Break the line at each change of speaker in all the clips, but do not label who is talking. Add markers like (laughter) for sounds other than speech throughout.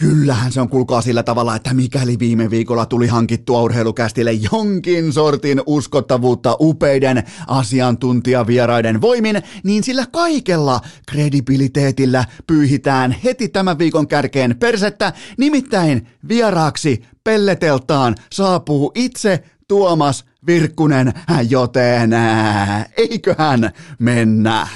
Kyllähän se on kulkaa sillä tavalla, että mikäli viime viikolla tuli hankittua urheilukästille jonkin sortin uskottavuutta upeiden asiantuntijavieraiden voimin, niin sillä kaikella kredibiliteetillä pyyhitään heti tämän viikon kärkeen persettä, nimittäin vieraaksi pelleteltaan saapuu itse Tuomas Virkkunen, joten eiköhän mennä.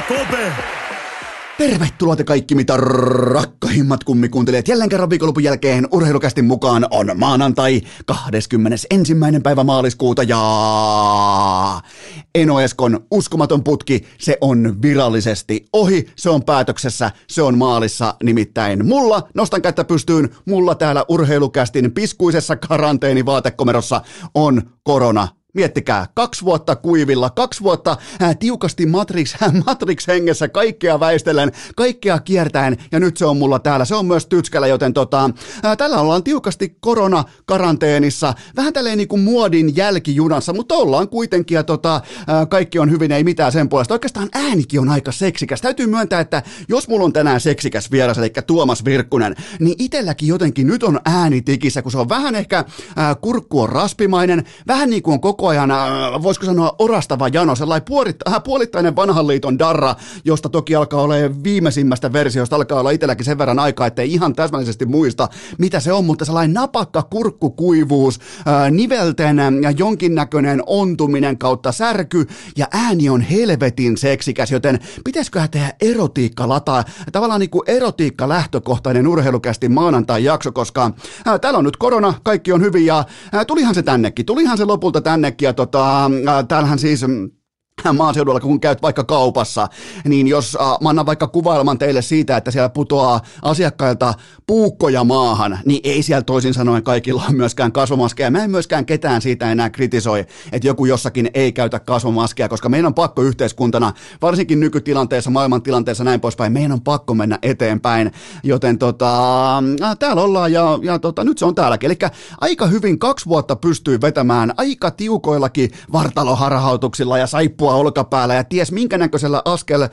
Kobe. Tervetuloa te kaikki mitä rakkahimmat kummikuuntelijat. Jälleen kerran viikonlopun jälkeen urheilukästin mukaan on maanantai 21. päivä maaliskuuta ja Eno Eskon uskomaton putki, se on virallisesti ohi, se on päätöksessä, se on maalissa nimittäin mulla. Nostan kättä pystyyn, mulla täällä urheilukästin piskuisessa karanteenivaatekomerossa on korona Miettikää, kaksi vuotta kuivilla, kaksi vuotta ää, tiukasti Matrix, (laughs) Matrix-hengessä, kaikkea väistellen, kaikkea kiertäen, ja nyt se on mulla täällä. Se on myös tytskällä, joten tota, ää, tällä ollaan tiukasti koronakaranteenissa, vähän tälleen niin kuin muodin jälkijunassa, mutta ollaan kuitenkin, ja tota, ää, kaikki on hyvin, ei mitään sen puolesta. Oikeastaan äänikin on aika seksikäs. Täytyy myöntää, että jos mulla on tänään seksikäs vieras, eli Tuomas Virkkunen, niin itelläkin jotenkin nyt on ääni tikissä, kun se on vähän ehkä ää, kurkku on raspimainen, vähän niin kuin on koko koko ajan, äh, voisiko sanoa, orastava jano, sellainen puolit, äh, puolittainen vanhan liiton darra, josta toki alkaa olla viimeisimmästä versiosta, alkaa olla itselläkin sen verran aikaa, ettei ihan täsmällisesti muista, mitä se on, mutta sellainen napakka kurkkukuivuus, äh, nivelten ja jonkinnäköinen ontuminen kautta särky, ja ääni on helvetin seksikäs, joten pitäisiköhän tehdä erotiikka lataa, tavallaan niin kuin erotiikka lähtökohtainen urheilukästi maanantai-jakso, koska ää, täällä on nyt korona, kaikki on hyvin, ja ää, tulihan se tännekin, tulihan se lopulta tänne ja tota, täällähän siis mm, maaseudulla, kun käyt vaikka kaupassa, niin jos äh, mä annan vaikka kuvailman teille siitä, että siellä putoaa asiakkailta puukkoja maahan, niin ei siellä toisin sanoen kaikilla ole myöskään kasvomaskeja. Mä en myöskään ketään siitä enää kritisoi, että joku jossakin ei käytä kasvomaskeja, koska meidän on pakko yhteiskuntana, varsinkin nykytilanteessa, maailmantilanteessa näin poispäin, meidän on pakko mennä eteenpäin. Joten tota, äh, täällä ollaan ja, ja tota, nyt se on täälläkin. Eli aika hyvin kaksi vuotta pystyy vetämään aika tiukoillakin vartaloharhautuksilla ja saippua olkapäällä ja ties minkä näköisellä askel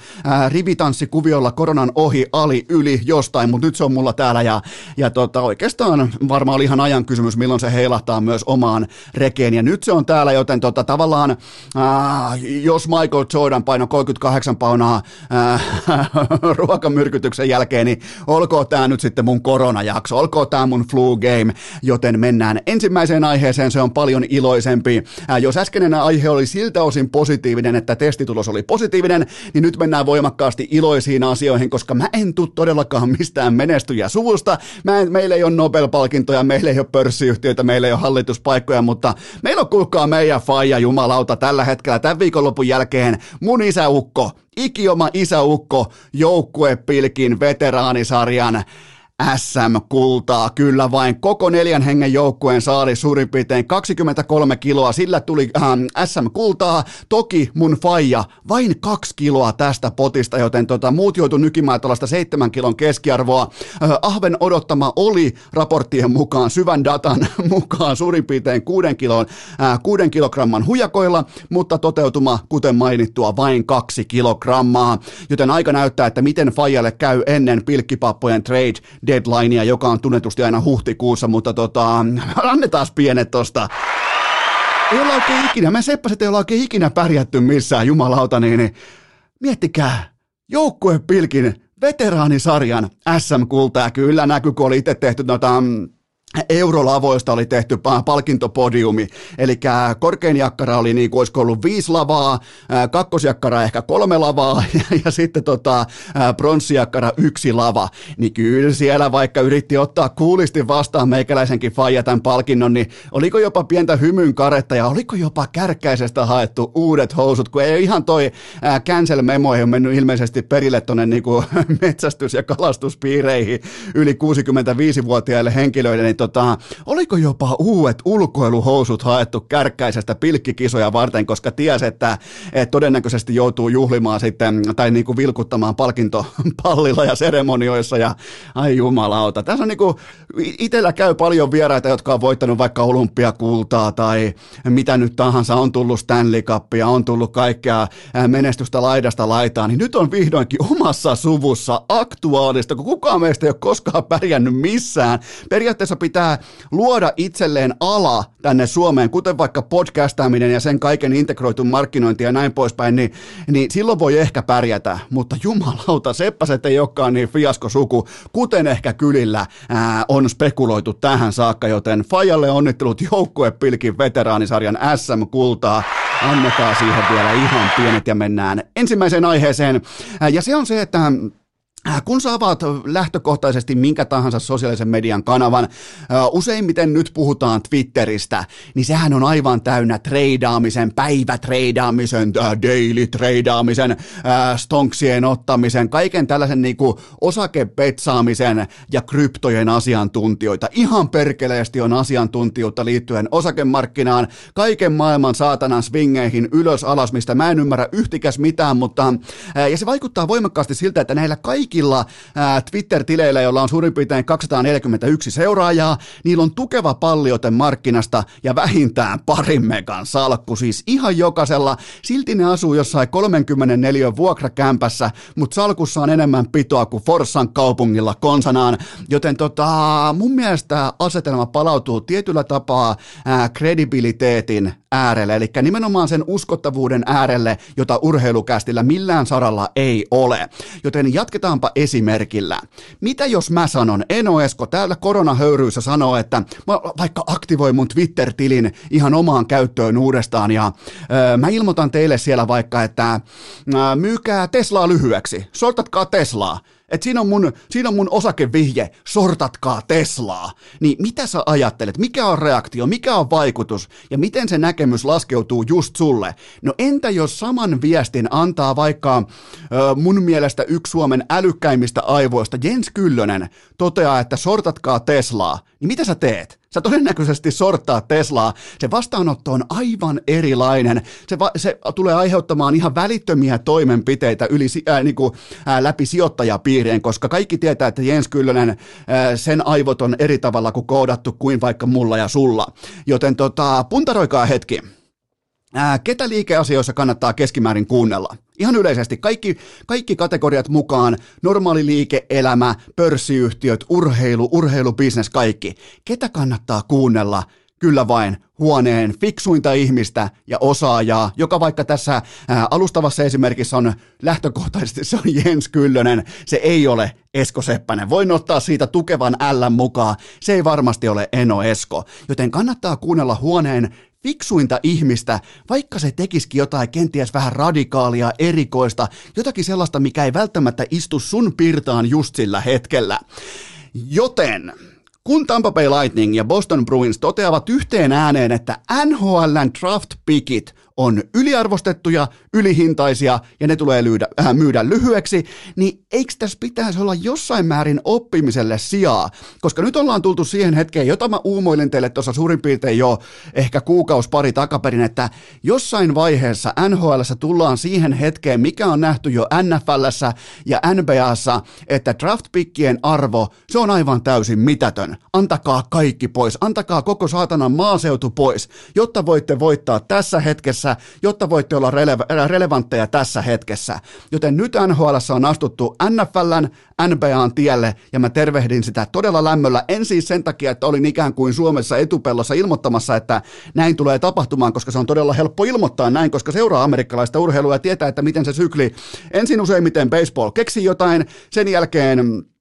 rivitanssikuviolla koronan ohi, ali, yli, jostain, mutta nyt se on mulla täällä ja, ja tota, oikeastaan varmaan oli ihan ajan kysymys, milloin se heilahtaa myös omaan rekeen ja nyt se on täällä, joten tota, tavallaan ää, jos Michael Jordan paino 38 paunaa ää, (laughs) ruokamyrkytyksen jälkeen, niin olkoon tämä nyt sitten mun koronajakso, olkoon tämä mun flu game, joten mennään ensimmäiseen aiheeseen, se on paljon iloisempi. Ää, jos äskeinen aihe oli siltä osin positiivinen, positiivinen, että testitulos oli positiivinen, niin nyt mennään voimakkaasti iloisiin asioihin, koska mä en tuu todellakaan mistään menestyjä suvusta. Mä en, meillä ei ole Nobel-palkintoja, meillä ei ole pörssiyhtiöitä, meillä ei ole hallituspaikkoja, mutta meillä on kuulkaa meidän faija jumalauta tällä hetkellä tämän viikonlopun jälkeen mun isäukko, ikioma isäukko, joukkuepilkin veteraanisarjan SM-kultaa, kyllä vain. Koko neljän hengen joukkueen saali suurin piirtein 23 kiloa, sillä tuli ähm, SM-kultaa, toki mun faija vain kaksi kiloa tästä potista, joten tota, muut joutu nykimään tuollaista seitsemän kilon keskiarvoa. Äh, Ahven odottama oli raporttien mukaan, syvän datan (laughs) mukaan suurin piirtein kuuden, kilon, äh, kuuden kilogramman hujakoilla, mutta toteutuma, kuten mainittua, vain kaksi kilogrammaa, joten aika näyttää, että miten faijalle käy ennen pilkkipappojen trade deadlinea, joka on tunnetusti aina huhtikuussa, mutta tota, (laughs) annetaan pienet tosta. Ei olla oikein ikinä, me seppaset ei olla oikein ikinä pärjätty missään, jumalauta, niin, niin miettikää, joukkuepilkin veteraanisarjan SM-kultaa kyllä näkyy, kun oli itse tehty noita mm, eurolavoista oli tehty palkintopodiumi, eli korkein jakkara oli niin kuin olisiko ollut viisi lavaa, kakkosjakkara ehkä kolme lavaa (laughs) ja, ja sitten tota, pronssijakkara yksi lava, niin kyllä siellä vaikka yritti ottaa kuulisti vastaan meikäläisenkin faija tämän palkinnon, niin oliko jopa pientä hymyn karetta ja oliko jopa kärkkäisestä haettu uudet housut, kun ei ihan toi cancel memo ole mennyt ilmeisesti perille tuonne niin (laughs) metsästys- ja kalastuspiireihin yli 65-vuotiaille henkilöille, niin tota, oliko jopa uudet ulkoiluhousut haettu kärkkäisestä pilkkikisoja varten, koska ties, että, että todennäköisesti joutuu juhlimaan sitten, tai niin kuin vilkuttamaan palkintopallilla (laughs) ja seremonioissa, ja ai jumalauta. Tässä on niin kuin, käy paljon vieraita, jotka on voittanut vaikka olympiakultaa, tai mitä nyt tahansa, on tullut Stanley Cupia, on tullut kaikkea menestystä laidasta laitaan, niin nyt on vihdoinkin omassa suvussa aktuaalista, kun kukaan meistä ei ole koskaan pärjännyt missään. Periaatteessa pitää luoda itselleen ala tänne Suomeen, kuten vaikka podcastaaminen ja sen kaiken integroitun markkinointi ja näin poispäin, niin, niin silloin voi ehkä pärjätä, mutta jumalauta, seppäset ei olekaan niin fiaskosuku, kuten ehkä kylillä ää, on spekuloitu tähän saakka, joten Fajalle onnittelut joukkuepilkin veteraanisarjan SM-kultaa. Annetaan siihen vielä ihan pienet ja mennään ensimmäiseen aiheeseen. Ja se on se, että kun sä avaat lähtökohtaisesti minkä tahansa sosiaalisen median kanavan, äh, useimmiten nyt puhutaan Twitteristä, niin sehän on aivan täynnä treidaamisen, päivätreidaamisen, äh, daily treidaamisen, stonksien ottamisen, kaiken tällaisen niinku osakepetsaamisen ja kryptojen asiantuntijoita. Ihan perkeleesti on asiantuntijuutta liittyen osakemarkkinaan, kaiken maailman saatanan swingeihin ylös alas, mistä mä en ymmärrä yhtikäs mitään, mutta ja se vaikuttaa voimakkaasti siltä, että näillä kaikilla kaikilla ää, Twitter-tileillä, joilla on suurin piirtein 241 seuraajaa, niillä on tukeva palliote markkinasta ja vähintään parin megan salkku. Siis ihan jokaisella. Silti ne asuu jossain 34 vuokrakämpässä, mutta salkussa on enemmän pitoa kuin Forssan kaupungilla konsanaan. Joten tota, mun mielestä asetelma palautuu tietyllä tapaa ää, kredibiliteetin äärelle, eli nimenomaan sen uskottavuuden äärelle, jota urheilukästillä millään saralla ei ole. Joten jatketaanpa esimerkillä. Mitä jos mä sanon, Eno Esko täällä koronahöyryissä sanoo, että mä vaikka aktivoin mun Twitter-tilin ihan omaan käyttöön uudestaan ja öö, mä ilmoitan teille siellä vaikka, että öö, myykää Teslaa lyhyeksi, sortatkaa Teslaa että siinä on, mun, siinä on mun osakevihje, sortatkaa Teslaa. Niin mitä sä ajattelet, mikä on reaktio, mikä on vaikutus ja miten se näkemys laskeutuu just sulle? No entä jos saman viestin antaa vaikka ö, mun mielestä yksi Suomen älykkäimmistä aivoista, Jens Kyllönen, toteaa, että sortatkaa Teslaa, niin mitä sä teet? Sä todennäköisesti sorttaa Teslaa. Se vastaanotto on aivan erilainen. Se, va- se tulee aiheuttamaan ihan välittömiä toimenpiteitä yli, äh, niin kuin, äh, läpi sijoittajapiirien, koska kaikki tietää, että Jens Kyllönen, äh, sen aivot on eri tavalla kuin koodattu kuin vaikka mulla ja sulla. Joten tota, puntaroikaa hetki. Ää, ketä liikeasioissa kannattaa keskimäärin kuunnella? Ihan yleisesti kaikki, kaikki kategoriat mukaan, normaali liike-elämä, pörssiyhtiöt, urheilu, urheilubisnes, kaikki. Ketä kannattaa kuunnella? Kyllä vain huoneen fiksuinta ihmistä ja osaajaa, joka vaikka tässä ää, alustavassa esimerkissä on lähtökohtaisesti se on Jens Kyllönen, se ei ole Esko Seppänen. Voin ottaa siitä tukevan L mukaan, se ei varmasti ole Eno Esko, joten kannattaa kuunnella huoneen fiksuinta ihmistä, vaikka se tekisikin jotain kenties vähän radikaalia, erikoista, jotakin sellaista, mikä ei välttämättä istu sun pirtaan just sillä hetkellä. Joten kun Tampa Bay Lightning ja Boston Bruins toteavat yhteen ääneen, että NHLn draft pickit on yliarvostettuja, ylihintaisia ja ne tulee lyydä, äh, myydä lyhyeksi, niin eikö tässä pitäisi olla jossain määrin oppimiselle sijaa? Koska nyt ollaan tultu siihen hetkeen, jota mä uumoilin teille tuossa suurin piirtein jo ehkä kuukaus pari takaperin, että jossain vaiheessa NHL tullaan siihen hetkeen, mikä on nähty jo NFLssä ja NBAssa, että draft pickien arvo, se on aivan täysin mitätön. Antakaa kaikki pois, antakaa koko saatanan maaseutu pois, jotta voitte voittaa tässä hetkessä hetkessä, jotta voitte olla rele- relevantteja tässä hetkessä. Joten nyt NHL on astuttu NFLn, NBAn tielle ja mä tervehdin sitä todella lämmöllä. En siis sen takia, että olin ikään kuin Suomessa etupellossa ilmoittamassa, että näin tulee tapahtumaan, koska se on todella helppo ilmoittaa näin, koska seuraa amerikkalaista urheilua ja tietää, että miten se sykli ensin useimmiten baseball keksii jotain, sen jälkeen Äh,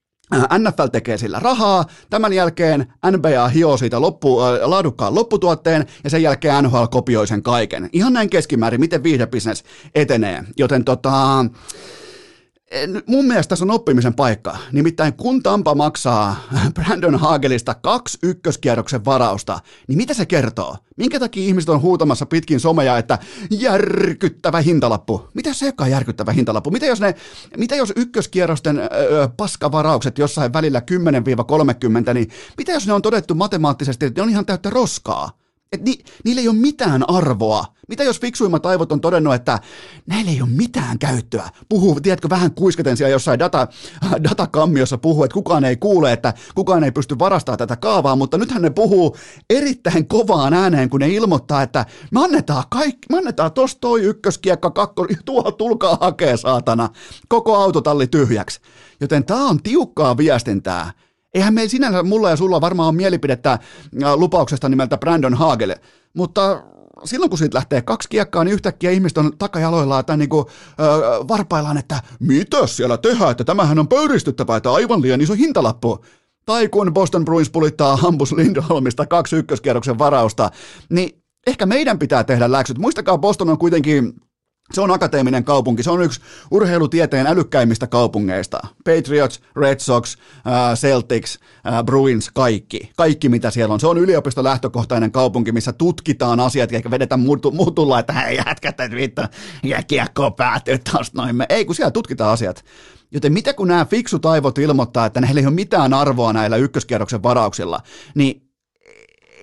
NFL tekee sillä rahaa, tämän jälkeen NBA hioo siitä loppu, äh, laadukkaan lopputuotteen ja sen jälkeen NHL kopioi sen kaiken. Ihan näin keskimäärin, miten viihdebisnes etenee. Joten tota, mun mielestä tässä on oppimisen paikka. Nimittäin kun Tampa maksaa Brandon Hagelista kaksi ykköskierroksen varausta, niin mitä se kertoo? Minkä takia ihmiset on huutamassa pitkin someja, että järkyttävä hintalappu? Mitä se on järkyttävä hintalappu? Mitä jos, ne, mitä jos ykköskierrosten öö, paskavaraukset jossain välillä 10-30, niin mitä jos ne on todettu matemaattisesti, että ne on ihan täyttä roskaa? Et ni, niillä ei ole mitään arvoa. Mitä jos fiksuimmat aivot on todennut, että näillä ei ole mitään käyttöä? Puhuu, tiedätkö, vähän kuiskaten siellä jossain data, (laughs) datakammiossa puhuu, että kukaan ei kuule, että kukaan ei pysty varastamaan tätä kaavaa, mutta nythän ne puhuu erittäin kovaan ääneen, kun ne ilmoittaa, että me annetaan kaikki, me annetaan tosta toi ykköskiekka, kakko, (laughs) tuo tulkaa hakee saatana, koko autotalli tyhjäksi. Joten tämä on tiukkaa viestintää Eihän meillä sinänsä, mulla ja sulla varmaan on mielipidettä äh, lupauksesta nimeltä Brandon Hagel, mutta silloin kun siitä lähtee kaksi kiekkaa, niin yhtäkkiä ihmiset on takajaloillaan tai niinku, ö, varpaillaan, että mitä siellä tehdään, että tämähän on pöyristyttävää, että aivan liian iso hintalappu. Tai kun Boston Bruins pulittaa Hampus Lindholmista kaksi ykköskierroksen varausta, niin ehkä meidän pitää tehdä läksyt. Muistakaa, Boston on kuitenkin se on akateeminen kaupunki, se on yksi urheilutieteen älykkäimmistä kaupungeista. Patriots, Red Sox, äh, Celtics, äh, Bruins, kaikki. Kaikki mitä siellä on. Se on yliopistolähtökohtainen kaupunki, missä tutkitaan asiat, eikä vedetä mutulla, että hei jätkät, että vittu, ja kiekko päätyy taas noin. Ei, kun siellä tutkitaan asiat. Joten mitä kun nämä fiksut aivot ilmoittaa, että näillä ei ole mitään arvoa näillä ykköskierroksen varauksilla, niin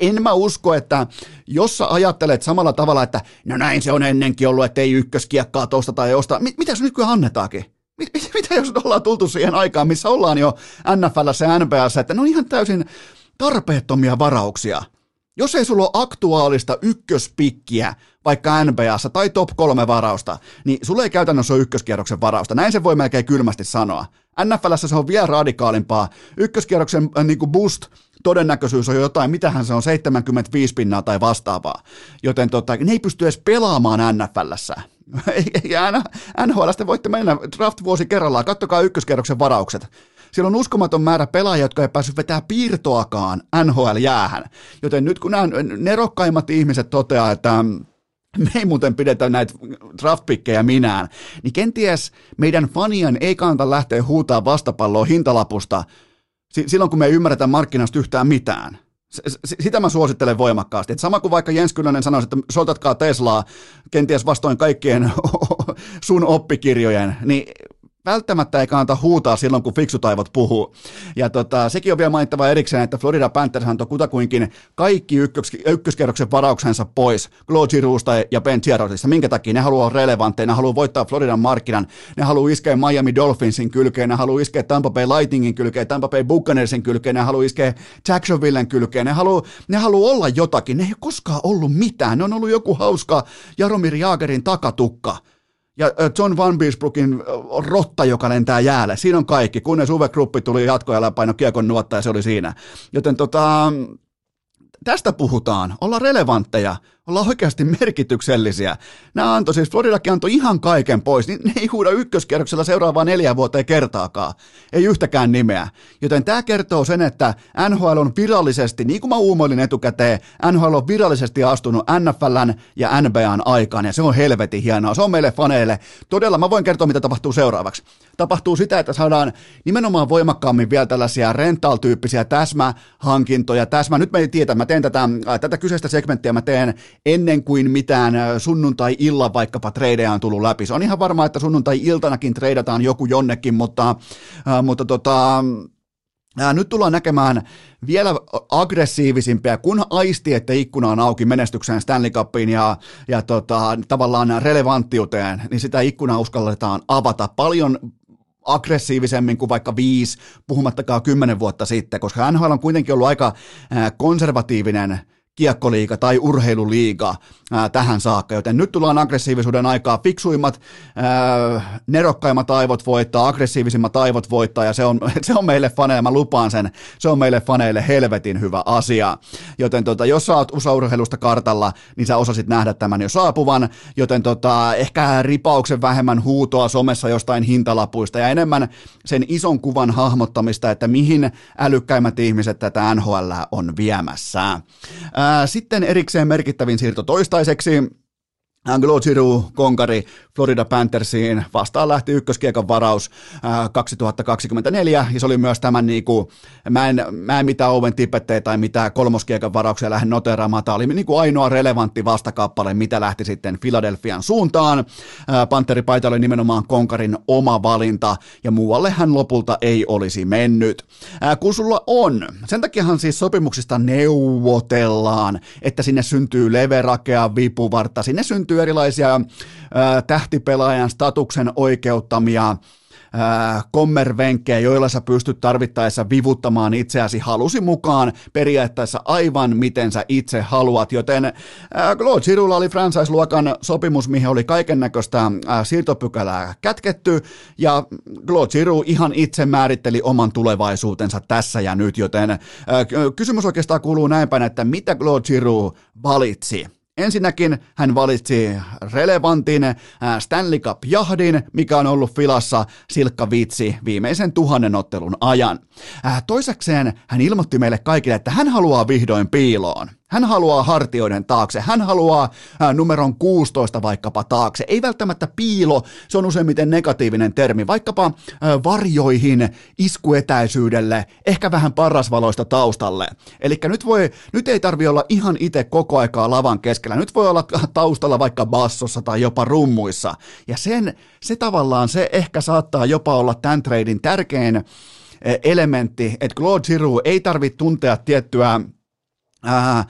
en mä usko, että jos sä ajattelet samalla tavalla, että no näin se on ennenkin ollut, että ei ykköskiekkaa tosta tai osta, mit, mitä se nyt kyllä annetaankin? Mit, mit, (laughs) mitä jos ollaan tultu siihen aikaan, missä ollaan jo NFLssä ja NBAssa, että ne on ihan täysin tarpeettomia varauksia. Jos ei sulla ole aktuaalista ykköspikkiä, vaikka NBAssa tai top kolme varausta, niin sulla ei käytännössä ole ykköskierroksen varausta. Näin se voi melkein kylmästi sanoa. NFLssä se on vielä radikaalimpaa. Ykköskierroksen äh, niin boost todennäköisyys on jotain, mitähän se on, 75 pinnaa tai vastaavaa. Joten tota, ne ei pysty edes pelaamaan NFLssä. Ja (laughs) NHL te voitte mennä draft-vuosi kerrallaan, kattokaa ykköskerroksen varaukset. Siellä on uskomaton määrä pelaajia, jotka ei päässyt vetää piirtoakaan NHL-jäähän. Joten nyt kun nämä nerokkaimmat ihmiset toteaa, että me ei muuten pidetä näitä draftpikkejä minään, niin kenties meidän fanien ei kannata lähteä huutaa vastapalloa hintalapusta silloin, kun me ei ymmärretä markkinasta yhtään mitään. Sitä mä suosittelen voimakkaasti. Et sama kuin vaikka Jens Kylönen sanoisi, että soitatkaa Teslaa kenties vastoin kaikkien (laughs) sun oppikirjojen, niin välttämättä ei kannata huutaa silloin, kun fiksut aivot puhuu. Ja tota, sekin on vielä mainittava erikseen, että Florida Panthers antoi kutakuinkin kaikki ykkös, ykköskerroksen varauksensa pois Claude Girouxsta ja Ben Chirotista. Minkä takia? Ne haluaa relevantteja, ne haluaa voittaa Floridan markkinan, ne haluaa iskeä Miami Dolphinsin kylkeen, ne haluaa iskeä Tampa Bay Lightningin kylkeen, Tampa Bay Buccaneersin kylkeen, ne haluaa iskeä Jacksonvillen kylkeen, ne haluaa, ne haluaa olla jotakin, ne ei ole koskaan ollut mitään, ne on ollut joku hauska Jaromir Jaagerin takatukka ja John Van Biesbrookin rotta, joka lentää jäälle. Siinä on kaikki, kunnes Uwe Kruppi tuli jatkoajalla paino kiekon nuotta ja se oli siinä. Joten tota, tästä puhutaan, olla relevantteja, olla oikeasti merkityksellisiä. Nämä antoi siis, Floridakin antoi ihan kaiken pois, niin ne ei huuda ykköskierroksella seuraavaa neljä vuoteen kertaakaan. Ei yhtäkään nimeä. Joten tämä kertoo sen, että NHL on virallisesti, niin kuin mä uumoilin etukäteen, NHL on virallisesti astunut NFLn ja NBAn aikaan, ja se on helvetin hienoa. Se on meille faneille. Todella, mä voin kertoa, mitä tapahtuu seuraavaksi. Tapahtuu sitä, että saadaan nimenomaan voimakkaammin vielä tällaisia rental-tyyppisiä täsmähankintoja. Täsmä, nyt me ei tiedä, mä teen tätä, tätä kyseistä segmenttiä, mä teen ennen kuin mitään sunnuntai-illan vaikkapa tradeja on tullut läpi. Se on ihan varmaa, että sunnuntai-iltanakin treidataan joku jonnekin, mutta, mutta tota, nyt tullaan näkemään vielä aggressiivisimpia, kun aisti, että ikkuna on auki menestykseen Stanley Cupiin ja, ja tota, tavallaan relevanttiuteen, niin sitä ikkunaa uskalletaan avata paljon aggressiivisemmin kuin vaikka viisi, puhumattakaan kymmenen vuotta sitten, koska NHL on kuitenkin ollut aika konservatiivinen kiekkoliiga tai urheiluliiga ää, tähän saakka, joten nyt tullaan aggressiivisuuden aikaa. Fiksuimmat, ää, nerokkaimmat aivot voittaa, aggressiivisimmat aivot voittaa ja se on, (laughs) se on meille faneille, mä lupaan sen, se on meille faneille helvetin hyvä asia. Joten tota, jos sä oot USA-urheilusta kartalla, niin sä osasit nähdä tämän jo saapuvan, joten tota, ehkä ripauksen vähemmän huutoa somessa jostain hintalapuista ja enemmän sen ison kuvan hahmottamista, että mihin älykkäimmät ihmiset tätä NHL on viemässä. Ää, sitten erikseen merkittävin siirto toistaiseksi Angelo Giroux, konkari Florida Panthersiin, vastaan lähti ykköskiekan varaus ää, 2024, ja se oli myös tämän, niin kuin, mä, en, mä en mitään Owen Tippetteja tai mitään kolmoskiekan varauksia lähde noteraamaan, tämä oli niin kuin ainoa relevantti vastakappale, mitä lähti sitten Philadelphian suuntaan. Ää, Pantheripaita oli nimenomaan konkarin oma valinta, ja muualle hän lopulta ei olisi mennyt. Ää, kun sulla on, sen takiahan siis sopimuksista neuvotellaan, että sinne syntyy leverakea vipuvartta, sinne syntyy erilaisia ää, tähtipelaajan statuksen oikeuttamia kommervenkkejä, joilla sä pystyt tarvittaessa vivuttamaan itseäsi halusi mukaan periaatteessa aivan miten sä itse haluat, joten Claude Girouxlla oli franchise-luokan sopimus, mihin oli kaiken näköistä siirtopykälää kätketty, ja Claude Giroux ihan itse määritteli oman tulevaisuutensa tässä ja nyt, joten kysymys oikeastaan kuuluu näin päin, että mitä Claude Giroux valitsi? Ensinnäkin hän valitsi relevantin äh, Stanley Cup-jahdin, mikä on ollut filassa silkka vitsi viimeisen tuhannen ottelun ajan. Äh, toisekseen hän ilmoitti meille kaikille, että hän haluaa vihdoin piiloon. Hän haluaa hartioiden taakse, hän haluaa ää, numeron 16 vaikkapa taakse. Ei välttämättä piilo, se on useimmiten negatiivinen termi, vaikkapa ää, varjoihin, iskuetäisyydelle, ehkä vähän parasvaloista taustalle. Eli nyt, voi, nyt ei tarvi olla ihan itse koko aikaa lavan keskellä, nyt voi olla taustalla vaikka bassossa tai jopa rummuissa. Ja sen, se tavallaan, se ehkä saattaa jopa olla tämän treidin tärkein elementti, että Claude Giroux ei tarvitse tuntea tiettyä äh,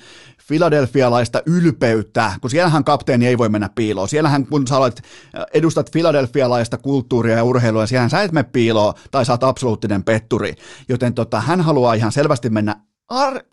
filadelfialaista ylpeyttä, kun siellähän kapteeni ei voi mennä piiloon. Siellähän kun sä olet, äh, edustat filadelfialaista kulttuuria ja urheilua, siellähän sä et mene piiloon tai sä oot absoluuttinen petturi. Joten tota, hän haluaa ihan selvästi mennä ar-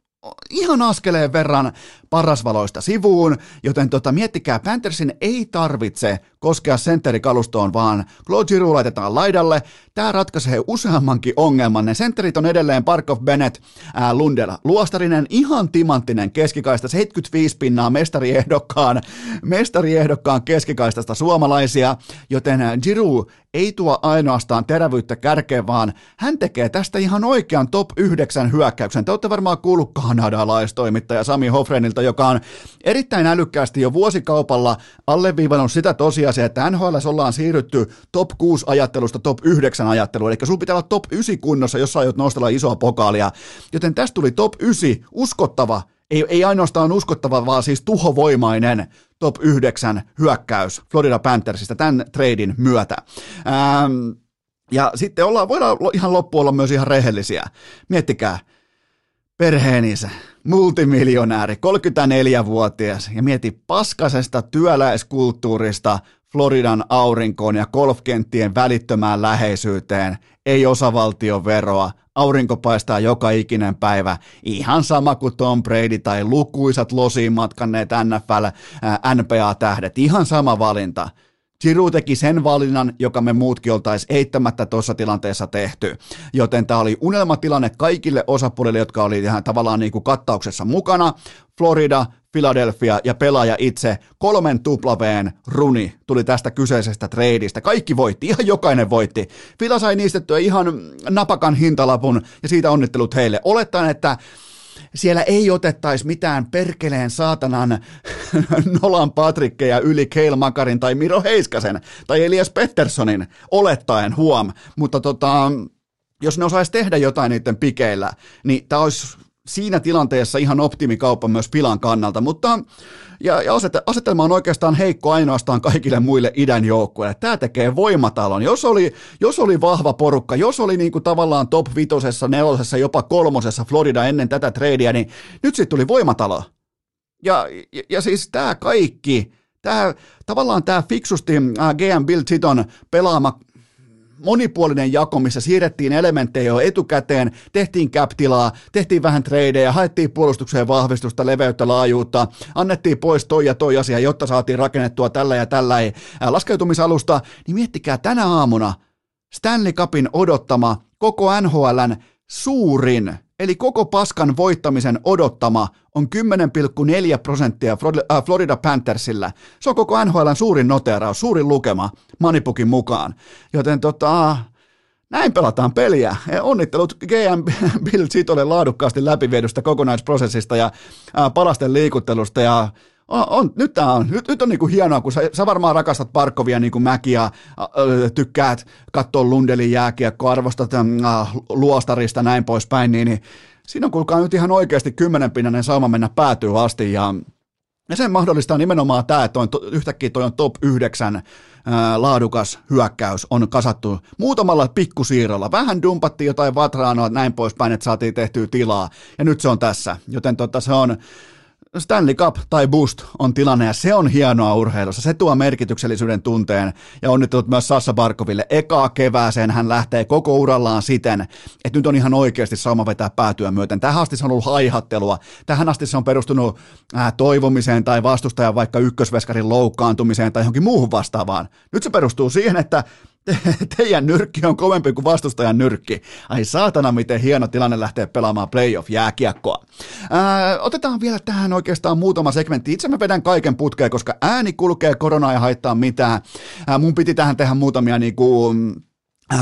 ihan askeleen verran parasvaloista sivuun, joten tota, miettikää, Panthersin ei tarvitse koskea sentterikalustoon, vaan Claude Giroux laitetaan laidalle. Tämä ratkaisee useammankin ongelman. Ne sentterit on edelleen Parkov Bennett, ää, Lundell, Luostarinen, ihan timanttinen keskikaista, 75 pinnaa mestariehdokkaan, mestariehdokkaan keskikaistasta suomalaisia, joten Giroux ei tuo ainoastaan terävyyttä kärkeen, vaan hän tekee tästä ihan oikean top 9 hyökkäyksen. Te olette varmaan kuullut kanadalaistoimittaja Sami Hofrenilta, joka on erittäin älykkäästi jo vuosikaupalla alleviivannut sitä tosiasiaa, että NHL ollaan siirrytty top 6 ajattelusta top 9 ajatteluun, eli sun pitää olla top 9 kunnossa, jos sä aiot nostella isoa pokaalia. Joten tästä tuli top 9, uskottava, ei, ei ainoastaan uskottava, vaan siis tuhovoimainen top 9 hyökkäys Florida Panthersista tämän treidin myötä. Ähm, ja sitten ollaan, voidaan ihan loppuun olla myös ihan rehellisiä. Miettikää, perheeninsä, multimiljonääri, 34-vuotias ja mieti paskasesta työläiskulttuurista Floridan aurinkoon ja golfkenttien välittömään läheisyyteen, ei osavaltioveroa, aurinko paistaa joka ikinen päivä, ihan sama kuin Tom Brady tai lukuisat losiin matkanneet NFL, ää, NPA-tähdet, ihan sama valinta. Giroud teki sen valinnan, joka me muutkin oltaisiin eittämättä tuossa tilanteessa tehty. Joten tämä oli unelmatilanne kaikille osapuolille, jotka oli ihan tavallaan niin kuin kattauksessa mukana. Florida, Philadelphia ja pelaaja itse, kolmen tuplaveen runi tuli tästä kyseisestä treidistä. Kaikki voitti, ihan jokainen voitti. Fila sai niistettyä ihan napakan hintalapun ja siitä onnittelut heille. Olettaen, että siellä ei otettaisi mitään perkeleen saatanan (laughs) Nolan Patrikkeja yli Keil Makarin tai Miro Heiskasen tai Elias Petterssonin, olettaen huom. Mutta tota, jos ne osaisi tehdä jotain niiden pikeillä, niin tämä olisi siinä tilanteessa ihan optimikauppa myös Pilan kannalta, mutta ja, ja asetelma on oikeastaan heikko ainoastaan kaikille muille idän joukkueille. Tämä tekee voimatalon. Jos oli, jos oli vahva porukka, jos oli niin kuin tavallaan top vitosessa, nelosessa, jopa kolmosessa Florida ennen tätä tradea, niin nyt sitten tuli voimatalo. Ja, ja, ja siis tämä kaikki, tämä, tavallaan tämä fiksusti äh, GM Bill Chiton pelaama monipuolinen jako, missä siirrettiin elementtejä jo etukäteen, tehtiin cap-tilaa, tehtiin vähän tradeja, haettiin puolustukseen vahvistusta, leveyttä, laajuutta, annettiin pois toi ja toi asia, jotta saatiin rakennettua tällä ja tällä. Laskeutumisalusta, niin miettikää tänä aamuna Stanley Cupin odottama koko NHLn suurin Eli koko paskan voittamisen odottama on 10,4 prosenttia äh, Florida Panthersillä. Se on koko NHLn suurin noteraus, suurin lukema Manipukin mukaan. Joten tota, näin pelataan peliä. Onnittelut GM Bill Zitolle laadukkaasti läpiviedystä kokonaisprosessista ja äh, palasten liikuttelusta ja On, on, nyt tää on, nyt, nyt on niinku hienoa, kun sä, sä varmaan rakastat Parkovia niin kuin mäkiä, äh, tykkäät katsoa Lundelin jääkiekko, arvostat äh, luostarista näin poispäin, niin, niin siinä on kuulkaa nyt ihan oikeasti kymmenenpinnainen sauma mennä päätyy asti ja ja sen mahdollistaa nimenomaan tämä, että on, yhtäkkiä toi on top 9 ää, laadukas hyökkäys on kasattu muutamalla pikkusiirrolla. Vähän dumpattiin jotain vatraanoa näin poispäin, että saatiin tehtyä tilaa ja nyt se on tässä. Joten tota, se on, Stanley Cup tai Boost on tilanne ja se on hienoa urheilussa. Se tuo merkityksellisyyden tunteen ja onnittelut myös Sassa Barkoville. Ekaa kevääseen hän lähtee koko urallaan siten, että nyt on ihan oikeasti sauma vetää päätyä myöten. Tähän asti se on ollut haihattelua. Tähän asti se on perustunut ää, toivomiseen tai vastustajan vaikka ykkösveskarin loukkaantumiseen tai johonkin muuhun vastaavaan. Nyt se perustuu siihen, että teidän nyrkki on kovempi kuin vastustajan nyrkki. Ai saatana, miten hieno tilanne lähtee pelaamaan playoff-jääkiekkoa. Ää, otetaan vielä tähän oikeastaan muutama segmentti. Itse mä vedän kaiken putkeen, koska ääni kulkee, korona ei haittaa mitään. Ää, mun piti tähän tehdä muutamia niinku, Äh,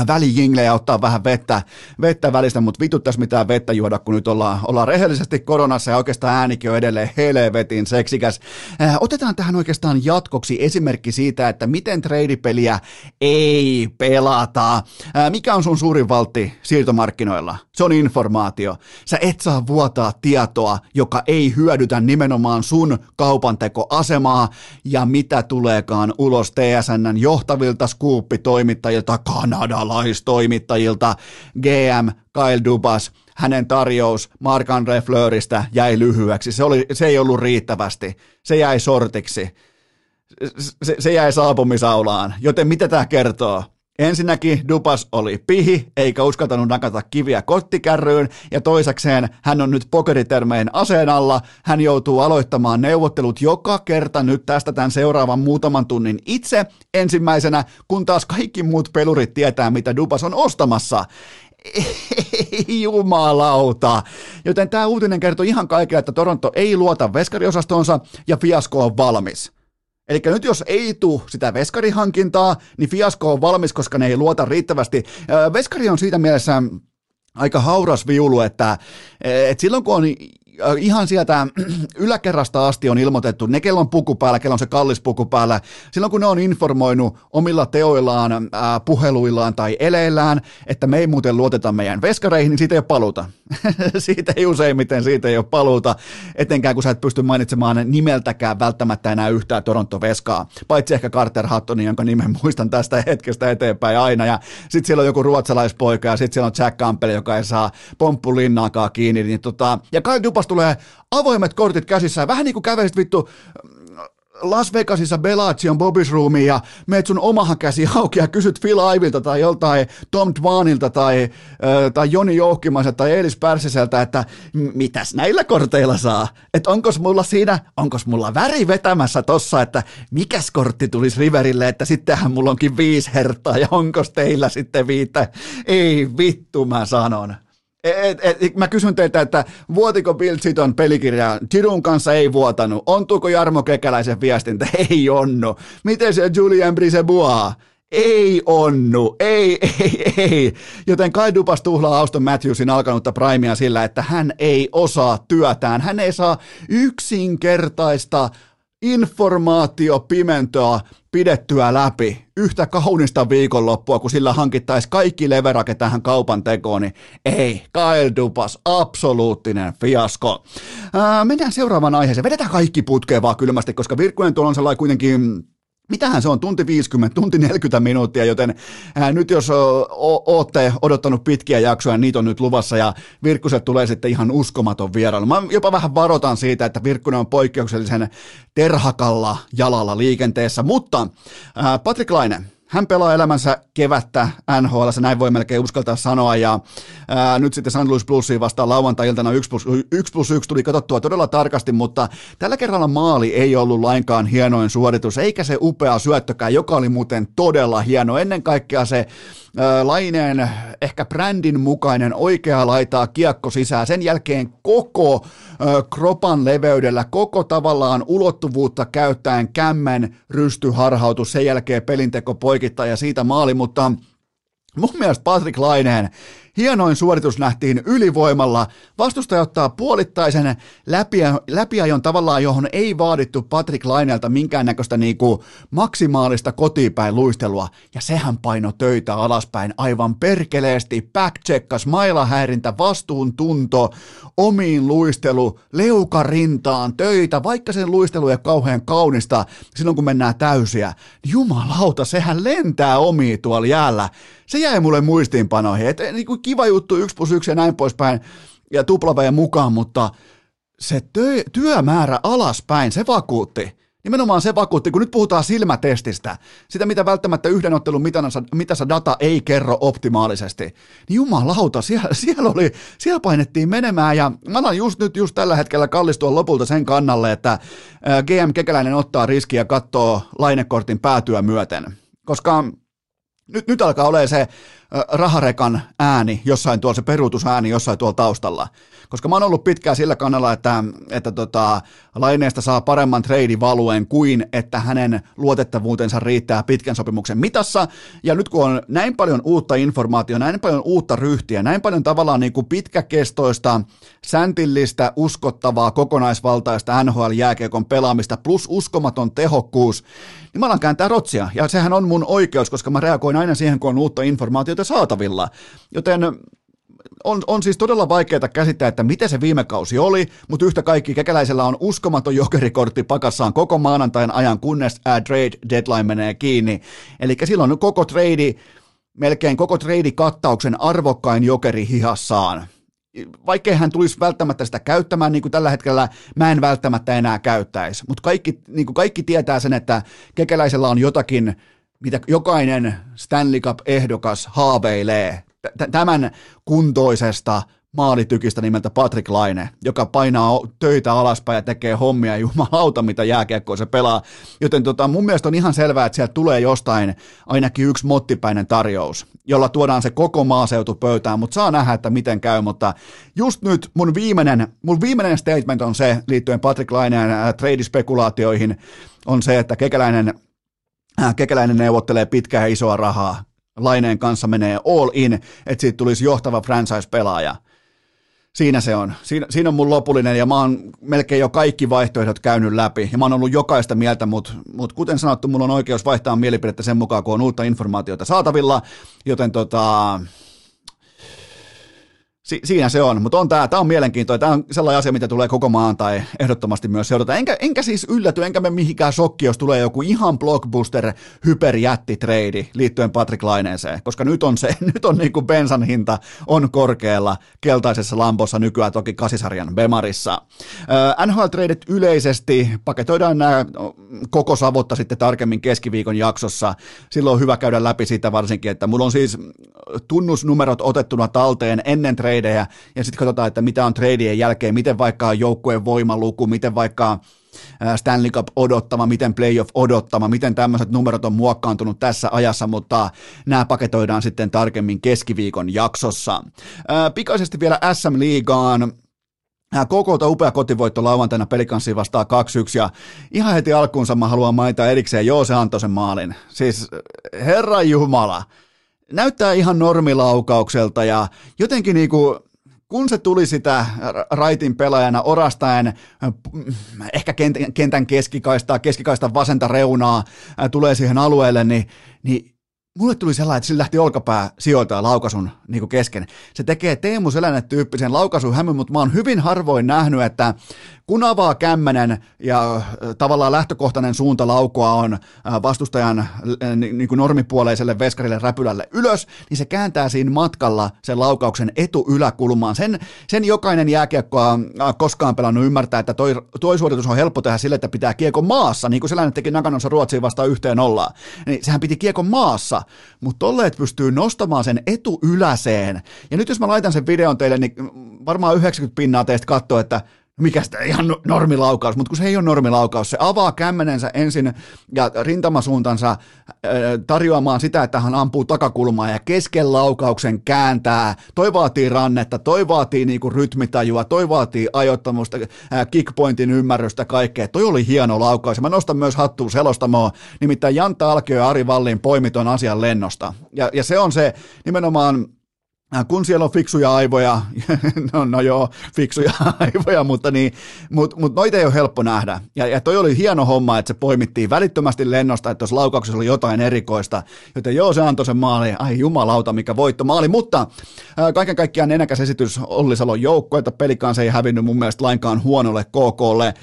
välijinglejä ottaa vähän vettä, vettä välistä, mutta vituttais mitään vettä juoda, kun nyt ollaan, ollaan rehellisesti koronassa ja oikeastaan äänikin on edelleen helvetin seksikäs. Äh, otetaan tähän oikeastaan jatkoksi esimerkki siitä, että miten treidipeliä ei pelata. Äh, mikä on sun suurin valtti siirtomarkkinoilla? Se on informaatio. Sä et saa vuotaa tietoa, joka ei hyödytä nimenomaan sun kaupantekoasemaa ja mitä tuleekaan ulos TSNn johtavilta skuuppitoimittajilta Kanada kanadalaistoimittajilta GM Kyle Dubas, hänen tarjous Mark-André Fleuristä jäi lyhyeksi. Se, oli, se ei ollut riittävästi. Se jäi sortiksi. Se, se jäi saapumisaulaan. Joten mitä tämä kertoo? Ensinnäkin Dupas oli pihi, eikä uskaltanut nakata kiviä kottikärryyn, ja toisekseen hän on nyt pokeritermeen aseen alla. Hän joutuu aloittamaan neuvottelut joka kerta nyt tästä tämän seuraavan muutaman tunnin itse ensimmäisenä, kun taas kaikki muut pelurit tietää, mitä Dupas on ostamassa. Ei jumalauta. Joten tämä uutinen kertoo ihan kaikille, että Toronto ei luota veskariosastonsa ja fiasko on valmis. Eli nyt jos ei tule sitä veskarihankintaa, niin fiasko on valmis, koska ne ei luota riittävästi. Veskari on siitä mielessä aika hauras viulu, että, että silloin kun on ihan sieltä (clears throat) yläkerrasta asti on ilmoitettu, ne kello on puku päällä, kello on se kallis puku päällä, silloin kun ne on informoinut omilla teoillaan, ää, äh, puheluillaan tai eleillään, että me ei muuten luoteta meidän veskareihin, niin siitä ei ole paluuta. (laughs) siitä ei useimmiten, siitä ei ole paluuta, etenkään kun sä et pysty mainitsemaan nimeltäkään välttämättä enää yhtään Toronto-veskaa, paitsi ehkä Carter Hattoni, jonka nimen muistan tästä hetkestä eteenpäin aina, ja sitten siellä on joku ruotsalaispoika, ja sitten siellä on Jack Campbell, joka ei saa pomppulinnaakaan kiinni, niin tota, ja Kyle Dupas tulee avoimet kortit käsissä, vähän niin kuin kävelisit vittu Las Vegasissa Bellagio'n Bobby's Roomiin ja meet sun omahan käsi auki ja kysyt Phil Ivilta tai joltain Tom Dwanilta tai, tai Joni Jouhkimaiselta tai Elis Pärsiseltä, että mitäs näillä korteilla saa? Että onkos mulla siinä, onkos mulla väri vetämässä tossa, että mikäs kortti tulisi Riverille, että sittenhän mulla onkin viisi hertaa ja onkos teillä sitten viittä? Ei vittu mä sanon. Et, et, et, mä kysyn teiltä, että vuotiko Bill Chiton pelikirja? Chirun kanssa ei vuotanut. Ontuuko Jarmo Kekäläisen viestintä? Ei onnu. Miten se Julian Brisebois? Ei onnu, ei, ei, ei. Joten Kai Dupas tuhlaa Auston Matthewsin alkanutta primea sillä, että hän ei osaa työtään. Hän ei saa yksinkertaista informaatiopimentoa pidettyä läpi yhtä kaunista viikonloppua, kun sillä hankittaisi kaikki leverake tähän kaupan tekoon, niin ei, Kyle Dupas, absoluuttinen fiasko. Ää, mennään seuraavaan aiheeseen. Vedetään kaikki putkeen vaan kylmästi, koska Virkkunen tuolla on sellainen kuitenkin Mitähän se on, tunti 50, tunti 40 minuuttia, joten ää, nyt jos olette odottanut pitkiä jaksoja, niin niitä on nyt luvassa ja Virkkuset tulee sitten ihan uskomaton vierailu. Mä jopa vähän varotan siitä, että Virkkunen on poikkeuksellisen terhakalla jalalla liikenteessä, mutta ää, Patrick Laine, hän pelaa elämänsä kevättä NHL, näin voi melkein uskaltaa sanoa, ja ää, nyt sitten St. Louis Bluesiin vastaan lauantai-iltana 1 plus, 1 plus 1 tuli katsottua todella tarkasti, mutta tällä kerralla maali ei ollut lainkaan hienoin suoritus, eikä se upea syöttökään, joka oli muuten todella hieno. Ennen kaikkea se Laineen ehkä brändin mukainen oikea laitaa kiekko sisään. Sen jälkeen koko kropan leveydellä, koko tavallaan ulottuvuutta käyttäen kämmen rystyharhautus, sen jälkeen pelinteko poikittaa ja siitä maali, mutta mun mielestä Patrick Laineen hienoin suoritus nähtiin ylivoimalla. Vastustaja ottaa puolittaisen läpiä, läpiajon tavallaan, johon ei vaadittu Patrick Lainelta minkäännäköistä niinku maksimaalista kotipäin luistelua. Ja sehän paino töitä alaspäin aivan perkeleesti. Backcheckas, mailahäirintä, vastuuntunto, omiin luistelu, leukarintaan, töitä, vaikka sen luistelu ei ole kauhean kaunista silloin kun mennään täysiä. Niin jumalauta, sehän lentää omiin tuolla jäällä. Se jäi mulle muistiinpanoihin. Et, niin kuin kiva juttu, yksi plus yksi ja näin poispäin, ja tuplapäin mukaan, mutta se työ, työmäärä alaspäin, se vakuutti. Nimenomaan se vakuutti, kun nyt puhutaan silmätestistä, sitä mitä välttämättä yhden ottelun mitassa data ei kerro optimaalisesti, niin jumalauta, siellä, siellä, oli, siellä painettiin menemään ja mä alan just nyt just tällä hetkellä kallistua lopulta sen kannalle, että GM Kekäläinen ottaa riskiä ja katsoo lainekortin päätyä myöten, koska nyt, nyt alkaa olemaan se raharekan ääni jossain tuolla, se peruutusääni jossain tuolla taustalla. Koska mä oon ollut pitkään sillä kannalla, että, että tota, laineesta saa paremman valueen kuin että hänen luotettavuutensa riittää pitkän sopimuksen mitassa. Ja nyt kun on näin paljon uutta informaatiota, näin paljon uutta ryhtiä, näin paljon tavallaan niin kuin pitkäkestoista, säntillistä, uskottavaa, kokonaisvaltaista NHL-jääkiekon pelaamista plus uskomaton tehokkuus, niin mä alan kääntää rotsia. Ja sehän on mun oikeus, koska mä reagoin aina siihen, kun on uutta informaatiota saatavilla. Joten on, on siis todella vaikeaa käsittää, että mitä se viime kausi oli, mutta yhtä kaikki kekäläisellä on uskomaton jokerikortti pakassaan koko maanantain ajan, kunnes ää, trade deadline menee kiinni. Eli silloin koko trade, melkein koko trade-kattauksen arvokkain jokeri hihassaan. Vaikkei hän tulisi välttämättä sitä käyttämään, niin kuin tällä hetkellä mä en välttämättä enää käyttäisi, mutta kaikki, niin kuin kaikki tietää sen, että kekäläisellä on jotakin, mitä jokainen Stanley Cup-ehdokas haaveilee tämän kuntoisesta maalitykistä nimeltä Patrick Laine, joka painaa töitä alaspäin ja tekee hommia jumalauta, mitä jääkiekkoa se pelaa. Joten tota, mun mielestä on ihan selvää, että sieltä tulee jostain ainakin yksi mottipäinen tarjous, jolla tuodaan se koko maaseutu pöytään, mutta saa nähdä, että miten käy. Mutta just nyt mun viimeinen, mun viimeinen statement on se liittyen Patrick Laineen äh, trade-spekulaatioihin, on se, että kekäläinen, äh, kekäläinen neuvottelee pitkää ja isoa rahaa Laineen kanssa menee all in, että siitä tulisi johtava franchise-pelaaja. Siinä se on. Siinä, siinä on mun lopullinen ja mä oon melkein jo kaikki vaihtoehdot käynyt läpi ja mä oon ollut jokaista mieltä, mutta mut kuten sanottu, mulla on oikeus vaihtaa mielipidettä sen mukaan, kun on uutta informaatiota saatavilla, joten tota, Si- siinä se on, mutta on tämä, tämä on mielenkiintoinen, tämä on sellainen asia, mitä tulee koko maan tai ehdottomasti myös seurata. Enkä, enkä siis ylläty, enkä me mihinkään shokki, jos tulee joku ihan blockbuster hyperjättitrade liittyen Patrick Laineeseen, koska nyt on se, (laughs) nyt on niin kuin bensan hinta on korkealla keltaisessa lampossa nykyään toki kasisarjan Bemarissa. NHL-tradeit yleisesti, paketoidaan nämä koko savotta sitten tarkemmin keskiviikon jaksossa, silloin on hyvä käydä läpi sitä varsinkin, että mulla on siis tunnusnumerot otettuna talteen ennen trade tradeja, ja sitten katsotaan, että mitä on tradeien jälkeen, miten vaikka joukkueen voimaluku, miten vaikka Stanley Cup odottama, miten playoff odottama, miten tämmöiset numerot on muokkaantunut tässä ajassa, mutta nämä paketoidaan sitten tarkemmin keskiviikon jaksossa. Pikaisesti vielä SM-liigaan, Kokolta upea kotivoitto lauantaina pelikanssiin vastaan 2-1 ja ihan heti alkuunsa mä haluan mainita erikseen, joo se antoi sen maalin. Siis herra Jumala, näyttää ihan normilaukaukselta ja jotenkin niinku, kun se tuli sitä raitin pelaajana orastaen, ehkä kentän keskikaistaa, keskikaistan vasenta reunaa, tulee siihen alueelle, niin, niin mulle tuli sellainen, että sillä lähti olkapää sijoiltaa laukaisun niin kesken. Se tekee Teemu Selänne-tyyppisen hämmyn, mutta mä oon hyvin harvoin nähnyt, että kun avaa kämmenen ja tavallaan lähtökohtainen suunta laukoa on vastustajan niin kuin normipuoleiselle veskarille räpylälle ylös, niin se kääntää siinä matkalla sen laukauksen etuyläkulmaan. Sen, sen jokainen jääkiekkoa koskaan pelannut ymmärtää, että toi, toi suoritus on helppo tehdä sille, että pitää kiekko maassa, niin kuin Selänne teki Nakanossa Ruotsiin vastaan yhteen ollaan. Niin sehän piti kiekko maassa, mutta tolleet pystyy nostamaan sen etuyläseen. Ja nyt jos mä laitan sen videon teille, niin varmaan 90 pinnaa teistä katsoo, että mikä sitä ihan no-, normilaukaus, mutta kun se ei ole normilaukaus, se avaa kämmenensä ensin ja rintamasuuntansa tarjoamaan sitä, että hän ampuu takakulmaa ja kesken laukauksen kääntää. Toi vaatii rannetta, toi vaatii niinku rytmitajua, toi vaatii ajoittamusta, kickpointin ymmärrystä, kaikkea. Toi oli hieno laukaus. Mä nostan myös hattua selostamoa, nimittäin Jantta Alkio ja Ari Vallin poimiton asian lennosta. Ja, ja se on se nimenomaan kun siellä on fiksuja aivoja, (laughs) no, no joo, fiksuja (laughs) aivoja, mutta, niin, mutta, mutta noita ei ole helppo nähdä. Ja, ja toi oli hieno homma, että se poimittiin välittömästi lennosta, että tuossa laukauksessa oli jotain erikoista, joten joo, se antoi sen maali, ai jumalauta, mikä voitto maali, mutta ää, äh, kaiken kaikkiaan enäkäs esitys Olli Salon että pelikaan se ei hävinnyt mun mielestä lainkaan huonolle KKlle.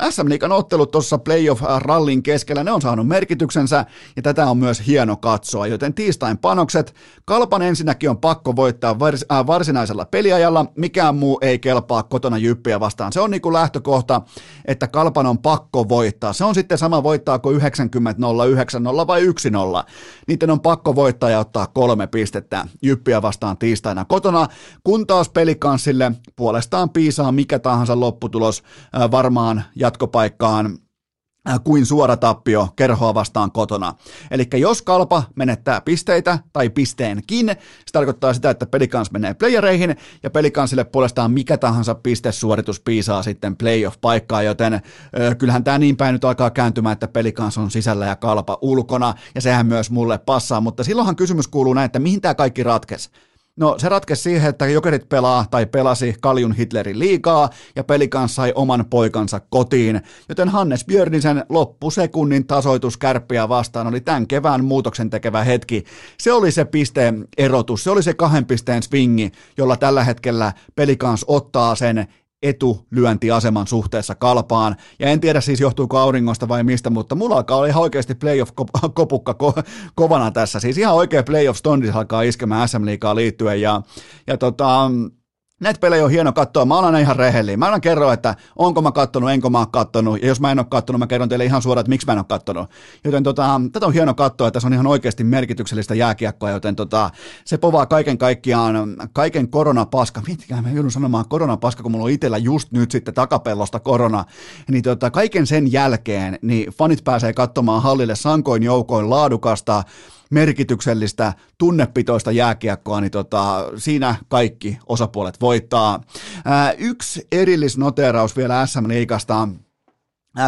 Äh, SM Liikan ottelut tuossa playoff-rallin keskellä, ne on saanut merkityksensä, ja tätä on myös hieno katsoa, joten tiistain panokset, Kalpan ensin ensinnäkin on pakko voittaa vars, äh, varsinaisella peliajalla, mikään muu ei kelpaa kotona jyppiä vastaan. Se on niin kuin lähtökohta, että Kalpan on pakko voittaa. Se on sitten sama voittaako 90 0 9 0 vai 1 0. Niiden on pakko voittaa ja ottaa kolme pistettä jyppiä vastaan tiistaina kotona, kun taas pelikanssille puolestaan piisaa mikä tahansa lopputulos äh, varmaan jatkopaikkaan kuin suora tappio kerhoa vastaan kotona. Eli jos kalpa menettää pisteitä tai pisteenkin, se tarkoittaa sitä, että pelikans menee playereihin ja pelikansille puolestaan mikä tahansa pistesuoritus piisaa sitten playoff-paikkaa, joten ö, kyllähän tämä niin päin nyt alkaa kääntymään, että pelikans on sisällä ja kalpa ulkona ja sehän myös mulle passaa, mutta silloinhan kysymys kuuluu näin, että mihin tämä kaikki ratkesi. No se ratkesi siihen, että Jokerit pelaa tai pelasi Kaljun Hitlerin liikaa ja pelikan sai oman poikansa kotiin, joten Hannes Björnisen loppusekunnin tasoitus kärppiä vastaan oli tämän kevään muutoksen tekevä hetki. Se oli se pisteen erotus, se oli se kahden pisteen swingi, jolla tällä hetkellä pelikans ottaa sen etulyöntiaseman suhteessa kalpaan. Ja en tiedä siis johtuuko auringosta vai mistä, mutta mulla alkaa olla ihan oikeasti playoff-kopukka (laughs) ko- kovana tässä. Siis ihan oikea playoff-stondis alkaa iskemään SM-liikaa liittyen. Ja, ja tota, näitä pelejä on hieno katsoa. Mä olen ihan rehellinen. Mä aina kerron, että onko mä kattonut, enkö mä kattonut. Ja jos mä en ole kattonut, mä kerron teille ihan suoraan, että miksi mä en ole kattonut. Joten tota, tätä on hieno katsoa, että se on ihan oikeasti merkityksellistä jääkiekkoa, joten tota, se povaa kaiken kaikkiaan, kaiken koronapaska. Miettikää, mä joudun sanomaan koronapaska, kun mulla on itsellä just nyt sitten takapellosta korona. Niin tota, kaiken sen jälkeen, niin fanit pääsee katsomaan hallille sankoin joukoin laadukasta, merkityksellistä, tunnepitoista jääkiekkoa, niin tota, siinä kaikki osapuolet voittaa. Ää, yksi erillisnoteraus vielä SM-liigasta.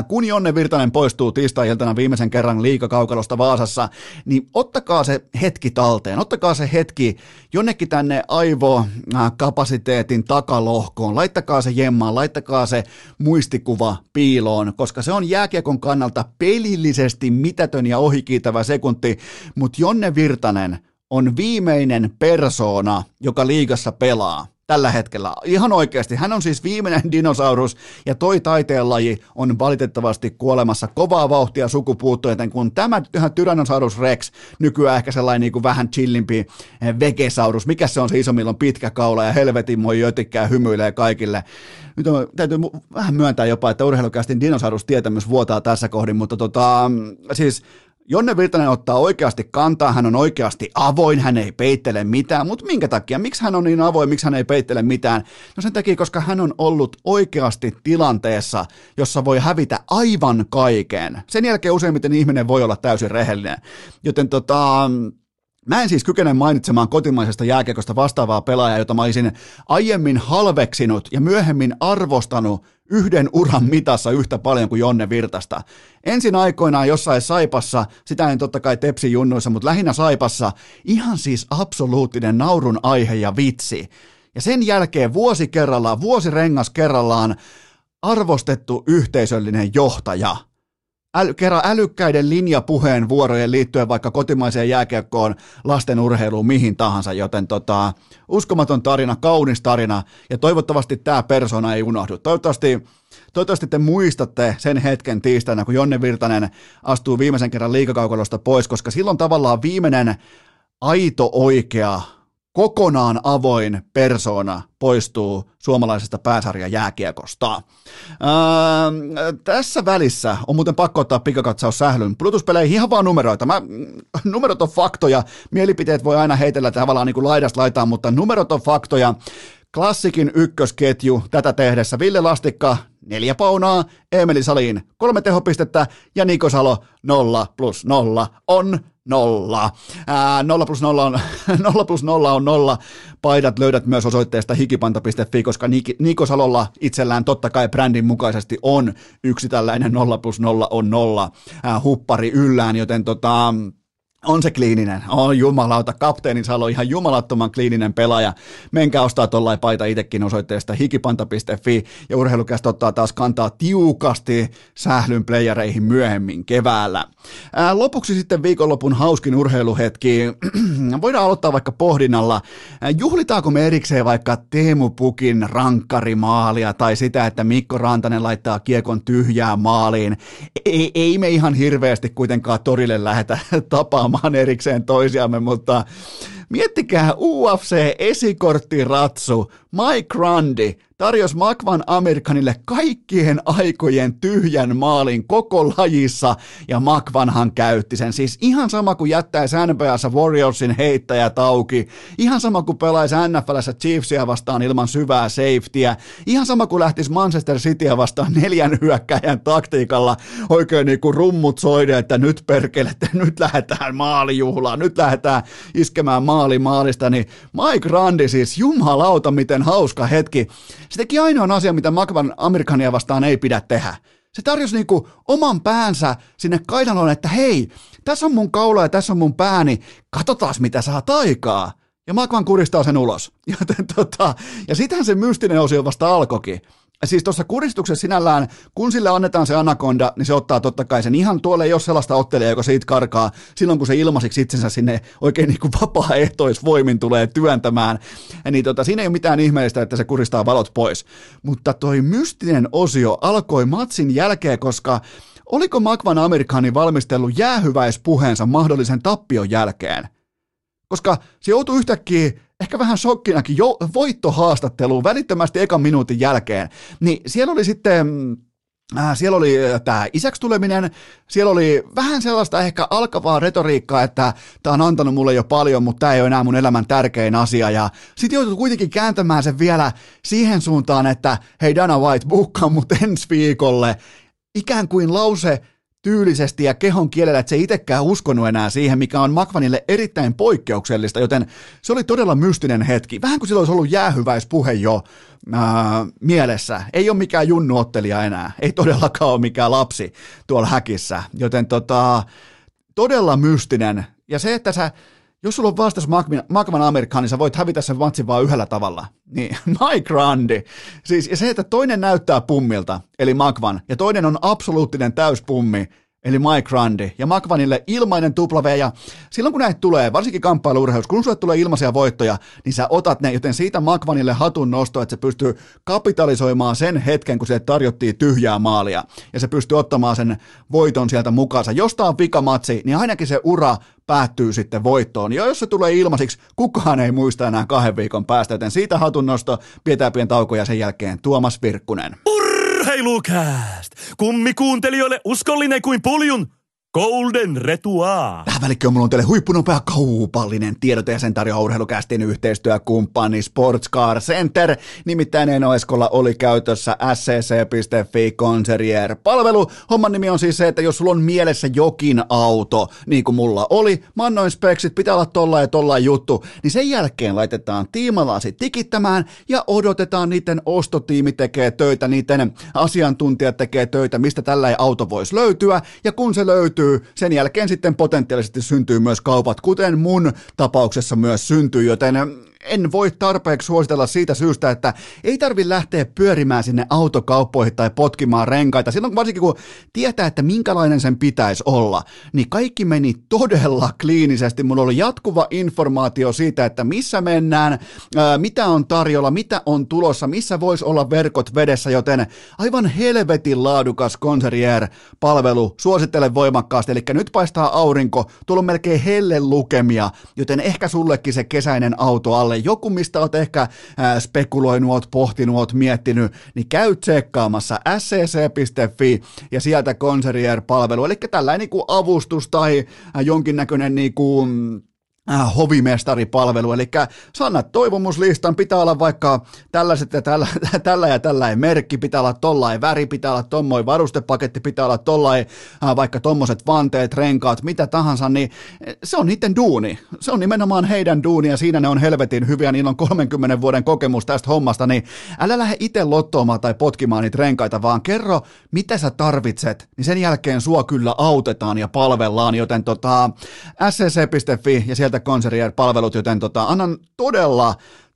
Kun Jonne Virtanen poistuu tiistai-iltana viimeisen kerran liikakaukalosta Vaasassa, niin ottakaa se hetki talteen, ottakaa se hetki jonnekin tänne aivokapasiteetin takalohkoon, laittakaa se jemmaan, laittakaa se muistikuva piiloon, koska se on jääkiekon kannalta pelillisesti mitätön ja ohikiitävä sekunti, mutta Jonne Virtanen on viimeinen persoona, joka liigassa pelaa tällä hetkellä. Ihan oikeasti. Hän on siis viimeinen dinosaurus ja toi taiteenlaji on valitettavasti kuolemassa kovaa vauhtia sukupuuttojen, kun tämä Tyrannosaurus Rex, nykyään ehkä sellainen niin kuin vähän chillimpi eh, Vegesaurus, mikä se on se iso, on pitkä kaula ja helvetin moi jötikkää hymyilee kaikille. Nyt on, täytyy vähän myöntää jopa, että urheilukästin dinosaurustietämys vuotaa tässä kohdin, mutta tota, siis Jonne Virtanen ottaa oikeasti kantaa, hän on oikeasti avoin, hän ei peittele mitään, mutta minkä takia, miksi hän on niin avoin, miksi hän ei peittele mitään? No sen takia, koska hän on ollut oikeasti tilanteessa, jossa voi hävitä aivan kaiken. Sen jälkeen useimmiten ihminen voi olla täysin rehellinen. Joten tota, Mä en siis kykene mainitsemaan kotimaisesta jääkiekosta vastaavaa pelaajaa, jota mä olisin aiemmin halveksinut ja myöhemmin arvostanut yhden uran mitassa yhtä paljon kuin Jonne Virtasta. Ensin aikoinaan jossain Saipassa, sitä en totta kai Tepsi junnuissa, mutta lähinnä Saipassa, ihan siis absoluuttinen naurun aihe ja vitsi. Ja sen jälkeen vuosi kerrallaan, vuosi rengas kerrallaan arvostettu yhteisöllinen johtaja – äly, kerran älykkäiden linjapuheenvuorojen liittyen vaikka kotimaiseen jääkiekkoon, lasten urheiluun, mihin tahansa, joten tota, uskomaton tarina, kaunis tarina, ja toivottavasti tämä persona ei unohdu. Toivottavasti, toivottavasti te muistatte sen hetken tiistaina, kun Jonne Virtanen astuu viimeisen kerran liikakaukalosta pois, koska silloin tavallaan viimeinen aito oikea kokonaan avoin persona poistuu suomalaisesta pääsarja jääkiekosta. Öö, tässä välissä on muuten pakko ottaa pikakatsaus sählyn. Plutuspeleihin ihan vaan numeroita. Mä, numerot on faktoja. Mielipiteet voi aina heitellä tavallaan niin kuin laidasta laitaan, mutta numerot on faktoja. Klassikin ykkösketju tätä tehdessä. Ville Lastikka, neljä paunaa, Emeli Salin kolme tehopistettä ja Niko Salo nolla plus nolla on nolla. Ää, nolla plus nolla on, (laughs) nolla plus nolla on nolla. Paidat löydät myös osoitteesta hikipanta.fi, koska Niko Salolla itsellään totta kai brändin mukaisesti on yksi tällainen nolla plus nolla on nolla ää, huppari yllään, joten tota, On se kliininen. On jumalauta. Kapteeni Salo ihan jumalattoman kliininen pelaaja. Menkää ostaa tollain paita itsekin osoitteesta hikipanta.fi ja urheilukästä ottaa taas kantaa tiukasti sählyn playereihin myöhemmin keväällä. Ää, lopuksi sitten viikonlopun hauskin urheiluhetki. (clears throat) Voidaan aloittaa vaikka pohdinnalla. Ää, juhlitaanko me erikseen vaikka Teemu Pukin rankkarimaalia tai sitä, että Mikko Rantanen laittaa kiekon tyhjään maaliin. Ei, ei me ihan hirveästi kuitenkaan torille lähetä tapaamaan tapaamaan erikseen toisiamme, mutta miettikää UFC-esikorttiratsu Mike Grundy tarjosi Makvan Amerikanille kaikkien aikojen tyhjän maalin koko lajissa, ja Makvanhan käytti sen. Siis ihan sama kuin jättäisi NBAssa Warriorsin heittäjä tauki, ihan sama kuin pelaisi NFLssä Chiefsia vastaan ilman syvää safetyä, ihan sama kuin lähtisi Manchester Cityä vastaan neljän hyökkäjän taktiikalla oikein niin kuin rummut soiden, että nyt perkelette, (laughs) nyt lähdetään maalijuhlaan, nyt lähdetään iskemään maali maalista, niin Mike Grundy siis jumalauta miten hauska hetki. Se teki ainoan asian, mitä Makvan Amerikania vastaan ei pidä tehdä. Se tarjosi niinku oman päänsä sinne kaidaloon, että hei, tässä on mun kaula ja tässä on mun pääni, katsotaan mitä saa taikaa. Ja Makvan kuristaa sen ulos. (laughs) Joten tota, ja sitähän se mystinen osio vasta alkoikin siis tuossa kuristuksessa sinällään, kun sille annetaan se anakonda, niin se ottaa totta kai sen ihan tuolle, jos sellaista ottelijaa, joka siitä karkaa, silloin kun se ilmasiksi itsensä sinne oikein niin kuin vapaaehtoisvoimin tulee työntämään, niin tota, siinä ei ole mitään ihmeellistä, että se kuristaa valot pois. Mutta toi mystinen osio alkoi matsin jälkeen, koska oliko Makvan Amerikani valmistellut jäähyväispuheensa mahdollisen tappion jälkeen? Koska se joutui yhtäkkiä ehkä vähän shokkinakin jo voittohaastatteluun välittömästi ekan minuutin jälkeen, niin siellä oli sitten Äh, siellä oli äh, tämä isäksi tuleminen, siellä oli vähän sellaista ehkä alkavaa retoriikkaa, että tämä on antanut mulle jo paljon, mutta tämä ei ole enää mun elämän tärkein asia. Ja sitten joutui kuitenkin kääntämään sen vielä siihen suuntaan, että hei Dana White, bukkaa mut ensi viikolle. Ikään kuin lause, tyylisesti ja kehon kielellä, että se ei itsekään uskonut enää siihen, mikä on Makvanille erittäin poikkeuksellista, joten se oli todella mystinen hetki. Vähän kuin sillä olisi ollut jäähyväispuhe jo ää, mielessä. Ei ole mikään junnuottelija enää, ei todellakaan ole mikään lapsi tuolla häkissä, joten tota, todella mystinen. Ja se, että sä jos sulla on vastas Magman Amerikkaan, niin sä voit hävitä sen matsin vaan yhdellä tavalla. Niin, (laughs) Mike Grundy. Siis, ja se, että toinen näyttää pummilta, eli Magvan, ja toinen on absoluuttinen täyspummi, eli Mike Grundy, ja Magvanille ilmainen tupla ja silloin kun näitä tulee, varsinkin kamppailuurheilussa, kun sulle tulee ilmaisia voittoja, niin sä otat ne, joten siitä Magvanille hatun nosto, että se pystyy kapitalisoimaan sen hetken, kun se tarjottiin tyhjää maalia, ja se pystyy ottamaan sen voiton sieltä mukaansa. Jos tää on vikamatsi, niin ainakin se ura päättyy sitten voittoon. Ja jos se tulee ilmaisiksi, kukaan ei muista enää kahden viikon päästä, joten siitä hatunnosto, pidetään pieni tauko ja sen jälkeen Tuomas Virkkunen.
Urheilukääst! Kummikuuntelijoille uskollinen kuin puljun Golden Retua.
Tähän välikköön mulla on teille huippunopea kaupallinen tiedote ja sen tarjoaa urheilukästin yhteistyökumppani Sportscar Center. Nimittäin Eno Eskolla oli käytössä scc.fi Concerier palvelu. Homman nimi on siis se, että jos sulla on mielessä jokin auto, niin kuin mulla oli, mannoin speksit, pitää olla tolla ja tolla juttu, niin sen jälkeen laitetaan tiimalasi tikittämään ja odotetaan niiden ostotiimi tekee töitä, niiden asiantuntijat tekee töitä, mistä tällä auto voisi löytyä, ja kun se löytyy, syntyy, sen jälkeen sitten potentiaalisesti syntyy myös kaupat, kuten mun tapauksessa myös syntyy, joten en voi tarpeeksi suositella siitä syystä, että ei tarvi lähteä pyörimään sinne autokauppoihin tai potkimaan renkaita. Silloin varsinkin kun tietää, että minkälainen sen pitäisi olla, niin kaikki meni todella kliinisesti. Mulla oli jatkuva informaatio siitä, että missä mennään, ää, mitä on tarjolla, mitä on tulossa, missä voisi olla verkot vedessä, joten aivan helvetin laadukas Concierge-palvelu. Suosittelen voimakkaasti, eli nyt paistaa aurinko, tuolla on melkein helle lukemia, joten ehkä sullekin se kesäinen auto alle alle. Joku, mistä oot ehkä ää, spekuloinut, oot pohtinut, oot miettinyt, niin käy tsekkaamassa scc.fi ja sieltä Concierge-palvelu, eli tällainen niin avustus tai jonkinnäköinen niin kuin, äh, hovimestaripalvelu, eli Sanna toivomuslistan, pitää olla vaikka tällaiset ja tällä, (laughs) tällä ja tällainen merkki, pitää olla tollain väri, pitää olla tommoin varustepaketti, pitää olla tollain äh, vaikka tommoset vanteet, renkaat, mitä tahansa, niin se on niiden duuni. Se on nimenomaan heidän duuni ja siinä ne on helvetin hyviä, niillä on 30 vuoden kokemus tästä hommasta, niin älä lähde itse lottoamaan tai potkimaan niitä renkaita, vaan kerro, mitä sä tarvitset, niin sen jälkeen sua kyllä autetaan ja palvellaan, joten tota, scc.fi ja sieltä Concerier-palvelut, joten tota, annan todella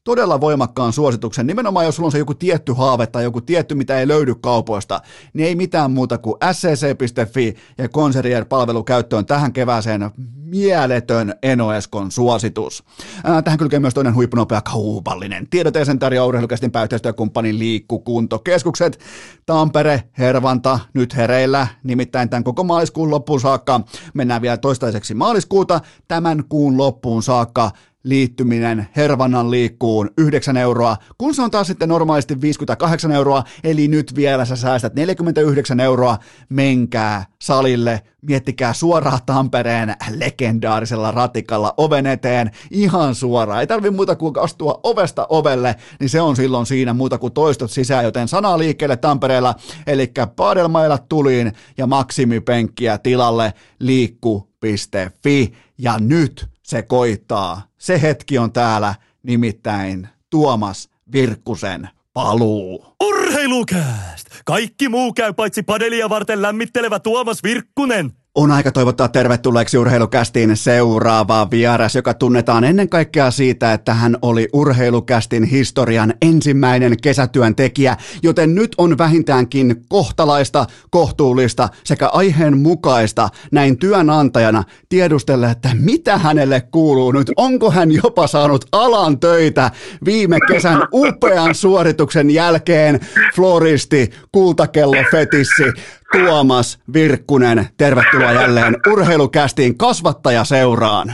todella voimakkaan suosituksen. Nimenomaan jos sulla on se joku tietty haave tai joku tietty, mitä ei löydy kaupoista, niin ei mitään muuta kuin scc.fi ja Concerier-palvelu käyttöön tähän kevääseen mieletön Enoeskon suositus. Ää, tähän kylkee myös toinen huippunopea kaupallinen tiedoteesen tarjoaa urheilukästin pääyhteistyökumppanin Liikkukuntokeskukset. Tampere, Hervanta, nyt hereillä, nimittäin tämän koko maaliskuun loppuun saakka. Mennään vielä toistaiseksi maaliskuuta, tämän kuun loppuun saakka liittyminen Hervannan liikkuun 9 euroa, kun se on taas sitten normaalisti 58 euroa, eli nyt vielä sä säästät 49 euroa, menkää salille, miettikää suoraan Tampereen legendaarisella ratikalla oven eteen, ihan suoraan, ei tarvi muuta kuin astua ovesta ovelle, niin se on silloin siinä muuta kuin toistot sisään, joten sanaa liikkeelle Tampereella, eli Padelmailla tuliin ja maksimipenkkiä tilalle liikku.fi, ja nyt se koittaa. Se hetki on täällä, nimittäin Tuomas Virkkusen paluu.
Urheilukääst! Kaikki muu käy paitsi padelia varten lämmittelevä Tuomas Virkkunen.
On aika toivottaa tervetulleeksi urheilukästiin seuraava vieras, joka tunnetaan ennen kaikkea siitä, että hän oli urheilukästin historian ensimmäinen kesätyöntekijä, joten nyt on vähintäänkin kohtalaista, kohtuullista sekä aiheen mukaista näin työnantajana tiedustella, että mitä hänelle kuuluu nyt. Onko hän jopa saanut alan töitä viime kesän upean suorituksen jälkeen? Floristi, kultakello fetissi, Tuomas Virkkunen, tervetuloa jälleen urheilukästiin kasvattaja seuraan.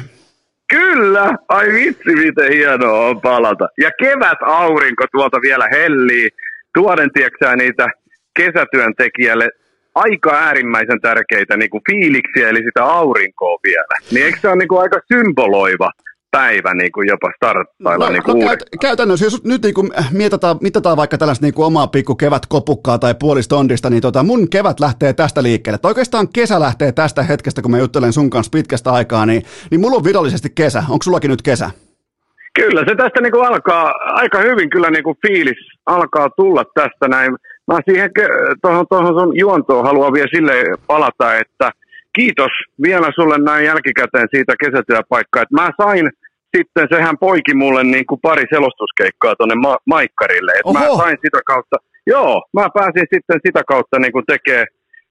Kyllä, ai vitsi miten hienoa on palata. Ja kevät aurinko tuolta vielä hellii, tuoden tieksää niitä kesätyöntekijälle aika äärimmäisen tärkeitä niin kuin fiiliksiä, eli sitä aurinkoa vielä. Niin eikö se ole niin kuin aika symboloiva päivä niin kuin jopa starttailla no, niin kuin no, käyt,
Käytännössä, jos nyt niin kuin mitataan, mitataan vaikka tällaista niin kuin omaa pikku kevätkopukkaa tai puolistondista, niin tota, mun kevät lähtee tästä liikkeelle. Tai oikeastaan kesä lähtee tästä hetkestä, kun mä juttelen sun kanssa pitkästä aikaa, niin, niin mulla on virallisesti kesä. Onko sullakin nyt kesä?
Kyllä, se tästä niin kuin alkaa aika hyvin kyllä niin kuin fiilis alkaa tulla tästä näin. Mä siihen tuohon, tuohon sun juontoon haluan vielä sille palata, että kiitos vielä sulle näin jälkikäteen siitä kesätyöpaikkaa, että mä sain – sitten sehän poiki mulle niin kuin pari selostuskeikkaa tuonne ma- Maikkarille. Et mä sain sitä kautta, joo, mä pääsin sitten sitä kautta niin kuin tekemään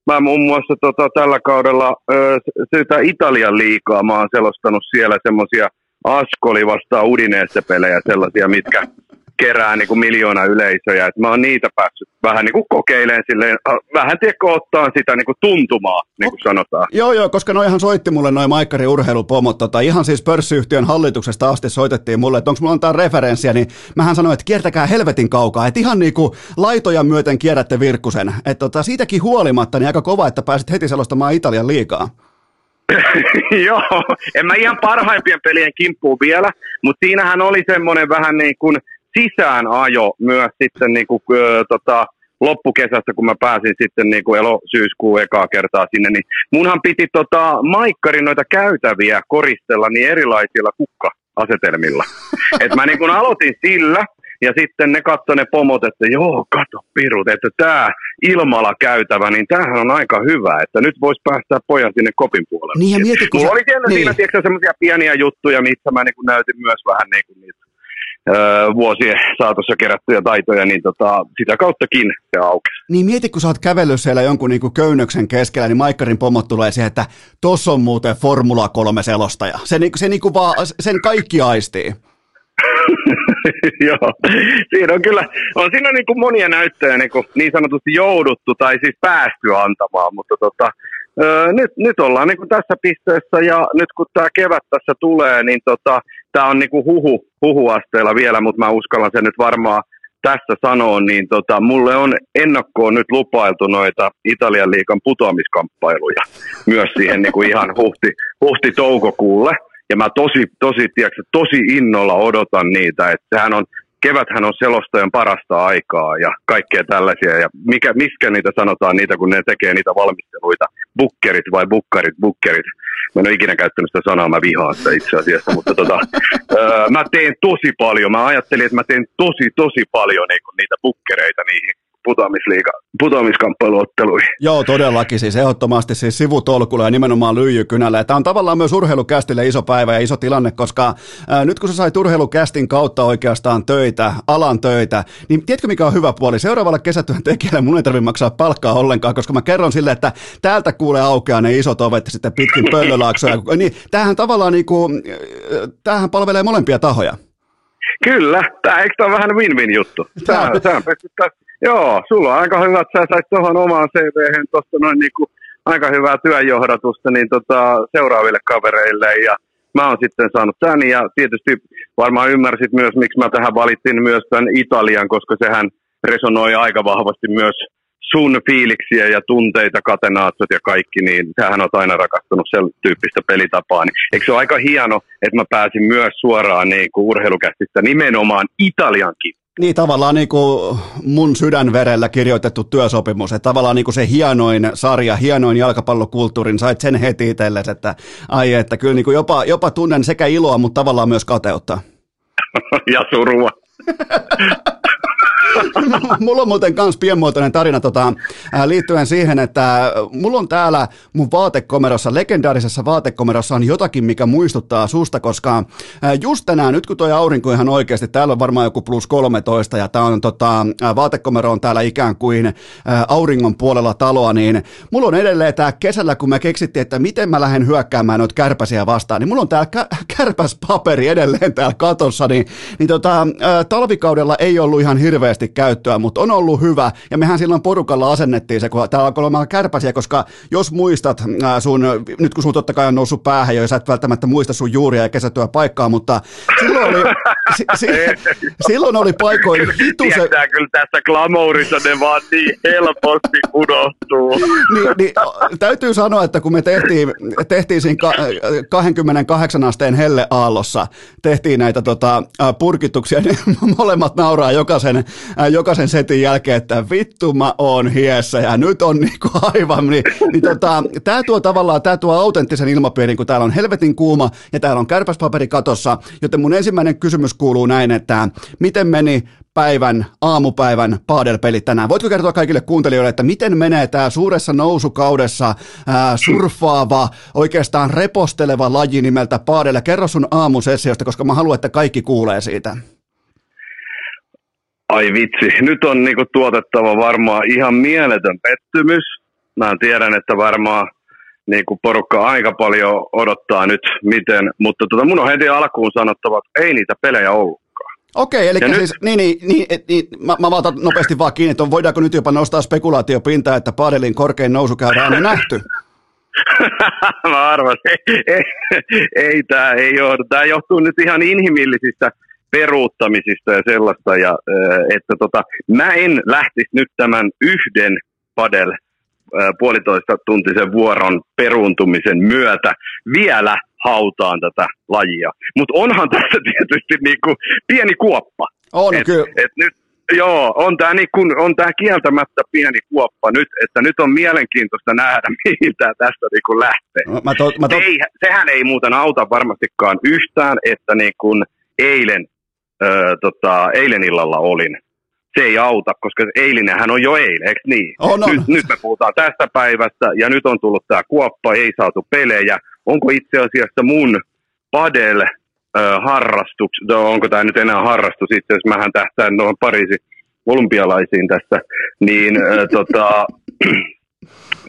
Mä muun muassa tota, tällä kaudella ö, sitä Italian liikaa, mä oon selostanut siellä semmosia Askoli vastaan Udineesse-pelejä, sellaisia, mitkä kerää niin kuin miljoona yleisöjä. Et mä oon niitä päässyt vähän niin kuin kokeilemaan silleen, vähän tiedätkö ottaa sitä niin kuin tuntumaa, niin kuin sanotaan.
Joo, joo, koska noihan soitti mulle noin Maikkari urheilupomot, tota, ihan siis pörssiyhtiön hallituksesta asti soitettiin mulle, että onko mulla antaa referenssiä, niin mähän sanoin, että kiertäkää helvetin kaukaa, että ihan niin kuin laitoja myöten kierrätte Virkkusen. Että tota, siitäkin huolimatta, niin aika kova, että pääsit heti selostamaan Italian liikaa. (laughs)
Joo, en mä ihan parhaimpien pelien kimppuun vielä, mutta siinähän oli semmoinen vähän niin kuin sisään ajo myös sitten niin kuin, ö, tota, loppukesästä, kun mä pääsin sitten niin kuin elo-syyskuun ekaa kertaa sinne, niin munhan piti tota, maikkarin noita käytäviä koristella niin erilaisilla kukka-asetelmilla. Et mä niin kuin aloitin sillä, ja sitten ne katsoi ne pomot, että joo, kato pirut, että tämä Ilmala käytävä, niin tämähän on aika hyvä, että nyt voisi päästä pojan sinne kopin puolelle.
Niin ja mieti, kun
Mulla sä... oli siellä niin. siinä tiedätkö, semmoisia pieniä juttuja, missä mä niin kuin näytin myös vähän niin kuin niitä vuosien saatossa kerättyjä taitoja, niin tota, sitä kauttakin se aukesi.
Niin mieti, kun sä oot kävellyt siellä jonkun niinku köynnöksen keskellä, niin Maikkarin pomot tulee siihen, että tossa on muuten Formula 3 selostaja. Se, niinku, se niinku vaan, sen kaikki aistii. (laughs)
Joo, siinä on kyllä, on siinä niin kuin monia näyttöjä niin, kuin niin sanotusti jouduttu tai siis päästy antamaan, mutta tota, öö, nyt, nyt ollaan niin kuin tässä pisteessä ja nyt kun tämä kevät tässä tulee, niin tota, tämä on niinku huhu, huhuasteella vielä, mutta mä uskallan sen nyt varmaan tässä sanoa, niin tota, mulle on ennakkoon nyt lupailtu noita Italian liikan putoamiskamppailuja myös siihen niinku ihan huhti, huhti-toukokuulle. Ja mä tosi, tosi, tiedätkö, tosi innolla odotan niitä, että sehän on, keväthän on selostajan parasta aikaa ja kaikkea tällaisia. Ja mikä, miskä niitä sanotaan, niitä kun ne tekee niitä valmisteluita, bukkerit vai bukkarit, bukkerit. Mä en ole ikinä käyttänyt sitä sanaa, mä vihaan sitä itse asiassa, mutta tota, mä teen tosi paljon. Mä ajattelin, että mä teen tosi, tosi paljon niin niitä bukkereita niihin putoamisliiga, putoamiskamppailuotteluihin.
Joo, todellakin siis ehdottomasti siis sivutolkulla ja nimenomaan lyijykynällä. Tämä on tavallaan myös urheilukästille iso päivä ja iso tilanne, koska ää, nyt kun sä sait urheilukästin kautta oikeastaan töitä, alan töitä, niin tiedätkö mikä on hyvä puoli? Seuraavalla kesätyön tekijälle mun ei tarvitse maksaa palkkaa ollenkaan, koska mä kerron sille, että täältä kuulee aukeaa ne isot ovet sitten pitkin pöllölaaksoja. (laughs) niin, tämähän tavallaan niinku, tämähän palvelee molempia tahoja.
Kyllä, tämä, eikö tämä ole vähän win-win juttu? Tämä, tämä Joo, sulla on aika hyvä, että sä sait tuohon omaan cv tuosta noin niin kuin aika hyvää työnjohdatusta niin tota, seuraaville kavereille ja mä oon sitten saanut tämän ja tietysti varmaan ymmärsit myös, miksi mä tähän valitsin myös tämän Italian, koska sehän resonoi aika vahvasti myös sun fiiliksiä ja tunteita, katenaatsot ja kaikki, niin sähän on aina rakastunut sen tyyppistä pelitapaa. Niin eikö se ole aika hieno, että mä pääsin myös suoraan niin kuin urheilukästistä nimenomaan Italiankin
niin tavallaan niin kuin mun sydänverellä kirjoitettu työsopimus, että tavallaan niin kuin se hienoin sarja, hienoin jalkapallokulttuurin, sait sen heti itsellesi, että ai että kyllä niin kuin jopa, jopa tunnen sekä iloa, mutta tavallaan myös kateutta. (laughs)
ja surua. (laughs) (laughs)
mulla on muuten myös pienmuotoinen tarina tota, liittyen siihen, että mulla on täällä mun vaatekomerossa, legendaarisessa vaatekomerossa on jotakin, mikä muistuttaa susta, koska just tänään, nyt kun toi aurinko ihan oikeasti, täällä on varmaan joku plus 13 ja tää on tota, vaatekomero on täällä ikään kuin auringon puolella taloa, niin mulla on edelleen tää kesällä, kun me keksittiin, että miten mä lähden hyökkäämään noita kärpäsiä vastaan, niin mulla on kä- kärpäspaperi edelleen täällä katossa, niin, niin tota, talvikaudella ei ollut ihan hirveästi hirveästi käyttöä, mutta on ollut hyvä. Ja mehän silloin porukalla asennettiin se, kun täällä alkoi olemaan kärpäsiä, koska jos muistat sun, nyt kun sun totta kai on noussut päähän jo, ja sä et välttämättä muista sun juuria ja kesätyä paikkaa, mutta silloin oli, (laughs) si, si, silloin oli paikoin
hitu se... kyllä tässä glamourissa ne vaan niin helposti unohtuu. (laughs)
niin, niin, täytyy sanoa, että kun me tehtiin, tehtiin siinä 28 asteen helleaallossa, tehtiin näitä tota, purkituksia, niin (laughs) molemmat nauraa jokaisen jokaisen setin jälkeen, että vittu mä oon hiessä ja nyt on niinku aivan, niin, niin tota, tämä tuo tavallaan, tämä tuo autenttisen ilmapiirin, kun täällä on helvetin kuuma ja täällä on kärpäspaperi katossa, joten mun ensimmäinen kysymys kuuluu näin, että miten meni päivän, aamupäivän paadelpelit tänään. Voitko kertoa kaikille kuuntelijoille, että miten menee tämä suuressa nousukaudessa ää, surfaava, oikeastaan reposteleva laji nimeltä paadelle? Kerro sun aamusessiosta, koska mä haluan, että kaikki kuulee siitä.
Ai vitsi, nyt on niinku tuotettava varmaan ihan mieletön pettymys. Mä tiedän, että varmaan niinku porukka aika paljon odottaa nyt miten, mutta tota mun on heti alkuun sanottava, että ei niitä pelejä ollutkaan.
Okei, eli siis, nyt... niin, niin, niin, niin mä, mä vaatan nopeasti vaan kiinni, että voidaanko nyt jopa nostaa spekulaatiopintaa, että padelin korkein nousu aina nähty? (laughs)
mä arvasin, ei, ei, ei tämä ei johdu. Tämä johtuu nyt ihan inhimillisistä peruuttamisista ja sellaista, ja, että tota, mä en lähtisi nyt tämän yhden padel puolitoista tuntisen vuoron peruuntumisen myötä vielä hautaan tätä lajia. Mutta onhan tässä (laughs) tietysti niinku pieni kuoppa.
On et, kyllä. Et
nyt, joo, on tämä niinku, on tää kieltämättä pieni kuoppa nyt, että nyt on mielenkiintoista nähdä, (laughs) mihin tämä tästä niinku lähtee. No, mä to, mä to... Se ei, sehän ei muuten auta varmastikaan yhtään, että niinku eilen öö, tota, eilen illalla olin. Se ei auta, koska eilinenhän on jo eilen, eikö niin?
On, on.
Nyt, nyt me puhutaan tästä päivästä ja nyt on tullut tämä kuoppa, ei saatu pelejä. Onko itse asiassa mun padel harrastus, no, onko tämä nyt enää harrastus itse asiassa, mähän tähtään noin Pariisin olympialaisiin tässä, niin äh, tota,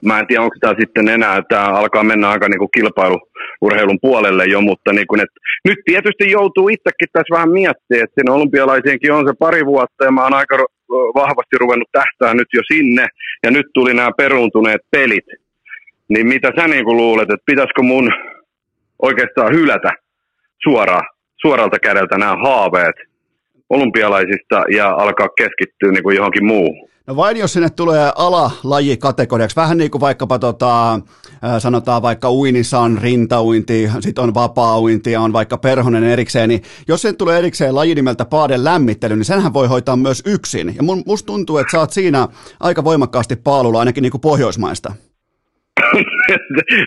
mä en tiedä, onko tämä sitten enää, tämä alkaa mennä aika niin kuin kilpailuurheilun puolelle jo, mutta niin kuin, että nyt tietysti joutuu itsekin tässä vähän miettimään, että siinä olympialaisiinkin on se pari vuotta ja mä oon aika vahvasti ruvennut tähtää nyt jo sinne ja nyt tuli nämä peruuntuneet pelit. Niin mitä sä niin kuin luulet, että pitäisikö mun oikeastaan hylätä suoraan, suoralta kädeltä nämä haaveet olympialaisista ja alkaa keskittyä niin kuin johonkin muuhun.
No vain jos sinne tulee alalajikategoriaksi, vähän niin kuin vaikkapa tota, sanotaan vaikka uinissa on rintauinti, sitten on vapaa-uinti ja on vaikka perhonen erikseen, niin jos sen tulee erikseen laji nimeltä paaden lämmittely, niin senhän voi hoitaa myös yksin. Ja musta tuntuu, että sä oot siinä aika voimakkaasti paalulla ainakin niin kuin Pohjoismaista.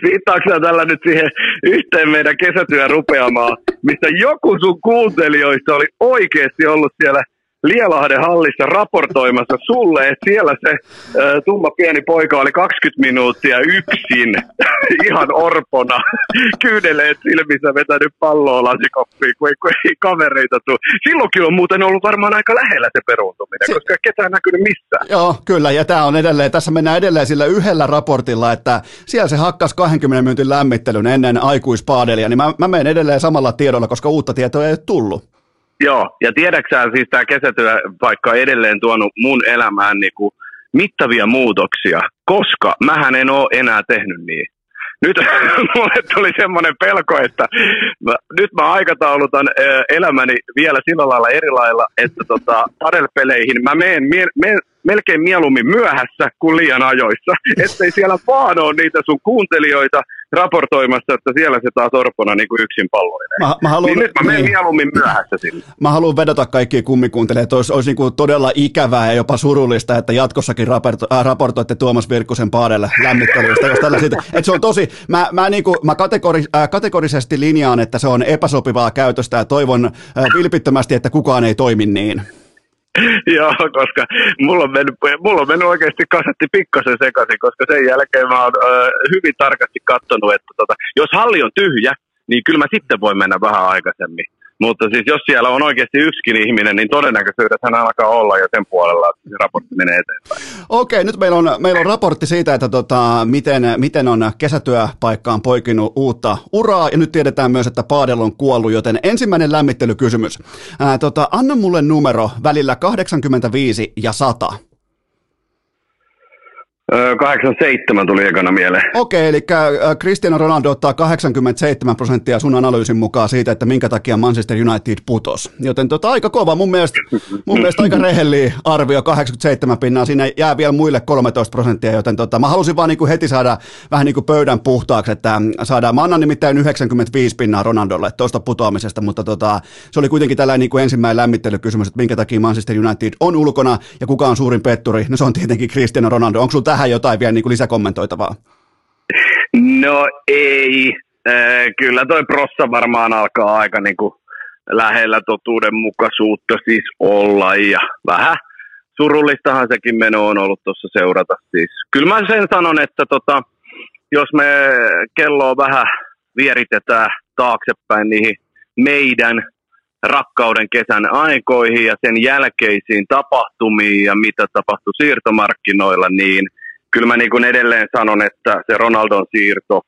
Viittaako tällä nyt siihen yhteen meidän kesätyön rupeamaan, missä joku sun kuuntelijoista oli oikeasti ollut siellä – Lielahden hallissa raportoimassa sulle, että siellä se äh, tumma pieni poika oli 20 minuuttia yksin, (laughs) ihan orpona, (laughs) kyydeleet silmissä vetänyt palloa lasikoppiin, kun ei, kun ei kavereita tule. Silloinkin on muuten ollut varmaan aika lähellä se peruuntuminen, se... koska ketään näkynyt missään.
Joo, kyllä, ja tämä on edelleen, tässä mennään edelleen sillä yhdellä raportilla, että siellä se hakkas 20 minuutin lämmittelyn ennen aikuispaadelia, niin mä, mä menen edelleen samalla tiedolla, koska uutta tietoa ei tullut.
Joo, ja tiedäksää siis tämä kesätyö vaikka edelleen tuonut mun elämään niinku mittavia muutoksia, koska mähän en ole enää tehnyt niin. Nyt (laughs) mulle tuli semmoinen pelko, että mä, nyt mä aikataulutan elämäni vielä sillä lailla eri lailla, että tota, padelpeleihin mä menen melkein mieluummin myöhässä kuin liian ajoissa. (laughs) Ettei siellä vaan ole niitä sun kuuntelijoita, raportoimassa, että siellä se taas Orpona niin kuin yksin palloilee. Mä, mä haluan, niin nyt mä menen niin. mieluummin myöhässä sinne.
Mä haluan vedota kaikkiin kummikuuntelemaan, että olisi, olisi niin kuin todella ikävää ja jopa surullista, että jatkossakin raporto, äh, raportoitte Tuomas Virkkusen paadelle lämmittelystä, jos tällä siitä, että se on tosi, mä, mä, niin kuin, mä kategori, äh, kategorisesti linjaan, että se on epäsopivaa käytöstä ja toivon äh, vilpittömästi, että kukaan ei toimi niin. (laughs)
Joo, koska mulla on, mennyt, mulla on mennyt oikeasti kasetti pikkasen sekaisin, koska sen jälkeen mä oon ö, hyvin tarkasti katsonut, että tota, jos halli on tyhjä, niin kyllä mä sitten voin mennä vähän aikaisemmin. Mutta siis jos siellä on oikeasti yksikin ihminen, niin todennäköisyydet hän alkaa olla jo sen puolella, että se raportti menee eteenpäin.
Okei, nyt meillä on, meillä on raportti siitä, että tota, miten, miten on kesätyöpaikkaan poikinut uutta uraa, ja nyt tiedetään myös, että Paadel on kuollut, joten ensimmäinen lämmittelykysymys. Ää, tota, anna mulle numero välillä 85 ja 100.
87 tuli ekana mieleen.
Okei, eli Cristiano Ronaldo ottaa 87 prosenttia sun analyysin mukaan siitä, että minkä takia Manchester United putos. Joten tota, aika kova, mun mielestä, mun mielestä aika rehelli arvio, 87 pinnaa. Siinä jää vielä muille 13 prosenttia, joten tota, mä halusin vaan niin kuin heti saada vähän niin kuin pöydän puhtaaksi, että saadaan, mä annan nimittäin 95 pinnaa Ronaldolle tuosta putoamisesta, mutta tota, se oli kuitenkin tällainen niin kuin ensimmäinen lämmittelykysymys, että minkä takia Manchester United on ulkona ja kuka on suurin petturi, no se on tietenkin Cristiano Ronaldo. Onko sulla tähän jotain vielä niin kuin lisäkommentoitavaa?
No ei. Äh, kyllä toi prossa varmaan alkaa aika niin kuin lähellä totuudenmukaisuutta siis olla ja vähän surullistahan sekin meno on ollut tuossa seurata. Siis. Kyllä mä sen sanon, että tota, jos me kelloa vähän vieritetään taaksepäin niihin meidän rakkauden kesän aikoihin ja sen jälkeisiin tapahtumiin ja mitä tapahtui siirtomarkkinoilla, niin kyllä mä niin kuin edelleen sanon, että se Ronaldon siirto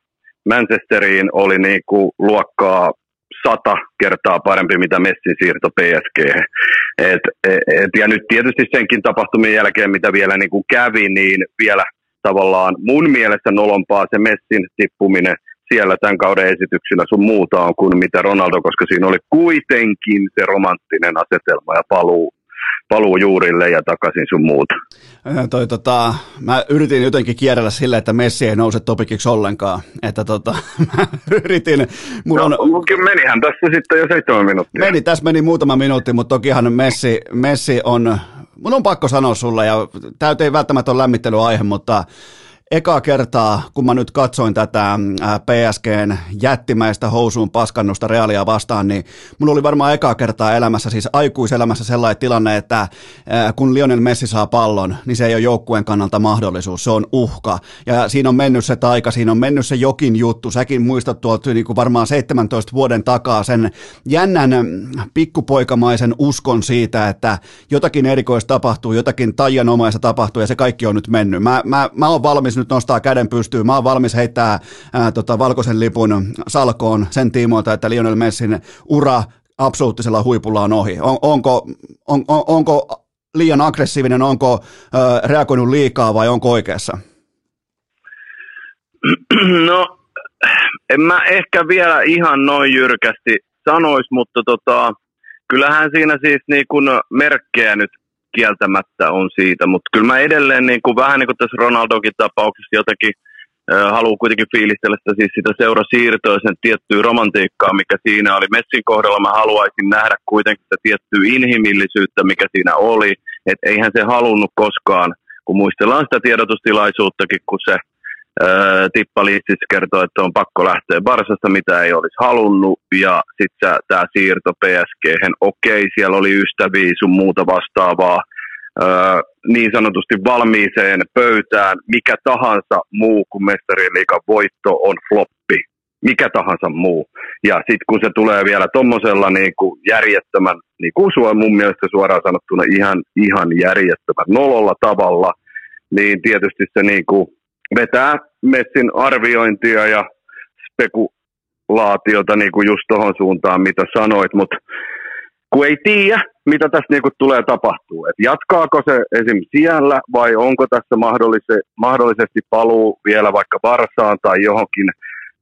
Manchesteriin oli niin kuin luokkaa sata kertaa parempi, mitä Messin siirto PSG. Et, et, ja nyt tietysti senkin tapahtumien jälkeen, mitä vielä niin kuin kävi, niin vielä tavallaan mun mielestä nolompaa se Messin tippuminen siellä tämän kauden esityksillä sun muuta on kuin mitä Ronaldo, koska siinä oli kuitenkin se romanttinen asetelma ja paluu paluu juurille ja takaisin sun muuta.
Toi, tota, mä yritin jotenkin kierrellä sillä, että Messi ei nouse topikiksi ollenkaan. Että tota, (laughs) mä yritin.
Mulla on... no, menihän tässä sitten jo seitsemän minuuttia.
Meni, tässä meni muutama minuutti, mutta tokihan Messi, Messi on, mun on pakko sanoa sulle, ja tämä ei välttämättä ole lämmittelyaihe, mutta eka kertaa, kun mä nyt katsoin tätä PSGn jättimäistä housuun paskannusta Realia vastaan, niin mulla oli varmaan eka kertaa elämässä, siis aikuiselämässä sellainen tilanne, että kun Lionel Messi saa pallon, niin se ei ole joukkueen kannalta mahdollisuus, se on uhka. Ja siinä on mennyt se taika, siinä on mennyt se jokin juttu. Säkin muistat tuolta niin kuin varmaan 17 vuoden takaa sen jännän pikkupoikamaisen uskon siitä, että jotakin erikoista tapahtuu, jotakin taianomaista tapahtuu ja se kaikki on nyt mennyt. Mä, mä, mä oon valmis nyt nostaa käden pystyyn. Mä oon valmis heittää ää, tota, valkoisen lipun salkoon sen tiimoilta, että Lionel Messin ura absoluuttisella huipulla on ohi. On, onko, on, on, onko liian aggressiivinen, onko ö, reagoinut liikaa vai onko oikeassa? (clears throat)
No, en mä ehkä vielä ihan noin jyrkästi sanois, mutta tota, kyllähän siinä siis niin kuin merkkejä nyt kieltämättä on siitä, mutta kyllä mä edelleen niin kuin, vähän niin kuin tässä Ronaldokin tapauksessa jotenkin haluan kuitenkin fiilistellä sitä, siis sitä seurasiirtoa sen tiettyä romantiikkaa, mikä siinä oli. Messin kohdalla mä haluaisin nähdä kuitenkin sitä tiettyä inhimillisyyttä, mikä siinä oli. Että eihän se halunnut koskaan, kun muistellaan sitä tiedotustilaisuuttakin, kun se Tippa Liitsis kertoo, että on pakko lähteä Barsasta, mitä ei olisi halunnut, ja sitten tämä siirto PSG, okei, siellä oli ystäviä sun muuta vastaavaa, niin sanotusti valmiiseen pöytään, mikä tahansa muu kuin mestarien liikan voitto on floppi. Mikä tahansa muu. Ja sitten kun se tulee vielä tuommoisella niin järjettömän, niin kuin sua mun mielestä suoraan sanottuna ihan, ihan järjettömän nololla tavalla, niin tietysti se niin kuin vetää Messin arviointia ja spekulaatiota niin kuin just tuohon suuntaan, mitä sanoit, mutta kun ei tiedä, mitä tässä niin kuin tulee tapahtuu. Et jatkaako se esim. siellä vai onko tässä mahdollisesti, mahdollisesti paluu vielä vaikka Varsaan tai johonkin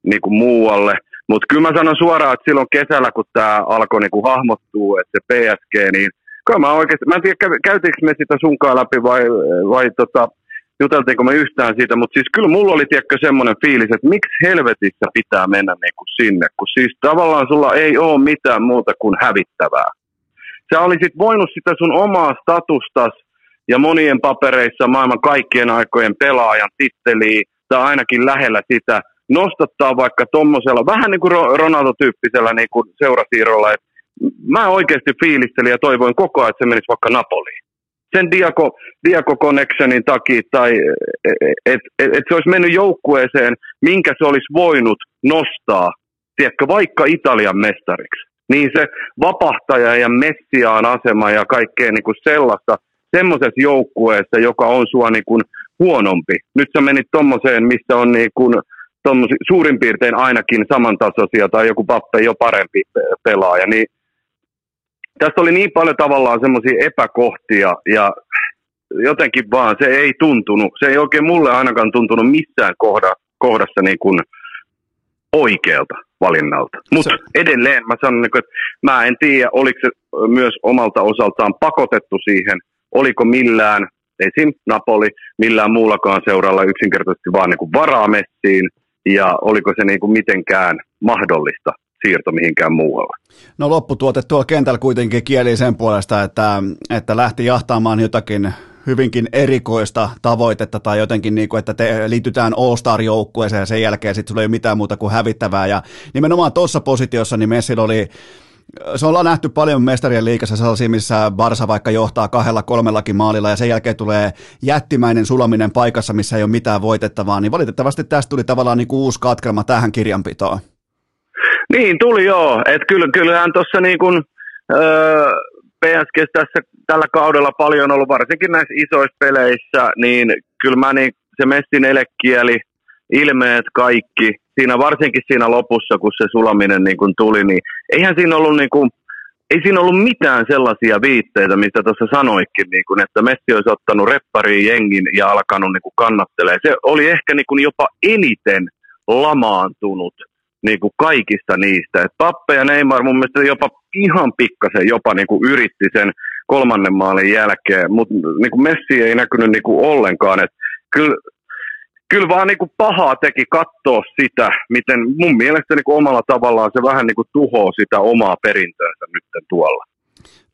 niin kuin muualle. Mutta kyllä mä sanon suoraan, että silloin kesällä, kun tämä alkoi niin kuin hahmottua, että se PSG, niin kyllä mä oikeasti, mä en tiedä käytiinkö me sitä sunkaan läpi vai, vai tota, juteltiinko me yhtään siitä, mutta siis kyllä mulla oli tiedätkö semmoinen fiilis, että miksi helvetissä pitää mennä niin kuin sinne, kun siis tavallaan sulla ei ole mitään muuta kuin hävittävää. Sä olisit voinut sitä sun omaa statustas ja monien papereissa maailman kaikkien aikojen pelaajan titteliä tai ainakin lähellä sitä nostattaa vaikka tuommoisella, vähän niin kuin Ronaldo-tyyppisellä niin kuin seurasiirrolla, että mä oikeasti fiilistelin ja toivoin koko ajan, että se menisi vaikka Napoliin sen Diaco, Diaco Connectionin takia, tai että et, et se olisi mennyt joukkueeseen, minkä se olisi voinut nostaa, tiedätkö, vaikka Italian mestariksi. Niin se vapahtaja ja messiaan asema ja kaikkea niin kuin sellaista, semmoisessa joukkueessa, joka on sua niin kuin huonompi. Nyt sä menit tommoseen, missä on niin kuin, suurin piirtein ainakin samantasoisia tai joku pappe jo parempi pelaaja, niin tässä oli niin paljon tavallaan semmoisia epäkohtia ja jotenkin vaan se ei tuntunut, se ei oikein mulle ainakaan tuntunut missään kohda, kohdassa niin kuin oikealta valinnalta. Mutta edelleen mä sanon, että mä en tiedä, oliko se myös omalta osaltaan pakotettu siihen, oliko millään, esim. Napoli, millään muullakaan seuralla yksinkertaisesti vaan niin kuin varaa messiin, ja oliko se niin kuin mitenkään mahdollista siirto mihinkään muualle.
No lopputuote tuolla kentällä kuitenkin kieli sen puolesta, että, että lähti jahtaamaan jotakin hyvinkin erikoista tavoitetta tai jotenkin, niin kuin, että te liitytään All-Star-joukkueeseen ja sen jälkeen sitten sulla ei ole mitään muuta kuin hävittävää. Ja nimenomaan tuossa positiossa niin Messil oli se ollaan nähty paljon mestarien liikassa sellaisia, missä Barsa vaikka johtaa kahdella kolmellakin maalilla ja sen jälkeen tulee jättimäinen sulaminen paikassa, missä ei ole mitään voitettavaa, niin valitettavasti tästä tuli tavallaan niin kuin uusi katkelma tähän kirjanpitoon.
Niin, tuli joo. Et kyllä, kyllähän tuossa niin kuin, öö, PSG tässä tällä kaudella paljon ollut, varsinkin näissä isoissa peleissä, niin kyllä mä niin, se Messin elekieli, ilmeet kaikki, siinä varsinkin siinä lopussa, kun se sulaminen niin kuin tuli, niin eihän siinä ollut niin kuin, ei siinä ollut mitään sellaisia viitteitä, mistä tuossa sanoikin, niin kuin, että Messi olisi ottanut reppariin jengin ja alkanut niin kuin kannattelee. Se oli ehkä niin kuin jopa eniten lamaantunut niin kuin kaikista niistä. Et Pappe ja Neymar mun mielestä jopa ihan pikkasen jopa niin kuin yritti sen kolmannen maalin jälkeen, mutta niin kuin Messi ei näkynyt niin kuin ollenkaan. Et kyllä, kyllä vaan niin kuin pahaa teki katsoa sitä, miten mun mielestä niin kuin omalla tavallaan se vähän niin kuin tuhoaa sitä omaa perintöönsä nyt tuolla.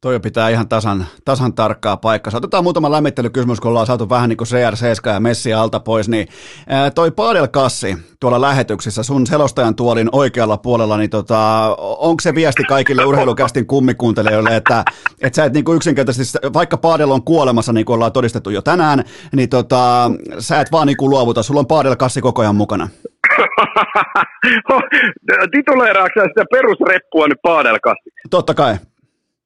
Toi pitää ihan tasan, tasan tarkkaa paikkaa. Otetaan muutama lämmittelykysymys, kun ollaan saatu vähän niin kuin CR7 ja Messi alta pois. Niin, ää, toi Kassi tuolla lähetyksissä, sun selostajan tuolin oikealla puolella, niin tota, onko se viesti kaikille urheilukästin kummikuuntelijoille, että, että sä et niin kuin yksinkertaisesti, vaikka Paadel on kuolemassa, niin kuin ollaan todistettu jo tänään, niin tota, sä et vaan niin kuin luovuta, sulla on Kassi koko ajan mukana. (laughs)
Tituleeraatko sitä perusreppua nyt Kassi?
Totta kai.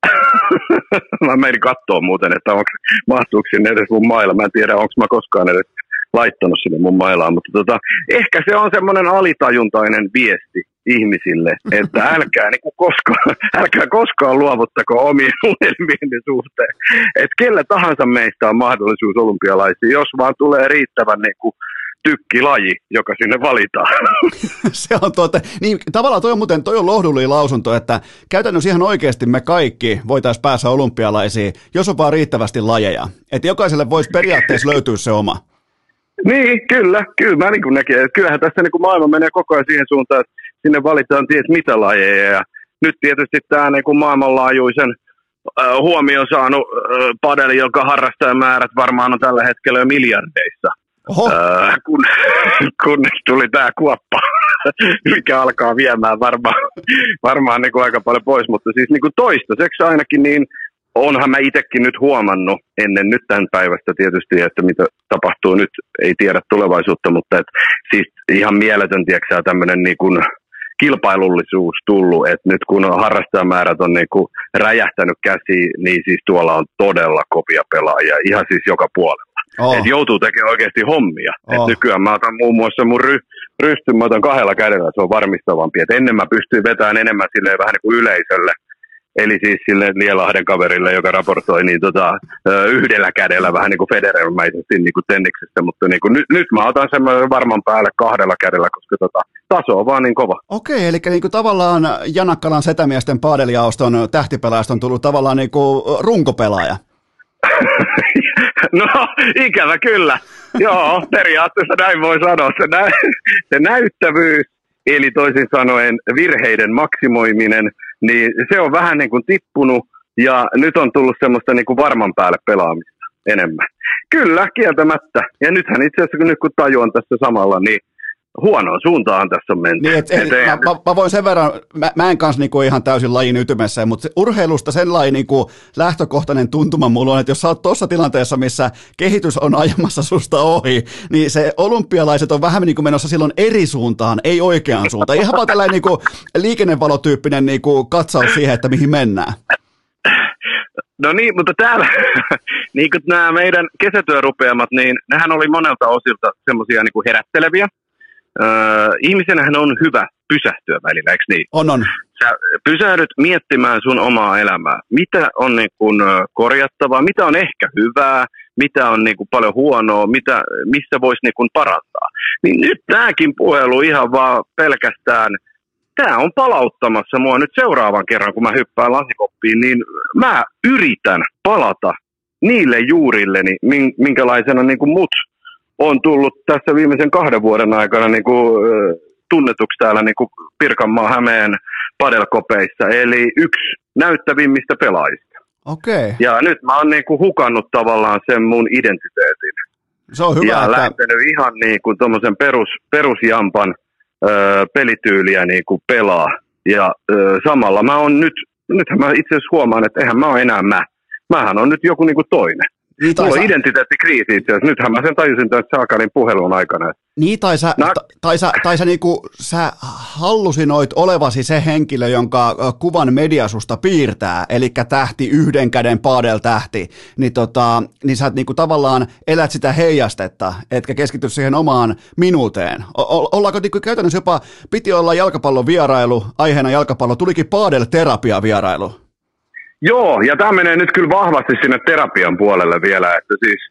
(coughs)
mä menin katsoa muuten, että onko, mahtuuko sinne edes mun mailla. Mä en tiedä, onko mä koskaan edes laittanut sinne mun mailaan, mutta tota, ehkä se on semmoinen alitajuntainen viesti ihmisille, että (laughs) älkää, niin kuin koskaan, älkää koskaan luovuttako omien (laughs) unelmien suhteen. Että kellä tahansa meistä on mahdollisuus olympialaisiin, jos vaan tulee riittävän niin kuin tykkilaji, joka sinne valitaan. (laughs)
se on tuota, niin tavallaan toi on muuten, toi on lohdullinen lausunto, että käytännössä ihan oikeasti me kaikki voitaisiin päästä olympialaisiin, jos on vaan riittävästi lajeja. Että jokaiselle voisi periaatteessa löytyä se oma.
Niin, kyllä, kyllä mä niin näkin. Kyllähän tässä niin maailma menee koko ajan siihen suuntaan, että sinne valitaan ties mitä lajeja. Ja nyt tietysti tämä niin kuin maailmanlaajuisen äh, huomioon saanut äh, padeli, jonka harrastajamäärät varmaan on tällä hetkellä jo miljardeissa. Kun, kunnes tuli tämä kuoppa, mikä alkaa viemään varmaan, varmaan niin kuin aika paljon pois, mutta siis niin kuin toistaiseksi ainakin niin onhan mä itsekin nyt huomannut ennen nyt tämän päivästä tietysti, että mitä tapahtuu nyt, ei tiedä tulevaisuutta, mutta et, siis ihan mieletön, tiedätkö tämmöinen niin kuin kilpailullisuus tullut, että nyt kun harrastajamäärät on niin kuin räjähtänyt käsiin, niin siis tuolla on todella kovia pelaajia, ihan siis joka puolella. Oh. Et joutuu tekemään oikeasti hommia. Oh. Et nykyään mä otan muun muassa mun ry, rystyn, mä otan kahdella kädellä, se on varmistavampi. Et ennen mä pystyin vetämään enemmän silleen vähän niin kuin yleisölle, eli siis sille Lielahden kaverille, joka raportoi niin tota, yhdellä kädellä vähän niin kuin federermäisesti niin kuin tenniksessä, mutta niin kuin, nyt, nyt mä otan semmoisen varman päälle kahdella kädellä, koska tota, taso on vaan niin kova.
Okei, eli niin kuin tavallaan Janakkalan setämiesten paadelijaoston tähtipelaajasta on tullut tavallaan niin kuin runkopelaaja. (laughs)
no, ikävä kyllä. Joo, periaatteessa näin voi sanoa. Se, nä- se näyttävyys, eli toisin sanoen virheiden maksimoiminen, niin se on vähän niin kuin tippunut ja nyt on tullut semmoista niin kuin varman päälle pelaamista enemmän. Kyllä, kieltämättä. Ja nythän itse asiassa, kun nyt kun tajuan tässä samalla, niin huonoon suuntaan tässä on menty.
Niin, et, et, mä, mä, mä, voin sen verran, mä, mä en kanssa niinku ihan täysin lajin ytimessä, mutta se, urheilusta sellainen niinku lähtökohtainen tuntuma mulla on, että jos sä oot tuossa tilanteessa, missä kehitys on ajamassa susta ohi, niin se olympialaiset on vähän niin kuin menossa silloin eri suuntaan, ei oikeaan suuntaan. Ihan vaan tällainen niinku liikennevalotyyppinen niinku katsaus siihen, että mihin mennään.
No niin, mutta täällä, (laughs) niin kuin nämä meidän kesätyörupeamat, niin nehän oli monelta osilta semmoisia niin herätteleviä äh, ihmisenähän on hyvä pysähtyä välillä, eikö niin?
On, on.
Sä pysähdyt miettimään sun omaa elämää. Mitä on niin kuin, korjattavaa, mitä on ehkä hyvää, mitä on niin kuin, paljon huonoa, mitä, missä voisi niin kuin, parantaa. Niin nyt tämäkin puhelu ihan vaan pelkästään, tämä on palauttamassa mua nyt seuraavan kerran, kun mä hyppään lasikoppiin, niin mä yritän palata niille juurilleni, minkälaisena niin kuin mut on tullut tässä viimeisen kahden vuoden aikana niin kuin, tunnetuksi täällä niin kuin Pirkanmaa Hämeen padelkopeissa, eli yksi näyttävimmistä pelaajista.
Okay.
Ja nyt mä oon niin kuin hukannut tavallaan sen mun identiteetin.
Se on hyvä,
ja
että...
lähtenyt ihan niin kuin perus, perusjampan ö, pelityyliä niin kuin pelaa. Ja ö, samalla mä oon nyt, nythän mä itse asiassa huomaan, että eihän mä ole enää mä. Mähän on nyt joku niin kuin toinen. Niin, Mulla on identiteettikriisi itse asiassa. Nythän mä sen tajusin tämän Saakarin puhelun aikana.
Niin, tai sä, Nä... tai sä, tai sä, niinku, sä hallusinoit olevasi se henkilö, jonka kuvan mediasusta piirtää, eli tähti, yhden käden paadel tähti, niin, tota, niin sä niinku tavallaan elät sitä heijastetta, etkä keskity siihen omaan minuuteen. O- ollaanko niinku käytännössä jopa, piti olla jalkapallon vierailu, aiheena jalkapallo, tulikin paadel terapia vierailu?
Joo, ja tämä menee nyt kyllä vahvasti sinne terapian puolelle vielä, että siis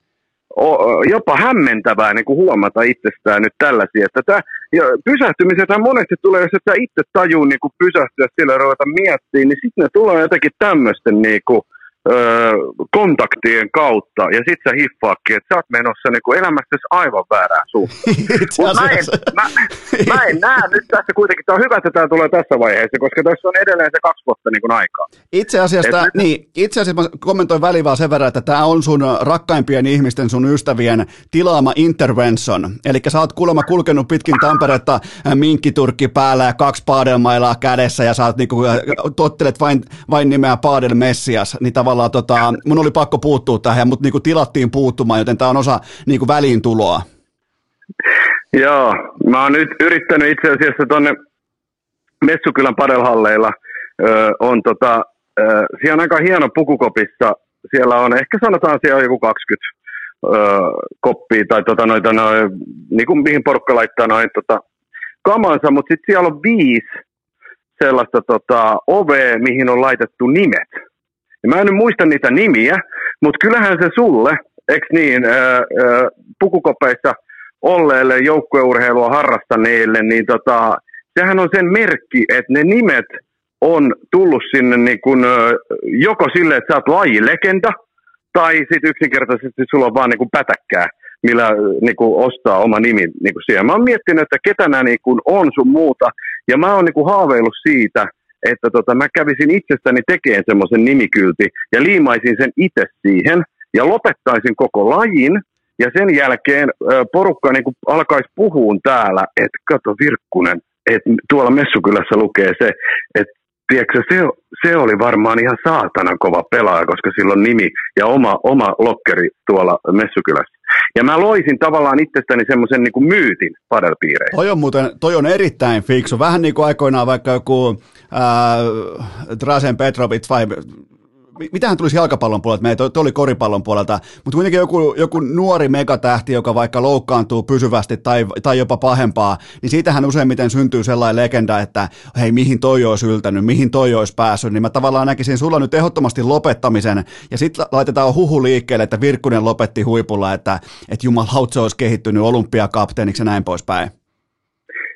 jopa hämmentävää niin kuin huomata itsestään nyt tällaisia. Että tämä, ja pysähtymisethän monesti tulee, jos et sä itse tajuu niin kuin pysähtyä sillä ruveta miettimään, niin sitten ne tulee jotenkin tämmöisten niin kuin, öö, kontaktien kautta, ja sit sä hiffaakin, että sä oot menossa niinku elämässäsi aivan väärään suuntaan. (laughs) mä, en, mä, mä en näe nyt tässä kuitenkin, tämä on hyvä, että tämä tulee tässä vaiheessa, koska tässä on edelleen se kaksi vuotta niin kuin aikaa.
Itse asiassa, Et niin, itse asiassa mä kommentoin väliin vaan sen verran, että tämä on sun rakkaimpien ihmisten, sun ystävien tilaama intervention. Eli sä oot kuulemma kulkenut pitkin Tamperetta minkkiturkki päällä ja kaksi paadelmailaa kädessä ja sä oot niinku, tottelet vain, vain nimeä Paadel Messias, niin tavallaan tota, mun oli pakko puuttua tähän, mutta niinku tilattiin puuttumaan, joten tämä on osa niinku väliintuloa.
Joo, mä oon nyt yrittänyt itse asiassa tuonne Messukylän padelhalleilla, ö, on tota, ö, siellä on aika hieno pukukopissa, siellä on ehkä sanotaan siellä on joku 20 ö, koppia tai tota, noita, noin, niin kuin mihin porukka laittaa noin tota, kamansa, mutta sitten siellä on viisi sellaista tota, ovea, mihin on laitettu nimet. Ja mä en nyt muista niitä nimiä, mutta kyllähän se sulle, eikö niin, ää, ää, pukukopeissa olleelle joukkueurheilua harrastaneille, niin tota, sehän on sen merkki, että ne nimet on tullut sinne niin kun, joko sille, että sä oot lajilegenda, tai sitten yksinkertaisesti sulla on vaan niin kuin pätäkkää, millä niin kuin ostaa oma nimi niin kuin. Mä oon miettinyt, että ketä nämä niin kuin on sun muuta, ja mä oon niin kuin haaveillut siitä, että tota, mä kävisin itsestäni tekemään semmoisen nimikylti ja liimaisin sen itse siihen ja lopettaisin koko lajin ja sen jälkeen porukka niin alkaisi puhua täällä, että kato Virkkunen, että tuolla Messukylässä lukee se, että tiedätkö, se, se oli varmaan ihan saatanan kova pelaaja, koska sillä on nimi ja oma, oma lokkeri tuolla Messukylässä. Ja mä loisin tavallaan itsestäni semmoisen niin myytin padelpiireihin.
Toi on muuten, toi on erittäin fiksu. Vähän niin kuin aikoinaan vaikka joku ää, Drasen Petrovic vai mitähän tulisi jalkapallon puolelta, meitä toi oli koripallon puolelta, mutta kuitenkin joku, joku nuori megatähti, joka vaikka loukkaantuu pysyvästi tai, tai jopa pahempaa, niin siitähän useimmiten syntyy sellainen legenda, että hei, mihin toi olisi yltänyt, mihin toi olisi päässyt, niin mä tavallaan näkisin sulla nyt ehdottomasti lopettamisen, ja sitten laitetaan huhu liikkeelle, että Virkkunen lopetti huipulla, että, että jumalauta olisi kehittynyt olympiakapteeniksi ja näin poispäin.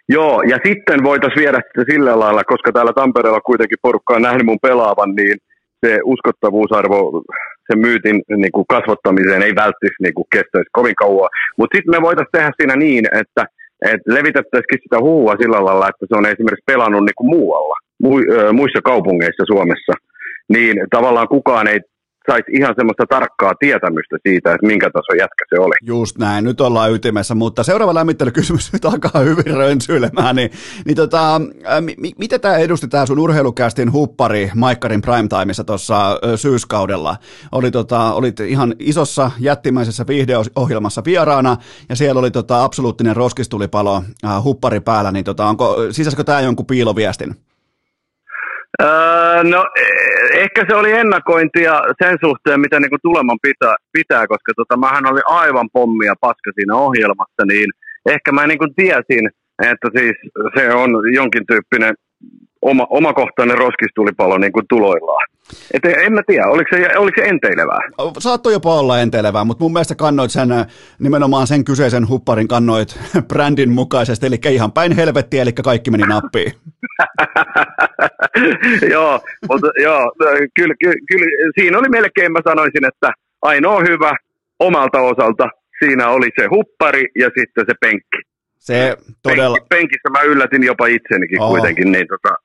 Joo, ja sitten voitaisiin viedä sitä sillä lailla, koska täällä Tampereella kuitenkin porukka on nähnyt mun pelaavan, niin se uskottavuusarvo sen myytin niin kuin kasvattamiseen ei välttis niin kuin kestäisi kovin kauan. Mutta sitten me voitaisiin tehdä siinä niin, että, että levitettäisiin sitä huua sillä lailla, että se on esimerkiksi pelannut niin kuin muualla, muissa kaupungeissa Suomessa. Niin tavallaan kukaan ei saisi ihan semmoista tarkkaa tietämystä siitä, että minkä taso jätkä se oli.
Just näin, nyt ollaan ytimessä, mutta seuraava lämmittelykysymys nyt alkaa hyvin rönsyilemään, niin, niin tota, m- mitä tämä edusti tämä sun urheilukästin huppari Maikkarin primetimeissa tuossa syyskaudella? Oli tota, olit ihan isossa jättimäisessä viihdeohjelmassa vieraana, ja siellä oli tota, absoluuttinen roskistulipalo äh, huppari päällä, niin tota, onko, sisäskö tämä jonkun piiloviestin?
Öö, no e, ehkä se oli ennakointia sen suhteen, mitä niinku tuleman pitää, pitää koska tota, mähän oli aivan pommia paska siinä ohjelmassa, niin ehkä mä niinku tiesin, että siis se on jonkin tyyppinen oma, omakohtainen roskistulipalo niin kuin tuloillaan. Et en mä tiedä, oliko se, oliko se enteilevää?
Saattoi jopa olla enteilevää, mutta mun mielestä kannoit sen, nimenomaan sen kyseisen hupparin kannoit (laughs) brändin mukaisesti, eli ihan päin helvettiä, eli kaikki meni nappiin. (laughs)
joo, mutta joo, kyllä, kyllä, kyllä, siinä oli melkein, mä sanoisin, että ainoa hyvä omalta osalta, siinä oli se huppari ja sitten se penkki.
Se todella...
Penki, penkissä mä yllätin jopa itsenikin Oho. kuitenkin, niin tota,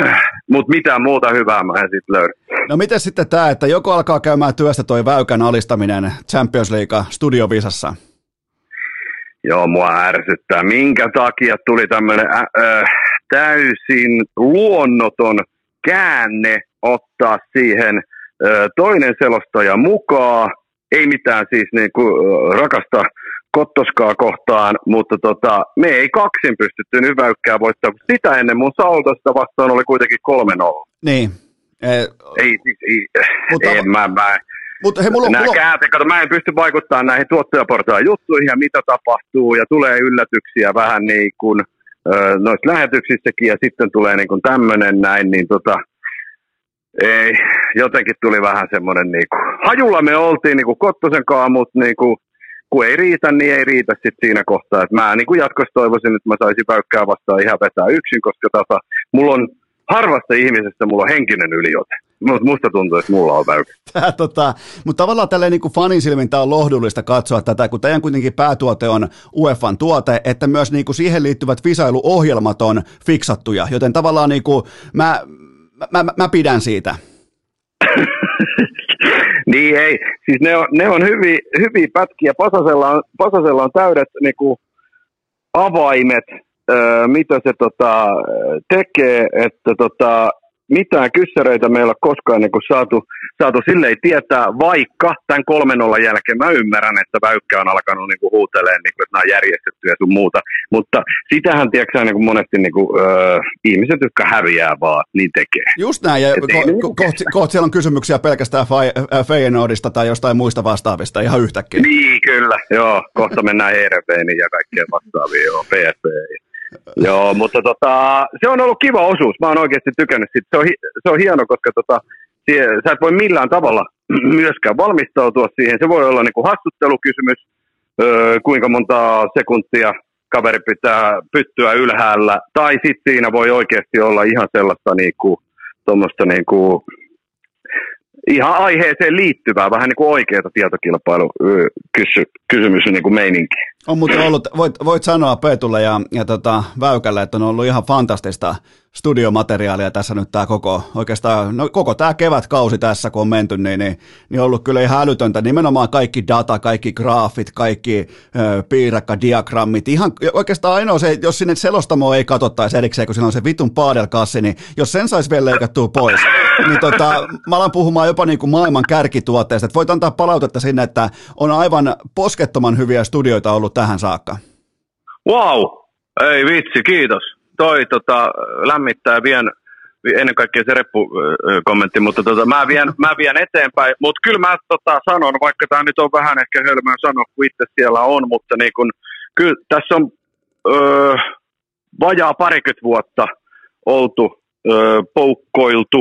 (clears throat) mutta mitään muuta hyvää mä en sitten löydä.
No miten sitten tämä, että joko alkaa käymään työstä toi Väykän alistaminen Champions League studiovisassa?
Joo, mua ärsyttää. Minkä takia tuli tämmöinen äh, äh, täysin luonnoton käänne ottaa siihen äh, toinen selostaja mukaan? Ei mitään siis niin kuin, äh, rakasta Kottoskaa kohtaan, mutta tota, me ei kaksin pystytty nyt väykkää voittaa, sitä ennen mun saldosta vastaan oli kuitenkin 3-0.
Niin.
Eh, ei, siis, ei, mutta, en mä, mä,
mutta he, mulla,
Nämä mulla... Käänte, kato, mä en pysty vaikuttamaan näihin tuottajaportaan juttuihin ja mitä tapahtuu, ja tulee yllätyksiä vähän niin kuin noista lähetyksissäkin, ja sitten tulee niin kuin tämmöinen näin, niin tota, ei, jotenkin tuli vähän semmoinen, niin kuin, hajulla me oltiin niin kuin Kottosen mutta niin kuin, kun ei riitä, niin ei riitä sit siinä kohtaa. Et mä niin kuin jatkossa toivoisin, että mä saisin väykkää vastaan ihan vetää yksin, koska tota, mulla on harvasta ihmisestä mulla on henkinen yliote. Musta tuntuu, että mulla on väykä. (laughs)
Tää, tota, mutta tavallaan tälleen niin fanin silmin tämä on lohdullista katsoa tätä, kun teidän kuitenkin päätuote on UEFan tuote, että myös niin kuin siihen liittyvät visailuohjelmat on fiksattuja, joten tavallaan niin kuin mä, mä, mä, mä pidän siitä. (laughs)
Niin ei, siis ne on, ne on hyviä, hyviä pätkiä. Pasasella on, Pasasella on täydet niin kuin, avaimet, öö, mitä se tota, tekee, että tota, mitään kyssäreitä meillä ole koskaan niin kuin saatu, saatu silleen tietää, vaikka tämän 3-0 jälkeen mä ymmärrän, että Väykkä on alkanut niin kuin huuteleen, niin kuin, että nämä on järjestetty ja sun muuta. Mutta sitähän tiedätkö, niin kuin monesti niin kuin, öö, ihmiset, jotka häviää vaan, niin tekee.
Just näin, ja ko- ko- kohta koht siellä on kysymyksiä pelkästään Feyenoordista tai jostain muista vastaavista ihan yhtäkkiä.
Niin, kyllä, joo. Kohta mennään ERPniin ja kaikkeen vastaaviin, joo, PSP. Joo, mutta tota, se on ollut kiva osuus. Mä oon oikeasti tykännyt siitä. Se on, se on hieno, koska tota, sie, sä et voi millään tavalla (clears throat) myöskään valmistautua siihen. Se voi olla niinku hassuttelukysymys, öö, kuinka monta sekuntia kaveri pitää pyttyä ylhäällä, tai sitten siinä voi oikeasti olla ihan sellaista niinku, niinku, ihan aiheeseen liittyvää, vähän niin kuin oikeaa tietokilpailu kysy, kysymys niin kuin meininki.
On muuten ollut, voit, voit sanoa Peetulle ja, ja tota, Väykälle, että on ollut ihan fantastista studiomateriaalia tässä nyt tämä koko, oikeastaan, no koko tämä kevätkausi tässä, kun on menty, niin, niin, niin ollut kyllä ihan älytöntä. Nimenomaan kaikki data, kaikki graafit, kaikki ö, piirakkadiagrammit. Ihan oikeastaan ainoa se, jos sinne selostamo ei katsottaisi erikseen, kun siinä on se vitun paadelkassi, niin jos sen saisi vielä leikattua pois, niin tota, mä alan puhumaan jopa niin kuin maailman kärkituotteista. Että voit antaa palautetta sinne, että on aivan poskettoman hyviä studioita ollut tähän saakka.
Wow! Ei vitsi, kiitos toi tota, lämmittää vien, ennen kaikkea se reppu-kommentti, mutta tota, mä, vien, mä vien eteenpäin. Mutta kyllä mä tota, sanon, vaikka tämä nyt on vähän ehkä hölmöä sanoa, kun itse siellä on, mutta niin kun, kyllä tässä on öö, vajaa parikymmentä vuotta oltu öö, poukkoiltu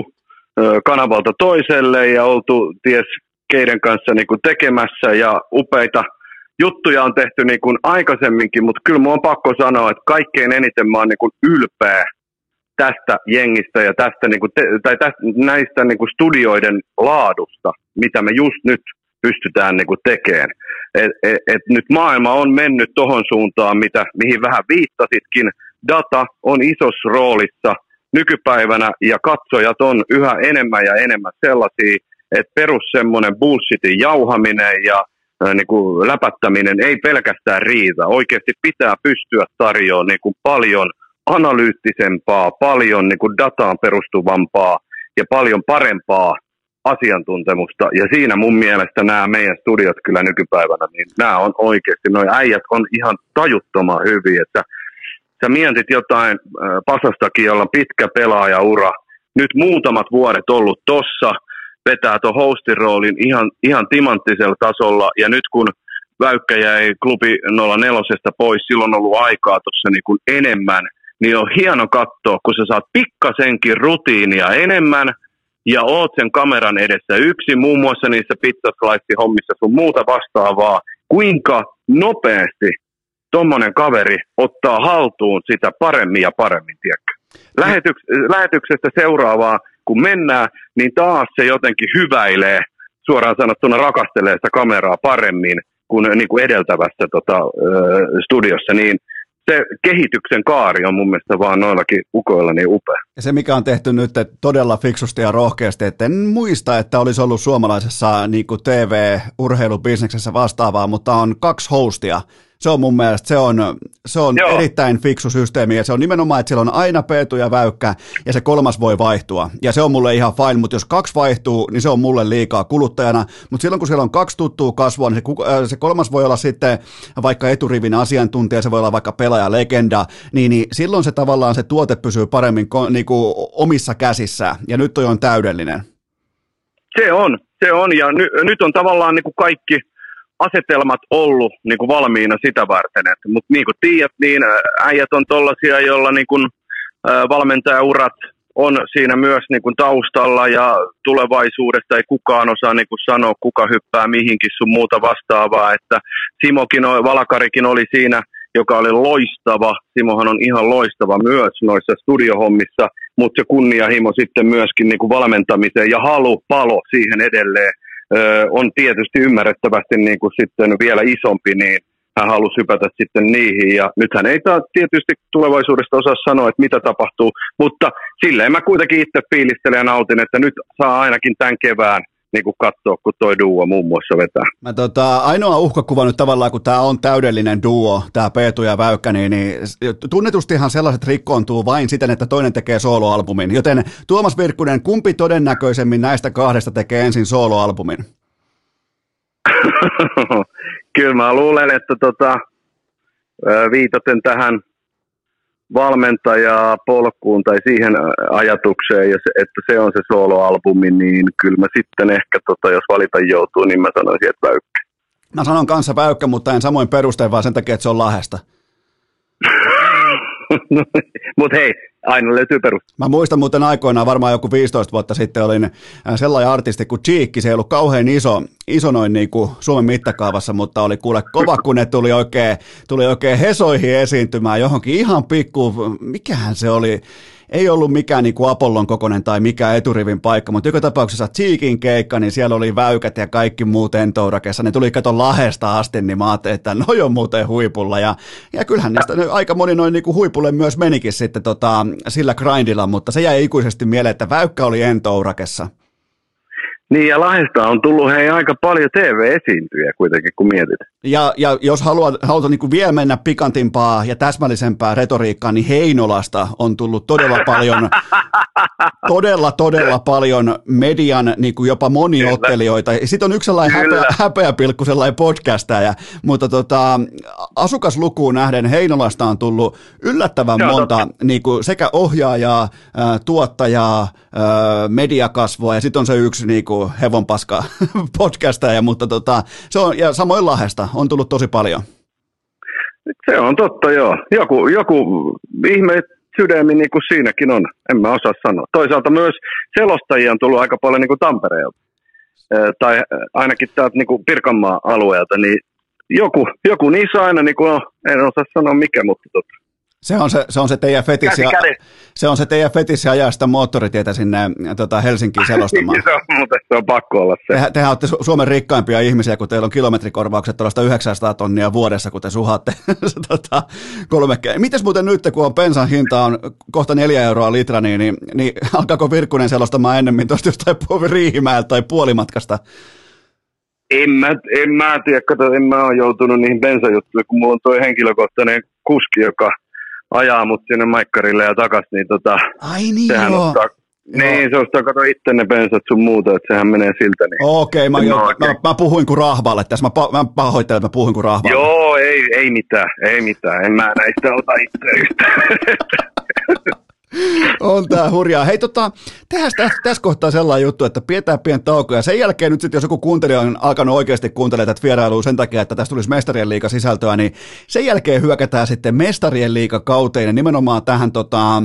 öö, kanavalta toiselle ja oltu ties keiden kanssa niin tekemässä ja upeita – juttuja on tehty niin kuin aikaisemminkin, mutta kyllä mun on pakko sanoa, että kaikkein eniten mä oon niin kuin ylpeä tästä jengistä ja tästä, niin kuin te, tai tästä, näistä niin kuin studioiden laadusta, mitä me just nyt pystytään niin kuin tekemään. Et, et, et nyt maailma on mennyt tohon suuntaan, mitä, mihin vähän viittasitkin. Data on isossa roolissa nykypäivänä ja katsojat on yhä enemmän ja enemmän sellaisia, että perus semmoinen bullshitin jauhaminen ja niin kuin läpättäminen ei pelkästään riitä. Oikeasti pitää pystyä tarjoamaan niin kuin paljon analyyttisempaa, paljon niin kuin dataan perustuvampaa ja paljon parempaa asiantuntemusta. Ja siinä mun mielestä nämä meidän studiot kyllä nykypäivänä, niin nämä on oikeasti, noin äijät on ihan tajuttoman hyviä, että sä mietit jotain Pasastakin, jolla on pitkä pelaajaura, nyt muutamat vuodet ollut tossa – vetää tuon hostin roolin ihan, ihan timanttisella tasolla. Ja nyt kun Väykkä jäi klubi 04 pois, silloin on ollut aikaa tuossa niin kuin enemmän, niin on hieno katsoa, kun sä saat pikkasenkin rutiinia enemmän ja oot sen kameran edessä yksi, muun muassa niissä pizzaslice-hommissa sun muuta vastaavaa, kuinka nopeasti tuommoinen kaveri ottaa haltuun sitä paremmin ja paremmin, tiedätkö? Lähetyks- lähetyksestä seuraavaa kun mennään, niin taas se jotenkin hyväilee, suoraan sanottuna rakastelee sitä kameraa paremmin kuin, niin kuin edeltävässä tota, studiossa, niin se kehityksen kaari on mun mielestä vaan noillakin ukoilla niin upea.
Ja se, mikä on tehty nyt todella fiksusti ja rohkeasti, että en muista, että olisi ollut suomalaisessa niin TV-urheilubisneksessä vastaavaa, mutta on kaksi hostia, se on mun mielestä se on, se on erittäin fiksu systeemi ja se on nimenomaan, että siellä on aina Peetu ja Väykkä ja se kolmas voi vaihtua. Ja se on mulle ihan fine, mutta jos kaksi vaihtuu, niin se on mulle liikaa kuluttajana, mutta silloin kun siellä on kaksi tuttua kasvua, niin se, äh, se kolmas voi olla sitten vaikka eturivin asiantuntija, se voi olla vaikka pelaaja legenda, niin, niin silloin se tavallaan se tuote pysyy paremmin niin kuin omissa käsissä. Ja nyt toi on täydellinen.
Se on, se on. Ja ny, nyt on tavallaan niin kuin kaikki asetelmat ollut niin kuin valmiina sitä varten. Mutta niin kuin tiedät, niin äijät on tollaisia, joilla niin kuin, valmentajaurat on siinä myös niin kuin taustalla ja tulevaisuudesta ei kukaan osaa niin kuin sanoa, kuka hyppää mihinkin sun muuta vastaavaa. Että Simokin, Valakarikin oli siinä, joka oli loistava. Simohan on ihan loistava myös noissa studiohommissa, mutta se kunnianhimo sitten myöskin niin kuin valmentamiseen ja halu palo siihen edelleen on tietysti ymmärrettävästi niin kuin sitten vielä isompi, niin hän halusi hypätä sitten niihin. Ja nythän ei tietysti tulevaisuudesta osaa sanoa, että mitä tapahtuu, mutta silleen mä kuitenkin itse fiilistelen ja nautin, että nyt saa ainakin tämän kevään niin kuin katsoa, kun toi duo muun muassa vetää.
Mä tota, ainoa uhkakuva nyt tavallaan, kun tämä on täydellinen duo, tämä Peetu ja Väykkä, niin, niin tunnetustihan sellaiset rikkoontuu vain siten, että toinen tekee soloalbumin. Joten Tuomas Virkkunen, kumpi todennäköisemmin näistä kahdesta tekee ensin soloalbumin? (laughs)
Kyllä mä luulen, että tota, viitaten tähän valmentajaa polkuun tai siihen ajatukseen, että se on se soloalbumi, niin kyllä mä sitten ehkä, tota, jos valita joutuu, niin mä sanoisin, että Väykkä.
Mä sanon kanssa Väykkä, mutta en samoin perusteen, vaan sen takia, että se on Lahesta. (laughs)
Mutta hei, aina löytyy perusta.
Mä muistan muuten aikoinaan, varmaan joku 15 vuotta sitten olin äh, sellainen artisti kuin Cheekki, se ei ollut kauhean iso, iso noin niin kuin Suomen mittakaavassa, mutta oli kuule kova, kun ne tuli oikein, tuli oikein hesoihin esiintymään johonkin ihan pikku, mikähän se oli, ei ollut mikään niin kuin Apollon kokonen tai mikään eturivin paikka, mutta joka tapauksessa Cheekin keikka, niin siellä oli väykät ja kaikki muut entourakessa. Ne tuli katon lahesta asti, niin mä ajattelin, että no on muuten huipulla. Ja, ja kyllähän niistä aika moni noin niin kuin huipulle myös menikin sitten tota, sillä grindilla, mutta se jäi ikuisesti mieleen, että väykkä oli entourakessa.
Niin ja Lahdesta on tullut hei aika paljon TV-esiintyjä kuitenkin, kun mietit.
Ja, ja jos haluat, haluat niin kuin vielä mennä pikantimpaa ja täsmällisempää retoriikkaa, niin Heinolasta on tullut todella paljon, (laughs) todella, todella paljon median niin kuin jopa moniottelijoita. Sitten on yksi sellainen häpeä, häpeäpilkku, sellainen podcastaja, mutta tota, asukaslukuun nähden Heinolasta on tullut yllättävän Joo, monta niin kuin sekä ohjaajaa, tuottajaa, mediakasvoa ja sitten on se yksi niin kuin hevonpaska (laughs) podcastaja, mutta tota, se on, ja samoin Lahesta on tullut tosi paljon.
Se on totta, joo. Joku, joku ihme sydämi niin kuin siinäkin on, en mä osaa sanoa. Toisaalta myös selostajia on tullut aika paljon niin kuin Tampereelta, tai ainakin täältä niin kuin Pirkanmaan alueelta, niin joku, joku niissä aina, niin kuin, en osaa sanoa mikä, mutta totta.
Se on se, se on se teidän fetissi, se on se teidän fetissi ajaa sitä moottoritietä sinne tota Helsinkiin selostamaan.
se, on, mutta se on pakko olla se.
Te, tehän olette Suomen rikkaimpia ihmisiä, kun teillä on kilometrikorvaukset tuollaista 900 tonnia vuodessa, kun te suhaatte (laughs) tota, kolme. Mites muuten nyt, kun on bensan hinta on kohta neljä euroa litra, niin, niin, niin (laughs) alkaako Virkkunen selostamaan ennemmin tuosta jostain Riihimäeltä tai puolimatkasta?
En mä, en mä tiedä, kato, en mä ole joutunut niihin bensajuttuihin, kun mulla on tuo henkilökohtainen kuski, joka ajaa mut sinne maikkarille ja takas, niin tota,
Ai niin sehän joo. Ottaa,
niin, se ostaa kato itse ne bensat sun muuta, että sehän menee siltä. Niin.
Okei, okay, mä, no, mä, mä, puhuin kuin rahvalle tässä, mä, mä pahoittelen, että mä puhuin kuin rahvalle.
Joo, ei, ei mitään, ei mitään, en mä näistä ota itse yhtään. (laughs)
On tää hurjaa. Hei tota, tehdään tässä, tässä kohtaa sellainen juttu, että pidetään pieni tauko ja sen jälkeen nyt sitten, jos joku kuuntelija on alkanut oikeasti kuuntelemaan tätä vierailua sen takia, että tästä tulisi mestarien liiga sisältöä, niin sen jälkeen hyökätään sitten mestarien liiga kauteen ja nimenomaan tähän tota,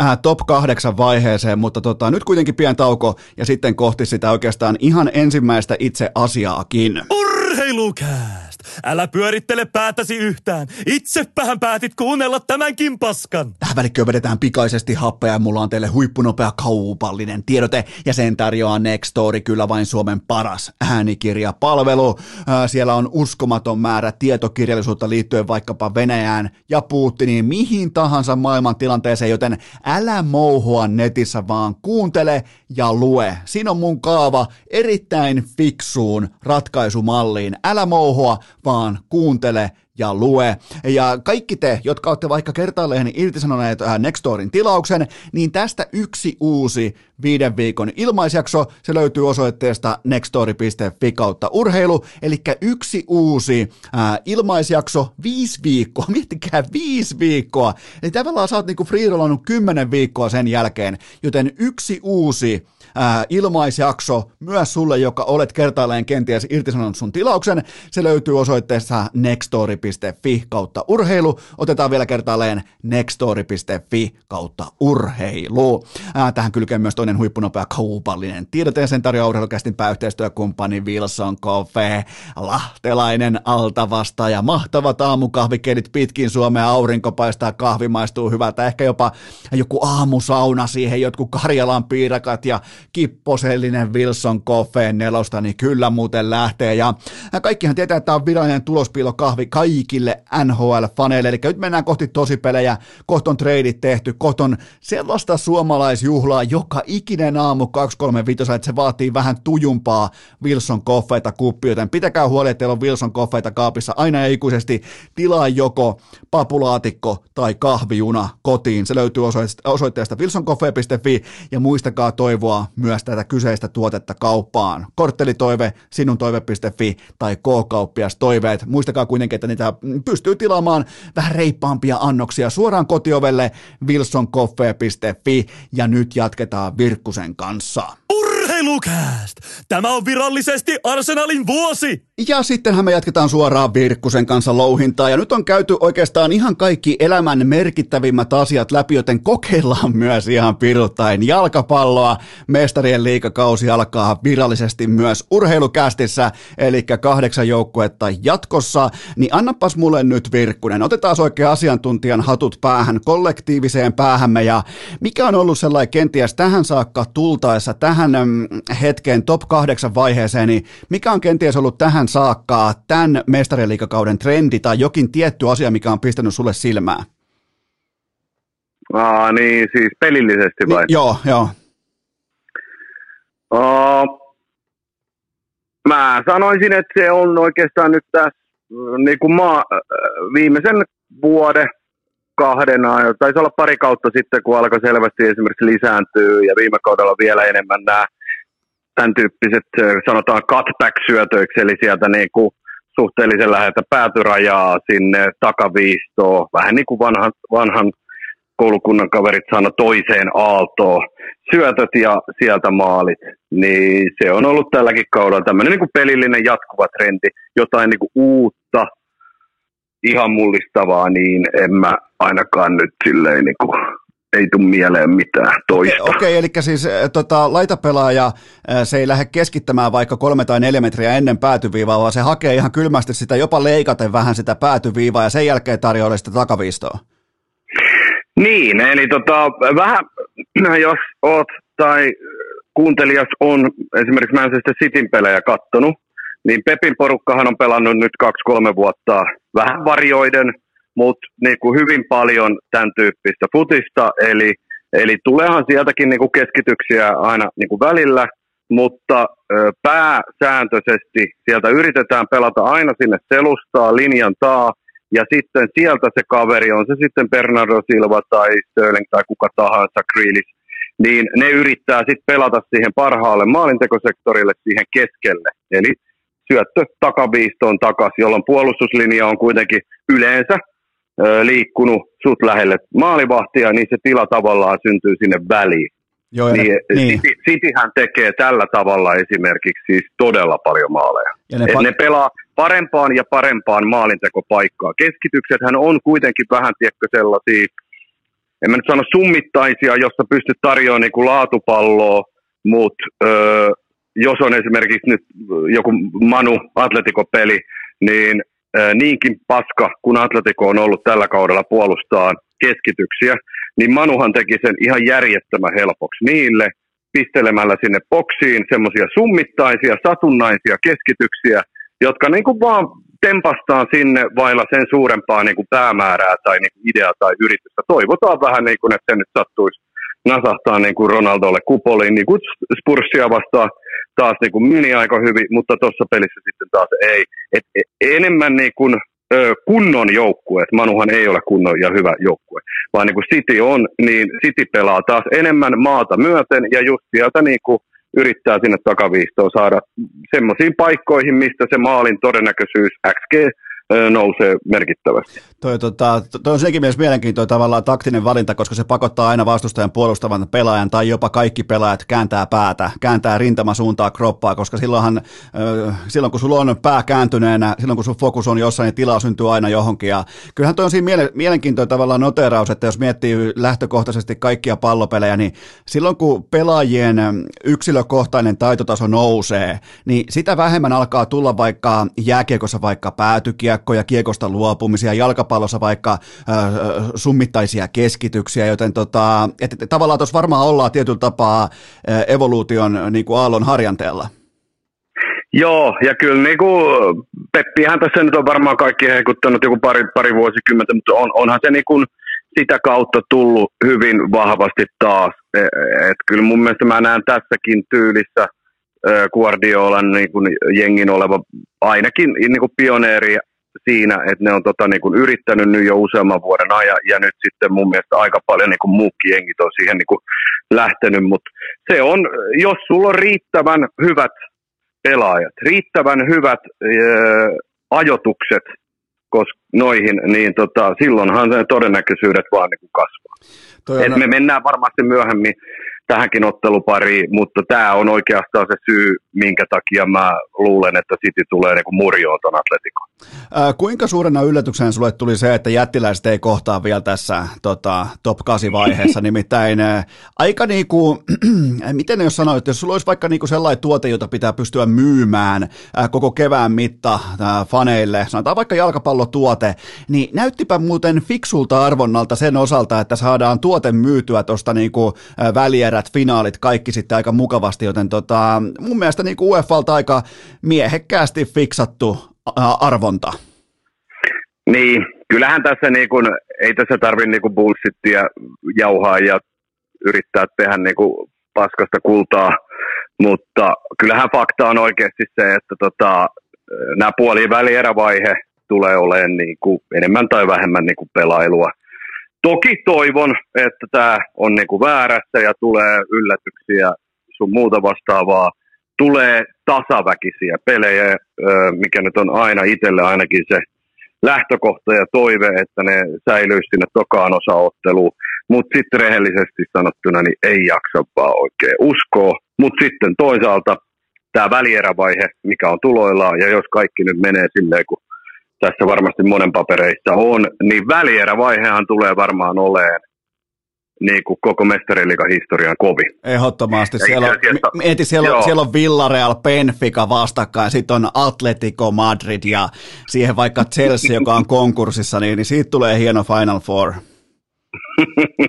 äh, top kahdeksan vaiheeseen, mutta tota, nyt kuitenkin pieni tauko ja sitten kohti sitä oikeastaan ihan ensimmäistä itse asiaakin.
Urheilukääst! Älä pyörittele päätäsi yhtään. Itsepähän päätit kuunnella tämänkin paskan.
Tähän välikköön vedetään pikaisesti happea ja mulla on teille huippunopea kaupallinen tiedote ja sen tarjoaa Nextory kyllä vain Suomen paras äänikirjapalvelu. Siellä on uskomaton määrä tietokirjallisuutta liittyen vaikkapa Venäjään ja Putiniin mihin tahansa maailman tilanteeseen, joten älä mouhua netissä vaan kuuntele ja lue. Siinä on mun kaava erittäin fiksuun ratkaisumalliin. Älä mouhua, vaan kuuntele ja lue. Ja kaikki te, jotka olette vaikka kertaalleen irtisanoneet äh, Nextorin tilauksen, niin tästä yksi uusi viiden viikon ilmaisjakso, se löytyy osoitteesta nextori.fi kautta urheilu, eli yksi uusi ää, äh, ilmaisjakso, viisi viikkoa, (laughs) miettikää viisi viikkoa, eli tavallaan sä oot niinku kymmenen viikkoa sen jälkeen, joten yksi uusi ää, ilmaisjakso myös sulle, joka olet kertaalleen kenties irtisanonut sun tilauksen. Se löytyy osoitteessa nextory.fi kautta urheilu. Otetaan vielä kertaalleen nextory.fi kautta urheilu. Ää, tähän kylkee myös toinen huippunopea kaupallinen tiedote sen tarjoaa urheilukästin pääyhteistyökumppani Wilson Coffee, lahtelainen altavastaaja, mahtavat aamukahvikelit pitkin Suomea, aurinko paistaa, kahvi maistuu hyvältä, ehkä jopa joku aamusauna siihen, jotkut Karjalan piirakat ja kipposellinen Wilson Coffeen nelosta, niin kyllä muuten lähtee. Ja kaikkihan tietää, että tämä on virallinen tulospiilokahvi kaikille NHL-faneille, eli nyt mennään kohti tosipelejä, kohton treidit tehty, kohton sellaista suomalaisjuhlaa joka ikinen aamu 235, että se vaatii vähän tujumpaa Wilson Coffeita kuppi, joten pitäkää huoli, että teillä on Wilson Coffeita kaapissa aina ja ikuisesti. Tilaa joko papulaatikko tai kahvijuna kotiin. Se löytyy osoitteesta wilsoncoffee.fi ja muistakaa toivoa myös tätä kyseistä tuotetta kauppaan. Korttelitoive, sinuntoive.fi tai K-kauppias toiveet. Muistakaa kuitenkin, että niitä pystyy tilaamaan vähän reippaampia annoksia suoraan kotiovelle wilsoncoffee.fi ja nyt jatketaan Virkkusen kanssa.
Urheilukääst! Tämä on virallisesti Arsenalin vuosi!
Ja sittenhän me jatketaan suoraan Virkkusen kanssa louhintaa. Ja nyt on käyty oikeastaan ihan kaikki elämän merkittävimmät asiat läpi, joten kokeillaan myös ihan piruttain jalkapalloa. Mestarien liikakausi alkaa virallisesti myös urheilukästissä, eli kahdeksan joukkuetta jatkossa. Niin annapas mulle nyt Virkkunen. Otetaan oikein asiantuntijan hatut päähän, kollektiiviseen päähämme. Ja mikä on ollut sellainen kenties tähän saakka tultaessa, tähän mm, hetkeen top kahdeksan vaiheeseen, niin mikä on kenties ollut tähän saakka tämän mestariliikakauden trendi tai jokin tietty asia, mikä on pistänyt sulle silmään?
Aa, niin siis pelillisesti vai?
Niin, joo, joo.
Uh, mä sanoisin, että se on oikeastaan nyt tässä mm, niin kuin maa, viimeisen vuoden kahden ajan, taisi olla pari kautta sitten, kun alkoi selvästi esimerkiksi lisääntyä ja viime kaudella vielä enemmän nämä tämän tyyppiset, sanotaan cutback-syötöiksi, eli sieltä niin kuin suhteellisen läheltä päätyrajaa sinne takaviistoon, vähän niin kuin vanhan, vanhan koulukunnan kaverit sano toiseen aaltoon, syötöt ja sieltä maalit, niin se on ollut tälläkin kaudella tämmöinen niin kuin pelillinen jatkuva trendi, jotain niin kuin uutta, ihan mullistavaa, niin en mä ainakaan nyt silleen niin kuin ei tule mieleen mitään toista.
Okei, okay, eli siis tota, laitapelaaja, se ei lähde keskittämään vaikka kolme tai neljä metriä ennen päätyviivaa, vaan se hakee ihan kylmästi sitä jopa leikaten vähän sitä päätyviivaa ja sen jälkeen tarjoaa sitä takaviistoa.
Niin, eli tota, vähän, (clears throat) jos oot tai kuuntelijas on esimerkiksi Manchester Cityn pelejä kattonut, niin Pepin porukkahan on pelannut nyt kaksi-kolme vuotta vähän varjoiden, mutta niin kuin hyvin paljon tämän tyyppistä futista, eli, eli tuleehan sieltäkin niin kuin keskityksiä aina niin kuin välillä, mutta pääsääntöisesti sieltä yritetään pelata aina sinne selustaa, linjan taa, ja sitten sieltä se kaveri, on se sitten Bernardo Silva tai Sterling tai kuka tahansa, Grealish, niin ne yrittää sitten pelata siihen parhaalle maalintekosektorille siihen keskelle. Eli syöttö takaviistoon takaisin, jolloin puolustuslinja on kuitenkin yleensä liikkunut sut lähelle maalivahtia, niin se tila tavallaan syntyy sinne väliin. Joo, ja niin, ne, niin. City, Cityhän tekee tällä tavalla esimerkiksi siis todella paljon maaleja. Ja ne, pa- ne pelaa parempaan ja parempaan maalintekopaikkaa. Keskityksethän on kuitenkin vähän tiedätkö sellaisia, en mä nyt sano summittaisia, jossa pystyt tarjoamaan niin kuin laatupalloa, mutta öö, jos on esimerkiksi nyt joku Manu Atletico-peli, niin niinkin paska, kun Atletico on ollut tällä kaudella puolustaa keskityksiä, niin Manuhan teki sen ihan järjettömän helpoksi niille, pistelemällä sinne boksiin semmoisia summittaisia, satunnaisia keskityksiä, jotka niin kuin vaan tempastaan sinne vailla sen suurempaa niin kuin päämäärää tai niin kuin ideaa tai yritystä. Toivotaan vähän, niin kuin, että se nyt sattuisi nasahtaa niin kuin Ronaldolle kupoliin, niin kuin Spursia vastaan taas niin kuin meni aika hyvin, mutta tuossa pelissä sitten taas ei. Et, et, enemmän niin kuin, ö, kunnon joukkue, Manuhan ei ole kunnon ja hyvä joukkue, vaan niin kuin City on, niin City pelaa taas enemmän maata myöten ja just sieltä niin kuin yrittää sinne takaviistoon saada semmoisiin paikkoihin, mistä se maalin todennäköisyys XG nousee merkittävästi.
Toi, tota, toi on sekin myös mielenkiintoinen tavallaan taktinen valinta, koska se pakottaa aina vastustajan puolustavan pelaajan tai jopa kaikki pelaajat kääntää päätä, kääntää rintamasuuntaa kroppaa, koska silloinhan, silloin kun sulla on pää kääntyneenä, silloin kun sun fokus on jossain, niin tilaa syntyy aina johonkin. Ja kyllähän toi on siinä miele- mielenkiintoinen tavallaan noteraus, että jos miettii lähtökohtaisesti kaikkia pallopelejä, niin silloin kun pelaajien yksilökohtainen taitotaso nousee, niin sitä vähemmän alkaa tulla vaikka jääkiekossa vaikka päätykiä, kiekkoja, kiekosta luopumisia, jalkapallossa vaikka äh, summittaisia keskityksiä, joten tota, et, et, tavallaan tuossa varmaan ollaan tietyllä tapaa äh, evoluution niin kuin aallon harjanteella.
Joo, ja kyllä niin kuin Peppihän tässä nyt on varmaan kaikki heikuttanut joku pari, pari vuosikymmentä, mutta on, onhan se niin kuin sitä kautta tullut hyvin vahvasti taas. E, et kyllä mun mielestä mä näen tässäkin tyylissä Guardiolan niin kuin jengin oleva ainakin niin kuin pioneeri siinä, että ne on tota, niin kuin yrittänyt nyt jo useamman vuoden ajan, ja nyt sitten mun mielestä aika paljon niin kuin muukin jengit on siihen niin kuin lähtenyt, mutta se on, jos sulla on riittävän hyvät pelaajat, riittävän hyvät ää, ajotukset koska noihin, niin tota, silloinhan se todennäköisyydet vaan niin kuin kasvaa. On... Et me mennään varmasti myöhemmin tähänkin ottelupariin, mutta tämä on oikeastaan se syy, minkä takia mä luulen, että City tulee niin murjoon ton Atletikon.
Ää, kuinka suurena yllätyksenä sulle tuli se, että jättiläiset ei kohtaa vielä tässä tota, top 8 vaiheessa, (laughs) nimittäin ää, aika niinku, (clears throat) miten jos sanoit, jos sulla olisi vaikka niinku sellainen tuote, jota pitää pystyä myymään ää, koko kevään mitta ää, faneille, sanotaan vaikka jalkapallotuote, niin näyttipä muuten fiksulta arvonnalta sen osalta, että saadaan tuote myytyä tuosta niinku, välierät, finaalit, kaikki sitten aika mukavasti, joten tota, mun mielestä niinku UEFalta aika miehekkäästi fiksattu arvonta.
Niin, kyllähän tässä niin kuin, ei tässä tarvitse niin bullshittia jauhaa ja yrittää tehdä niin kuin paskasta kultaa, mutta kyllähän fakta on oikeasti se, että tota, nämä puoli välierävaihe tulee olemaan niin kuin enemmän tai vähemmän niin kuin pelailua. Toki toivon, että tämä on niin kuin väärässä ja tulee yllätyksiä sun muuta vastaavaa. Tulee tasaväkisiä pelejä, mikä nyt on aina itselle ainakin se lähtökohta ja toive, että ne säilyisi sinne tokaan osaotteluun. Mutta sitten rehellisesti sanottuna, niin ei jaksa vaan oikein uskoa. Mutta sitten toisaalta tämä välierävaihe, mikä on tuloillaan, ja jos kaikki nyt menee silleen, kun tässä varmasti monen papereissa on, niin välierävaihehan tulee varmaan olemaan niin kuin koko mestariliikan historian kovi.
Ehdottomasti. Siellä on, mieti, siellä, siellä on Villareal, Benfica vastakkain, sitten on Atletico Madrid ja siihen vaikka Chelsea, joka on konkurssissa, niin, niin siitä tulee hieno Final Four.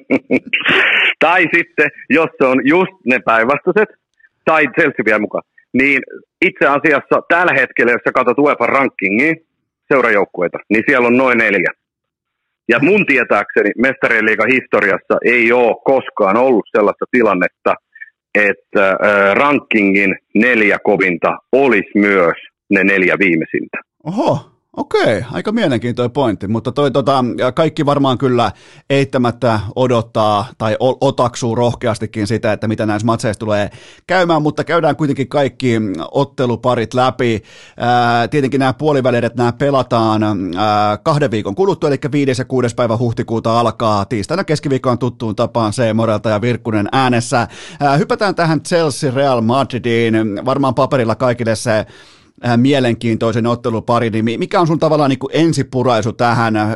(laughs)
tai sitten, jos se on just ne päinvastaiset, tai Chelsea vielä mukaan, niin itse asiassa tällä hetkellä, jos sä katsot UEFA rankingia, seurajoukkueita, niin siellä on noin neljä. Ja mun tietääkseni mestarien liigan historiassa ei ole koskaan ollut sellaista tilannetta, että rankingin neljä kovinta olisi myös ne neljä viimeisintä.
Oho, Okei, aika mielenkiintoinen pointti, mutta toi, tota, kaikki varmaan kyllä eittämättä odottaa tai otaksuu rohkeastikin sitä, että mitä näissä matseissa tulee käymään, mutta käydään kuitenkin kaikki otteluparit läpi. Ää, tietenkin nämä puoliväliret, nämä pelataan ää, kahden viikon kuluttua, eli 5. ja 6. päivä huhtikuuta alkaa tiistaina keskiviikkoon tuttuun tapaan C. Morelta ja Virkkunen äänessä. Ää, hypätään tähän Chelsea Real Madridiin, varmaan paperilla kaikille se mielenkiintoisen ottelupari, niin mikä on sun tavallaan niin kuin ensipuraisu tähän äh,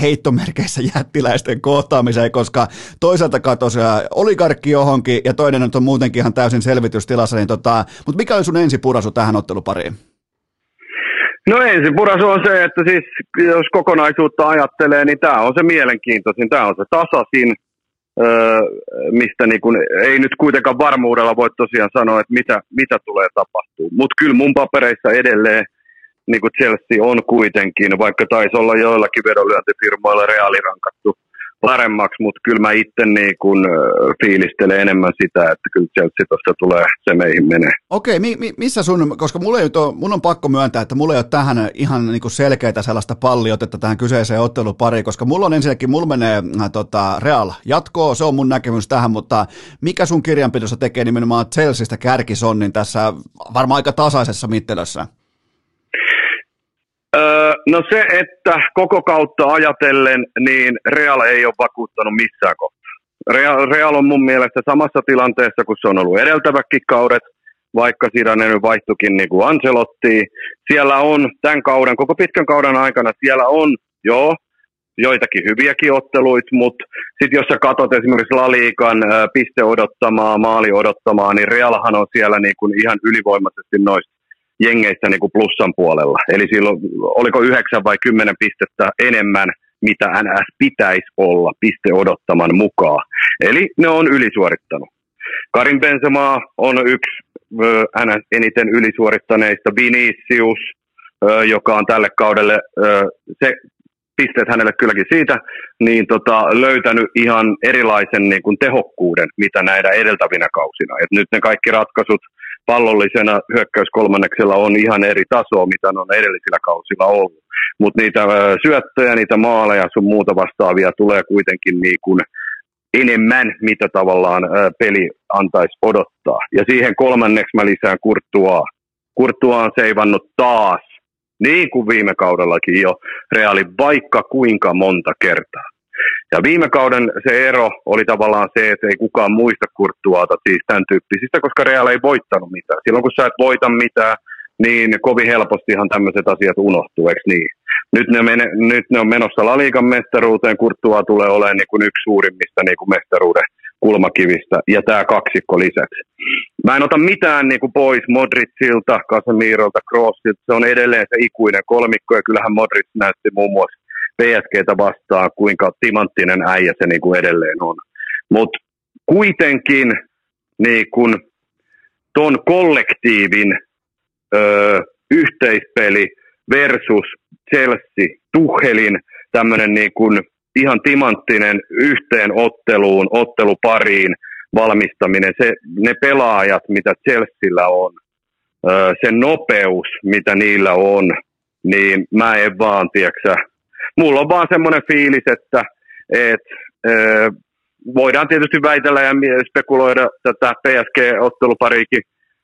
heittomerkeissä jättiläisten kohtaamiseen, koska toisaalta katosi äh, oligarkki johonkin ja toinen on muutenkin ihan täysin selvitystilassa, niin tota, mutta mikä on sun ensipuraisu tähän ottelupariin?
No ensipuraisu on se, että siis jos kokonaisuutta ajattelee, niin tämä on se mielenkiintoisin, tämä on se tasasin, Mistä niin kun, ei nyt kuitenkaan varmuudella voi tosiaan sanoa, että mitä, mitä tulee tapahtuu. Mutta kyllä mun papereissa edelleen niin Chelsea on kuitenkin, vaikka taisi olla joillakin vedonlyöntifirmoilla reaalirankattu paremmaksi, mutta kyllä mä itse niin kun, fiilistelen enemmän sitä, että kyllä Chelsea tulee, se meihin menee.
Okei, mi- mi- missä sun, koska mulla ei ole, mun on pakko myöntää, että mulla ei ole tähän ihan niin kuin selkeää sellaista palliotetta tähän kyseiseen ottelupariin, koska mulla on ensinnäkin, mulla menee äh, tota, Real jatkoa, se on mun näkemys tähän, mutta mikä sun kirjanpidossa tekee nimenomaan Chelseastä kärkisonnin tässä varmaan aika tasaisessa mittelössä?
No se, että koko kautta ajatellen, niin Real ei ole vakuuttanut missään kohtaa. Real, Real on mun mielestä samassa tilanteessa, kun se on ollut edeltäväkin kaudet, vaikka Siranen nyt vaihtukin niin kuin Ancelotti. Siellä on tämän kauden, koko pitkän kauden aikana, siellä on joo, joitakin hyviäkin otteluita, mutta sitten jos sä katsot esimerkiksi Laliikan piste odottamaa, maali odottamaa, niin Realhan on siellä niin kuin ihan ylivoimaisesti noista jengeissä niin kuin plussan puolella. Eli silloin oliko yhdeksän vai kymmenen pistettä enemmän, mitä NS pitäisi olla piste odottaman mukaan. Eli ne on ylisuorittanut. Karin Benzema on yksi NS eniten ylisuorittaneista. Vinicius, joka on tälle kaudelle, se pisteet hänelle kylläkin siitä, niin tota, löytänyt ihan erilaisen niin kuin tehokkuuden, mitä näitä edeltävinä kausina. Et nyt ne kaikki ratkaisut – pallollisena hyökkäyskolmanneksella on ihan eri tasoa, mitä on edellisillä kausilla ollut. Mutta niitä syöttöjä, niitä maaleja sun muuta vastaavia tulee kuitenkin niin kuin enemmän, mitä tavallaan peli antaisi odottaa. Ja siihen kolmanneksi mä lisään Kurttua. Kurttua on seivannut taas, niin kuin viime kaudellakin jo, Reali vaikka kuinka monta kertaa. Ja viime kauden se ero oli tavallaan se, että ei kukaan muista Kurttuata siis tämän tyyppisistä, koska Real ei voittanut mitään. Silloin kun sä et voita mitään, niin kovin helpostihan tämmöiset asiat unohtuu, eikö niin? Nyt ne, mene, nyt ne on menossa Laliikan mestaruuteen, Kurttua tulee olemaan niin kuin yksi suurimmista niin kuin mestaruuden kulmakivistä ja tämä kaksikko lisäksi. Mä en ota mitään niin kuin pois Modricilta, Casemirolta, Crossilta, se on edelleen se ikuinen kolmikko ja kyllähän Modric näytti muun muassa PSGtä vastaan, kuinka timanttinen äijä se niin kuin edelleen on. Mutta kuitenkin niin kuin ton kollektiivin ö, yhteispeli versus Chelsea, Tuhelin tämmöinen niin kuin ihan timanttinen yhteen otteluun, ottelupariin valmistaminen, se, ne pelaajat, mitä Chelsealla on, se nopeus, mitä niillä on, niin mä en vaan, tiedäksä, mulla on vaan semmoinen fiilis, että et, voidaan tietysti väitellä ja spekuloida tätä PSG-ottelupariikin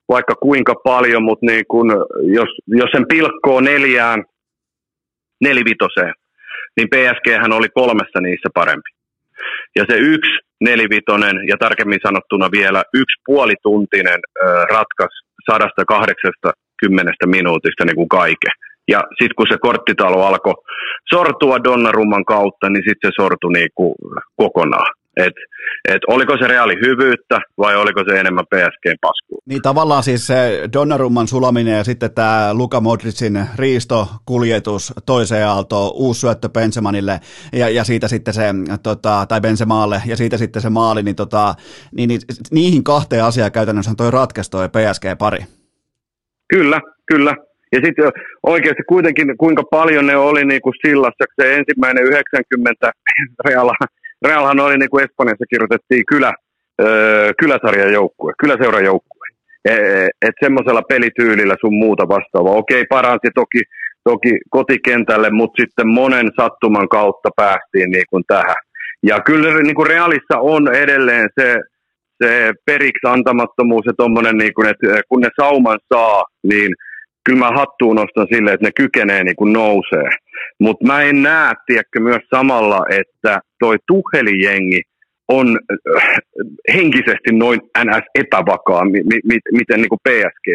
vaikka kuinka paljon, mutta niin kun, jos, jos sen pilkkoo neljään, nelivitoseen, niin PSG oli kolmessa niissä parempi. Ja se yksi nelivitonen ja tarkemmin sanottuna vielä yksi puolituntinen ratkas 180 minuutista niin kuin kaiken. Ja sitten kun se korttitalo alkoi sortua Donnarumman kautta, niin sitten se sortui niin kuin kokonaan. Et, et oliko se reaali hyvyyttä vai oliko se enemmän PSGn pasku?
Niin tavallaan siis se Donnarumman sulaminen ja sitten tämä Luka Modricin riistokuljetus toiseen aaltoon, uusi syöttö Bensemanille ja, ja siitä sitten se, tota, tai Benzemaalle ja siitä sitten se maali, niin, tota, niin, niin niihin kahteen asiaan käytännössä on toi ratkaisi toi PSG-pari.
Kyllä, kyllä. Ja sitten oikeasti kuitenkin kuinka paljon ne oli niin kuin sillassa, se ensimmäinen 90 (laughs) Reala Realhan oli niin kuin Espanjassa kirjoitettiin kylä, kyläsarjan joukkue, kyläseuran joukkue. E, että semmoisella pelityylillä sun muuta vastaavaa. Okei, paransi toki, toki kotikentälle, mutta sitten monen sattuman kautta päästiin niin kuin tähän. Ja kyllä niin kuin Realissa on edelleen se, se periksi antamattomuus ja tommonen, niin kuin, että kun ne sauman saa, niin kyllä mä hattuun nostan sille, että ne kykenee niin kuin nousee. Mutta mä en näe, tiedätkö, myös samalla, että toi Tuhelijengi on äh, henkisesti noin ns. epävakaa, mi- mi- miten niin kuin PSG.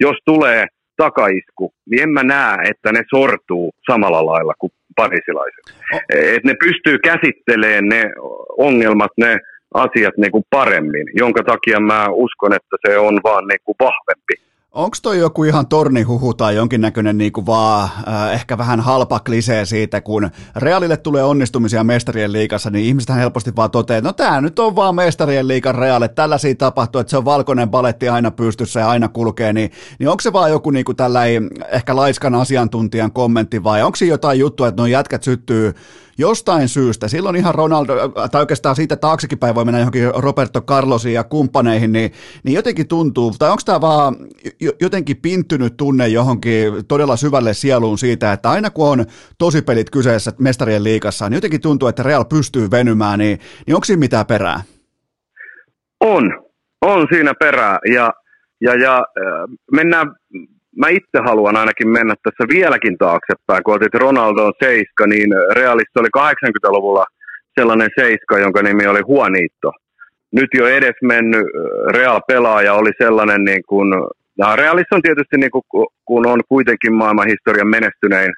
Jos tulee takaisku, niin en mä näe, että ne sortuu samalla lailla kuin parisilaiset. Oh. Et ne pystyy käsittelemään ne ongelmat, ne asiat niin kuin paremmin, jonka takia mä uskon, että se on vaan niin kuin vahvempi
Onko toi joku ihan tornihuhu tai jonkinnäköinen niinku vaan äh, ehkä vähän halpa klisee siitä, kun Realille tulee onnistumisia mestarien liikassa, niin ihmiset helposti vaan toteaa, että no tämä nyt on vaan mestarien liikan Realille, tällaisia tapahtuu, että se on valkoinen paletti aina pystyssä ja aina kulkee, niin, niin onko se vaan joku niinku tällainen ehkä laiskan asiantuntijan kommentti vai onko siinä jotain juttua, että nuo jätkät syttyy jostain syystä, silloin ihan Ronaldo, tai oikeastaan siitä taaksekin päin voi mennä johonkin Roberto Carlosiin ja kumppaneihin, niin, niin jotenkin tuntuu, tai onko tämä vaan jotenkin pinttynyt tunne johonkin todella syvälle sieluun siitä, että aina kun on tosipelit kyseessä mestarien liikassa, niin jotenkin tuntuu, että Real pystyy venymään, niin, niin onko siinä mitään perää?
On, on siinä perää, ja, ja, ja mennään mä itse haluan ainakin mennä tässä vieläkin taaksepäin, kun otit Ronaldon seiska, niin Realissa oli 80-luvulla sellainen seiska, jonka nimi oli Huoniitto. Nyt jo edes mennyt Real-pelaaja oli sellainen, niin kuin, ja Realissa on tietysti, niin kuin, kun on kuitenkin maailman historian menestynein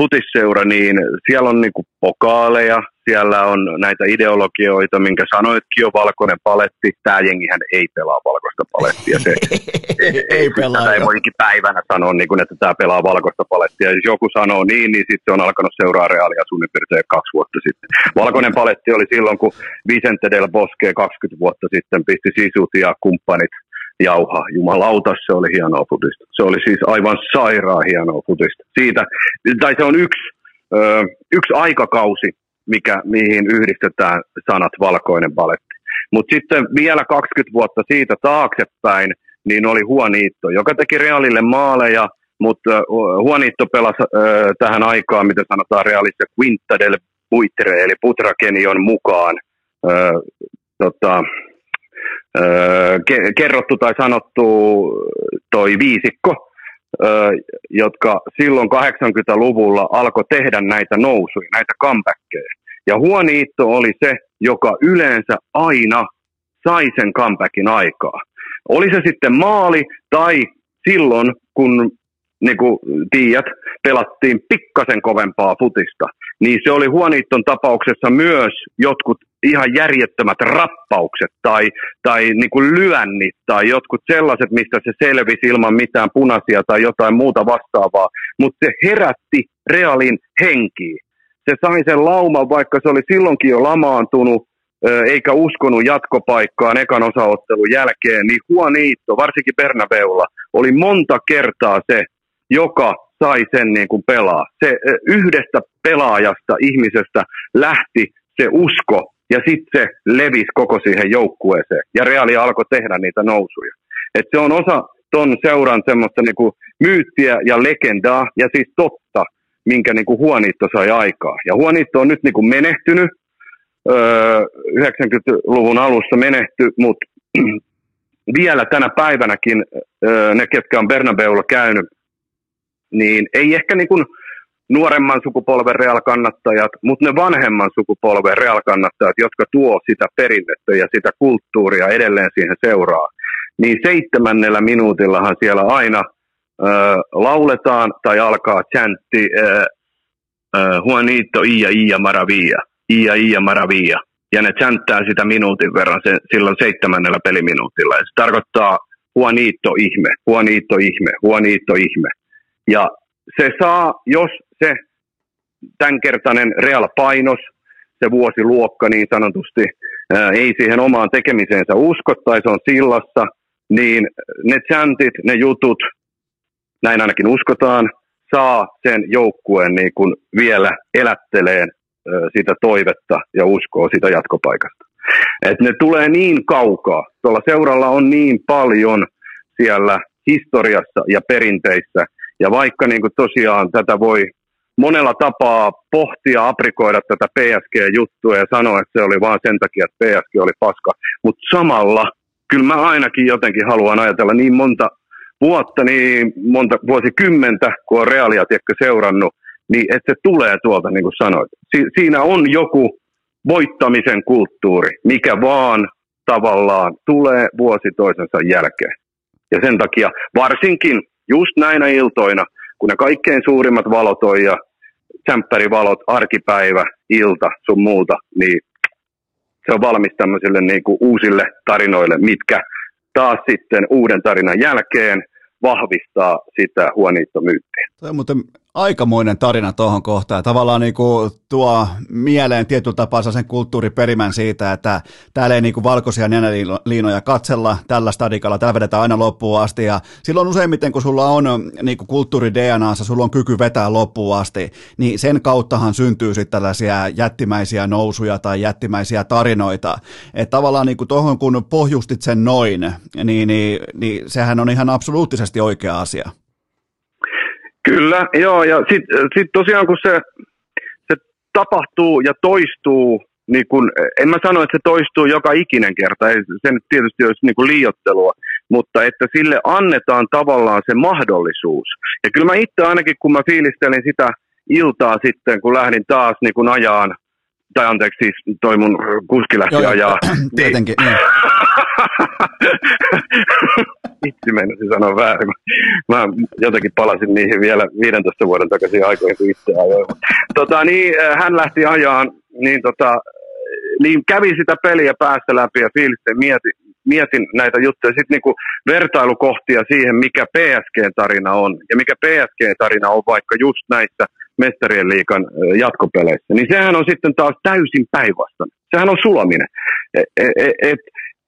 futisseura, niin siellä on niin kuin pokaaleja, siellä on näitä ideologioita, minkä sanoitkin jo, valkoinen paletti. Tämä jengihän ei pelaa valkoista palettia. Se, (laughs)
ei, ei pelaa. Tätä
ei voikin päivänä sanoa, niin kuin, että tämä pelaa valkoista palettia. Jos joku sanoo niin, niin sitten se on alkanut seuraa reaalia suunnilleen kaksi vuotta sitten. Valkoinen paletti oli silloin, kun Vicente del Bosque 20 vuotta sitten pisti sisut ja kumppanit jauha. Jumalauta, se oli hienoa futista. Se oli siis aivan sairaan hienoa futista. Siitä, tai se on yksi, ö, yksi aikakausi, mikä, mihin yhdistetään sanat valkoinen paletti. Mutta sitten vielä 20 vuotta siitä taaksepäin, niin oli Huoniitto, joka teki Realille maaleja, mutta Huoniitto pelasi äh, tähän aikaan, mitä sanotaan Realissa, Quinta del Buitre, eli Putrakenion mukaan. Äh, tota, kerrottu tai sanottu toi viisikko, jotka silloin 80-luvulla alkoi tehdä näitä nousuja, näitä comebackkejä. Ja Huoniitto oli se, joka yleensä aina sai sen comebackin aikaa. Oli se sitten maali tai silloin, kun niin kuin tiedät, pelattiin pikkasen kovempaa futista, niin se oli Huoniitton tapauksessa myös jotkut ihan järjettömät rappaukset tai, tai niin kuin lyönnit tai jotkut sellaiset, mistä se selvisi ilman mitään punaisia tai jotain muuta vastaavaa, mutta se herätti Realin henkiin. Se sai sen lauman, vaikka se oli silloinkin jo lamaantunut, eikä uskonut jatkopaikkaan ekan osaottelun jälkeen, niin Juanito, varsinkin Bernabeulla, oli monta kertaa se, joka sai sen niin kuin pelaa. Se yhdestä pelaajasta, ihmisestä lähti se usko ja sitten se levisi koko siihen joukkueeseen. Ja Reali alkoi tehdä niitä nousuja. Et se on osa ton seuran semmoista niin kuin myyttiä ja legendaa ja siis totta, minkä niin kuin Huonitto sai aikaa. Ja Huonitto on nyt niin kuin menehtynyt, öö, 90-luvun alussa menehty, mutta (clears throat) vielä tänä päivänäkin öö, ne, ketkä on Bernabeulla käynyt, niin ei ehkä niin kuin nuoremman sukupolven Real-kannattajat, mutta ne vanhemman sukupolven Real-kannattajat, jotka tuo sitä perinnettä ja sitä kulttuuria edelleen siihen seuraa, niin seitsemännellä minuutillahan siellä aina äh, lauletaan tai alkaa chantti äh, äh, Juanito Ia Ia Maravia, Ia Ia Maravia. Ja ne chanttää sitä minuutin verran sen, silloin seitsemännellä peliminuutilla. Ja se tarkoittaa Juanito ihme, Juanito ihme, Juanito ihme. Ja se saa, jos se tämänkertainen real painos, se vuosiluokka niin sanotusti, ää, ei siihen omaan tekemiseensä usko tai se on sillassa, niin ne chantit, ne jutut, näin ainakin uskotaan, saa sen joukkueen niin kuin vielä elätteleen ää, sitä toivetta ja uskoa sitä jatkopaikasta. Et ne tulee niin kaukaa. Tuolla seuralla on niin paljon siellä historiassa ja perinteissä, ja vaikka niin kuin tosiaan tätä voi monella tapaa pohtia, aprikoida tätä PSG-juttua ja sanoa, että se oli vain sen takia, että PSG oli paska, mutta samalla kyllä mä ainakin jotenkin haluan ajatella niin monta vuotta, niin monta vuosikymmentä, kun on Realia tiedätkö, seurannut, niin että se tulee tuolta, niin kuin sanoit. Si- siinä on joku voittamisen kulttuuri, mikä vaan tavallaan tulee vuosi toisensa jälkeen. Ja sen takia varsinkin just näinä iltoina, kun ne kaikkein suurimmat valot on ja tsemppärivalot, arkipäivä, ilta, sun muuta, niin se on valmis tämmöisille niin kuin uusille tarinoille, mitkä taas sitten uuden tarinan jälkeen vahvistaa sitä huoniittomyyttiä.
Tuo on muuten aikamoinen tarina tuohon kohtaan. Ja tavallaan niin kuin tuo mieleen tietyllä tapaa sen kulttuuriperimän siitä, että täällä ei niin kuin valkoisia nenäliinoja katsella tällä stadikalla, täällä vedetään aina loppuun asti. Ja silloin useimmiten, kun sulla on niin kuin kulttuuri DNAssa, sulla on kyky vetää loppuun asti, niin sen kauttahan syntyy sitten tällaisia jättimäisiä nousuja tai jättimäisiä tarinoita. Että tavallaan niin kuin tuohon, kun pohjustit sen noin, niin, niin, niin sehän on ihan absoluuttisesti oikea asia.
Kyllä, joo, ja sitten sit tosiaan kun se, se tapahtuu ja toistuu, niin kun, en mä sano, että se toistuu joka ikinen kerta, ei, se nyt tietysti olisi niin kuin liiottelua, mutta että sille annetaan tavallaan se mahdollisuus. Ja kyllä mä itse ainakin, kun mä fiilistelin sitä iltaa sitten, kun lähdin taas niin kuin ajaan, tai anteeksi, siis toi mun kuski lähti joo, ajaa. (clears throat)
Tietenkin, niin. (laughs)
Itse menisin sanoa väärin. Mä, mä jotenkin palasin niihin vielä 15 vuoden takaisin aikoihin, kun itse ajoin. Tota, niin, äh, hän lähti ajaan, niin, tota, niin kävi sitä peliä päästä läpi ja fiilisten mietin, mietin näitä juttuja. Sitten niinku vertailukohtia siihen, mikä PSG-tarina on ja mikä PSG-tarina on vaikka just näissä mestarien liikan äh, jatkopeleissä. Niin sehän on sitten taas täysin päinvastainen. Sehän on sulaminen. Et, et, et,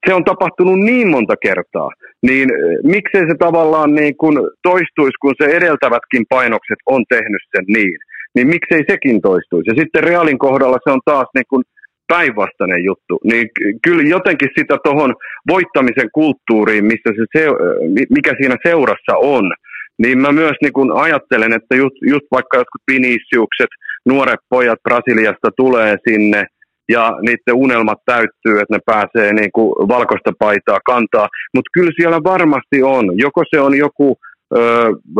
se on tapahtunut niin monta kertaa, niin eh, miksei se tavallaan niin kuin toistuisi, kun se edeltävätkin painokset on tehnyt sen niin, niin miksei sekin toistuisi. Ja sitten Realin kohdalla se on taas niin kuin päinvastainen juttu. Niin kyllä jotenkin sitä tuohon voittamisen kulttuuriin, missä se, se, mikä siinä seurassa on, niin mä myös niin kuin ajattelen, että just, just vaikka jotkut Viniciukset, nuoret pojat Brasiliasta tulee sinne, ja niiden unelmat täyttyy, että ne pääsee niin kuin valkoista paitaa kantaa. Mutta kyllä siellä varmasti on. Joko se on joku ö,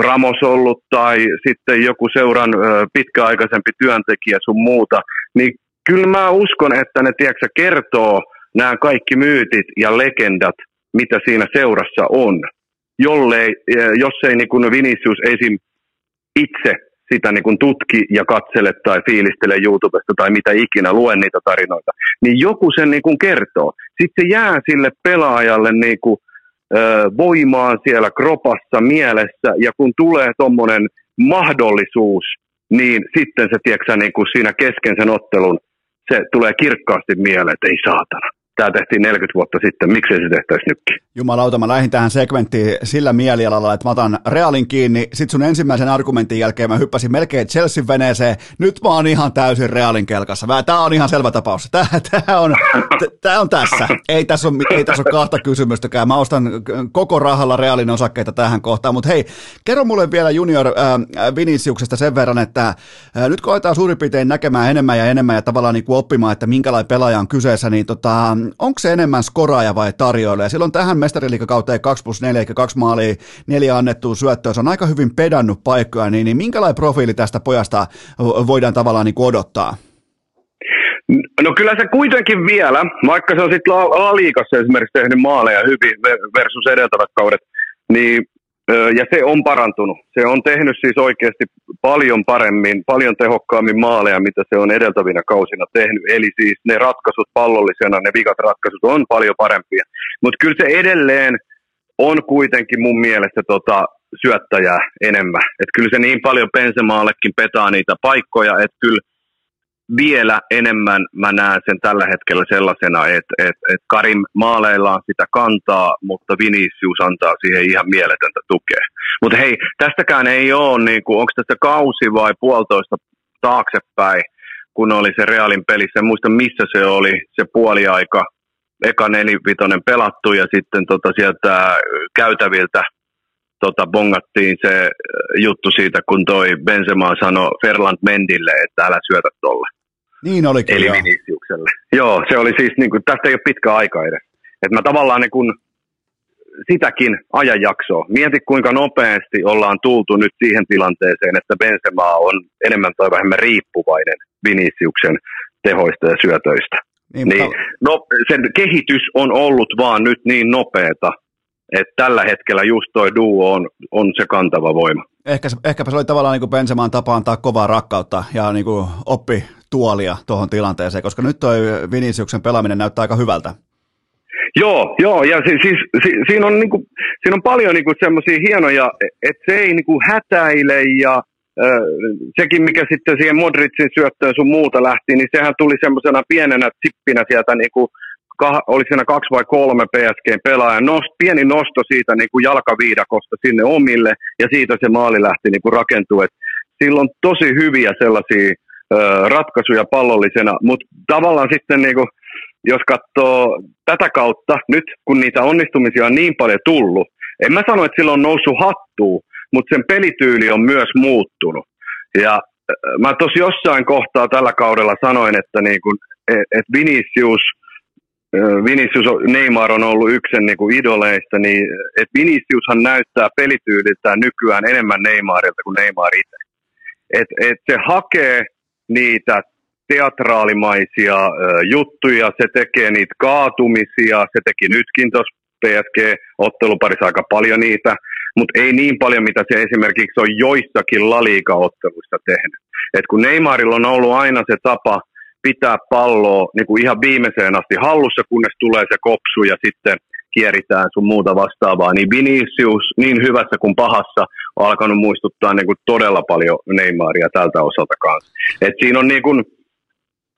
Ramos ollut tai sitten joku seuran ö, pitkäaikaisempi työntekijä sun muuta, niin kyllä mä uskon, että ne tiedätkö, kertoo nämä kaikki myytit ja legendat, mitä siinä seurassa on. Jollei, jos ei niin kuin Vinicius esim. itse sitä niin kuin tutki ja katsele tai fiilistele YouTubesta tai mitä ikinä, lue niitä tarinoita, niin joku sen niin kuin kertoo. Sitten se jää sille pelaajalle niin kuin, ö, voimaan siellä kropassa, mielessä, ja kun tulee tuommoinen mahdollisuus, niin sitten se, tiedätkö, niin kuin siinä kesken sen ottelun, se tulee kirkkaasti mieleen, että ei saatana tämä tehtiin 40 vuotta sitten, miksei se tehtäisi nytkin?
Jumalauta, mä lähdin tähän segmenttiin sillä mielialalla, että mä otan Realin kiinni, sit sun ensimmäisen argumentin jälkeen mä hyppäsin melkein Chelsea veneeseen, nyt mä oon ihan täysin Realin kelkassa. Tää on ihan selvä tapaus. Tää, tää, on, tää on tässä. Ei tässä ole, ei tässä ole kahta kysymystäkään. Mä ostan koko rahalla Realin osakkeita tähän kohtaan, mutta hei, kerro mulle vielä junior äh, Viniciuksesta sen verran, että äh, nyt koetaan suurin piirtein näkemään enemmän ja enemmän ja tavallaan niin kuin oppimaan, että minkälainen pelaaja on kyseessä, niin tota, onko se enemmän skoraaja vai tarjoilija? Silloin tähän mestariliikakauteen 2 plus 4, eli 2 maalia, neljä annettua syöttöä, se on aika hyvin pedannut paikkoja, niin, niin minkälainen profiili tästä pojasta voidaan tavallaan niin odottaa?
No kyllä se kuitenkin vielä, vaikka se on sitten La-liigassa esimerkiksi tehnyt maaleja hyvin versus edeltävät kaudet, niin ja se on parantunut. Se on tehnyt siis oikeasti paljon paremmin, paljon tehokkaammin maaleja, mitä se on edeltävinä kausina tehnyt. Eli siis ne ratkaisut pallollisena, ne vikat ratkaisut on paljon parempia. Mutta kyllä se edelleen on kuitenkin mun mielestä tota syöttäjää enemmän. Et kyllä se niin paljon Pensemaallekin petaa niitä paikkoja, että kyllä vielä enemmän mä näen sen tällä hetkellä sellaisena, että, että, että Karim maaleillaan sitä kantaa, mutta Vinicius antaa siihen ihan mieletöntä tukea. Mutta hei, tästäkään ei ole, niin kuin, onko tässä kausi vai puolitoista taaksepäin, kun oli se Realin pelissä, en muista missä se oli, se puoliaika, eka nelivitonen pelattu ja sitten tota sieltä käytäviltä tota, bongattiin se äh, juttu siitä, kun toi Benzema sanoi Ferland Mendille, että älä syötä tolle.
Niin oli
Eli Viniciukselle. Joo, se oli siis, niin kuin, tästä ei ole pitkä aika edes. Että mä tavallaan niin kuin, sitäkin ajanjaksoa. Mieti, kuinka nopeasti ollaan tultu nyt siihen tilanteeseen, että Benzema on enemmän tai vähemmän riippuvainen Viniciuksen tehoista ja syötöistä. Niin, niin, no, sen kehitys on ollut vaan nyt niin nopeeta, että tällä hetkellä just toi duo on, on se kantava voima.
Ehkä, ehkäpä se oli tavallaan niin kuin Bensemaan tapa antaa kovaa rakkautta ja niin kuin oppi tuolia tuohon tilanteeseen, koska nyt toi Viniciuksen pelaaminen näyttää aika hyvältä.
Joo, joo, ja si, siis, si, siinä, on, niinku, siinä on paljon niinku semmoisia hienoja, että se ei niinku hätäile ja äh, sekin, mikä sitten siihen Modricin syöttöön sun muuta lähti, niin sehän tuli semmoisena pienenä tippinä sieltä niinku, kah, oli siinä kaksi vai kolme PSG-pelaaja, nost, pieni nosto siitä niin kuin jalkaviidakosta sinne omille, ja siitä se maali lähti niin. Et sillä on tosi hyviä sellaisia ö, ratkaisuja pallollisena, mutta tavallaan sitten niin kuin, jos katsoo tätä kautta, nyt kun niitä onnistumisia on niin paljon tullut, en mä sano, että sillä on noussut hattuun, mutta sen pelityyli on myös muuttunut. Ja mä tuossa jossain kohtaa tällä kaudella sanoin, että niin kun, et Vinicius – Vinicius, Neymar on ollut yksi niin kuin idoleista, niin että Viniciushan näyttää pelityyliltään nykyään enemmän Neymarilta kuin Neymar itse. Et, et se hakee niitä teatraalimaisia juttuja, se tekee niitä kaatumisia, se teki nytkin tuossa PSG-otteluparissa aika paljon niitä, mutta ei niin paljon, mitä se esimerkiksi on joissakin laliika-otteluissa tehnyt. Et kun Neymarilla on ollut aina se tapa – pitää palloa niin kuin ihan viimeiseen asti hallussa, kunnes tulee se kopsu ja sitten kieritään sun muuta vastaavaa, niin Vinicius niin hyvässä kuin pahassa on alkanut muistuttaa niin kuin todella paljon Neymaria tältä osalta kanssa. Et siinä on niin kuin,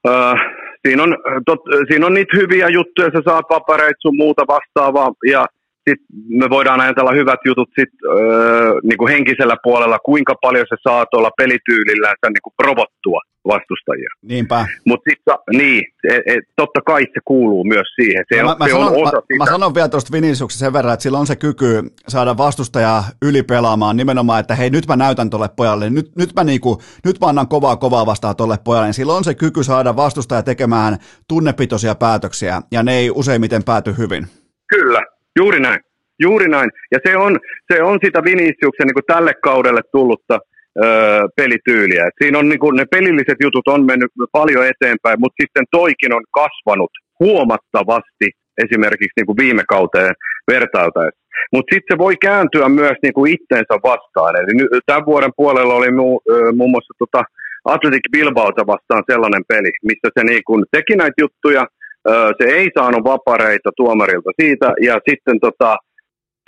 äh, siinä on, tot, siinä on niitä hyviä juttuja, sä saat papereita sun muuta vastaavaa ja sit me voidaan ajatella hyvät jutut sit, öö, niin kuin henkisellä puolella, kuinka paljon se saa tuolla pelityylillänsä niin kuin provottua vastustajia.
Niinpä.
Mutta sitten, niin, et, et, totta kai se kuuluu myös siihen. Se,
no,
mä,
mä,
se
sanon,
on osa
mä,
sitä.
mä sanon vielä tuosta Viniciuksesta sen verran, että sillä on se kyky saada vastustajaa ylipelaamaan nimenomaan, että hei nyt mä näytän tolle pojalle, nyt, nyt, mä, niinku, nyt mä annan kovaa kovaa vastaan tolle pojalle, sillä on se kyky saada vastustaja tekemään tunnepitoisia päätöksiä, ja ne ei useimmiten pääty hyvin.
Kyllä, juuri näin. Juuri näin. Ja se on, se on sitä Viniciuksen niin tälle kaudelle tullutta öö, pelityyliä. Et siinä on niin kuin, ne pelilliset jutut on mennyt paljon eteenpäin, mutta sitten toikin on kasvanut huomattavasti esimerkiksi niin kuin viime kauteen vertailtaessa. Mutta sitten se voi kääntyä myös niin kuin itteensä vastaan. Eli nyt, tämän vuoden puolella oli mu, muun muassa tota Athletic Bilbaota vastaan sellainen peli, missä se niin kuin teki näitä juttuja, se ei saanut vapareita tuomarilta siitä, ja sitten, tota,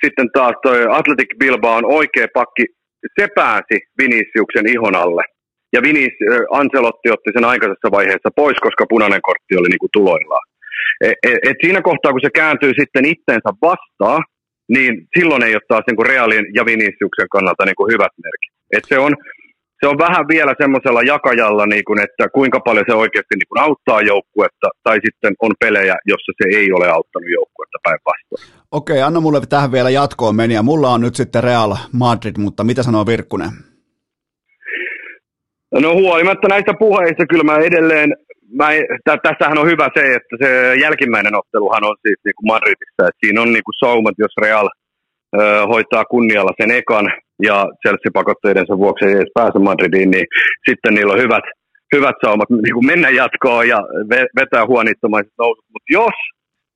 sitten taas toi Athletic Bilbao on oikea pakki, se pääsi Viniciuksen ihon alle. Ja Vinis, Ancelotti otti sen aikaisessa vaiheessa pois, koska punainen kortti oli niin kuin tuloillaan. Et, et, et siinä kohtaa, kun se kääntyy sitten itteensä vastaan, niin silloin ei ole taas niin kuin Realin ja Viniciuksen kannalta niin kuin hyvät merkit. Et se, on, se on vähän vielä semmoisella jakajalla, niin kuin, että kuinka paljon se oikeasti niin kuin auttaa joukkuetta, tai sitten on pelejä, jossa se ei ole auttanut joukkuetta päinvastoin.
Okei, anna mulle tähän vielä jatkoon meni, mulla on nyt sitten Real Madrid, mutta mitä sanoo Virkkunen?
No huolimatta näistä puheista, kyllä mä edelleen mä, tä, tässähän on hyvä se, että se jälkimmäinen otteluhan on siis niin kuin Madridissa, että siinä on niin kuin saumat, jos Real ö, hoitaa kunnialla sen ekan ja Chelsea-pakotteidensa vuoksi ei edes pääse Madridiin, niin sitten niillä on hyvät, hyvät saumat niin kuin mennä jatkoon ja vetää huonittomaiset nousut. Mutta jos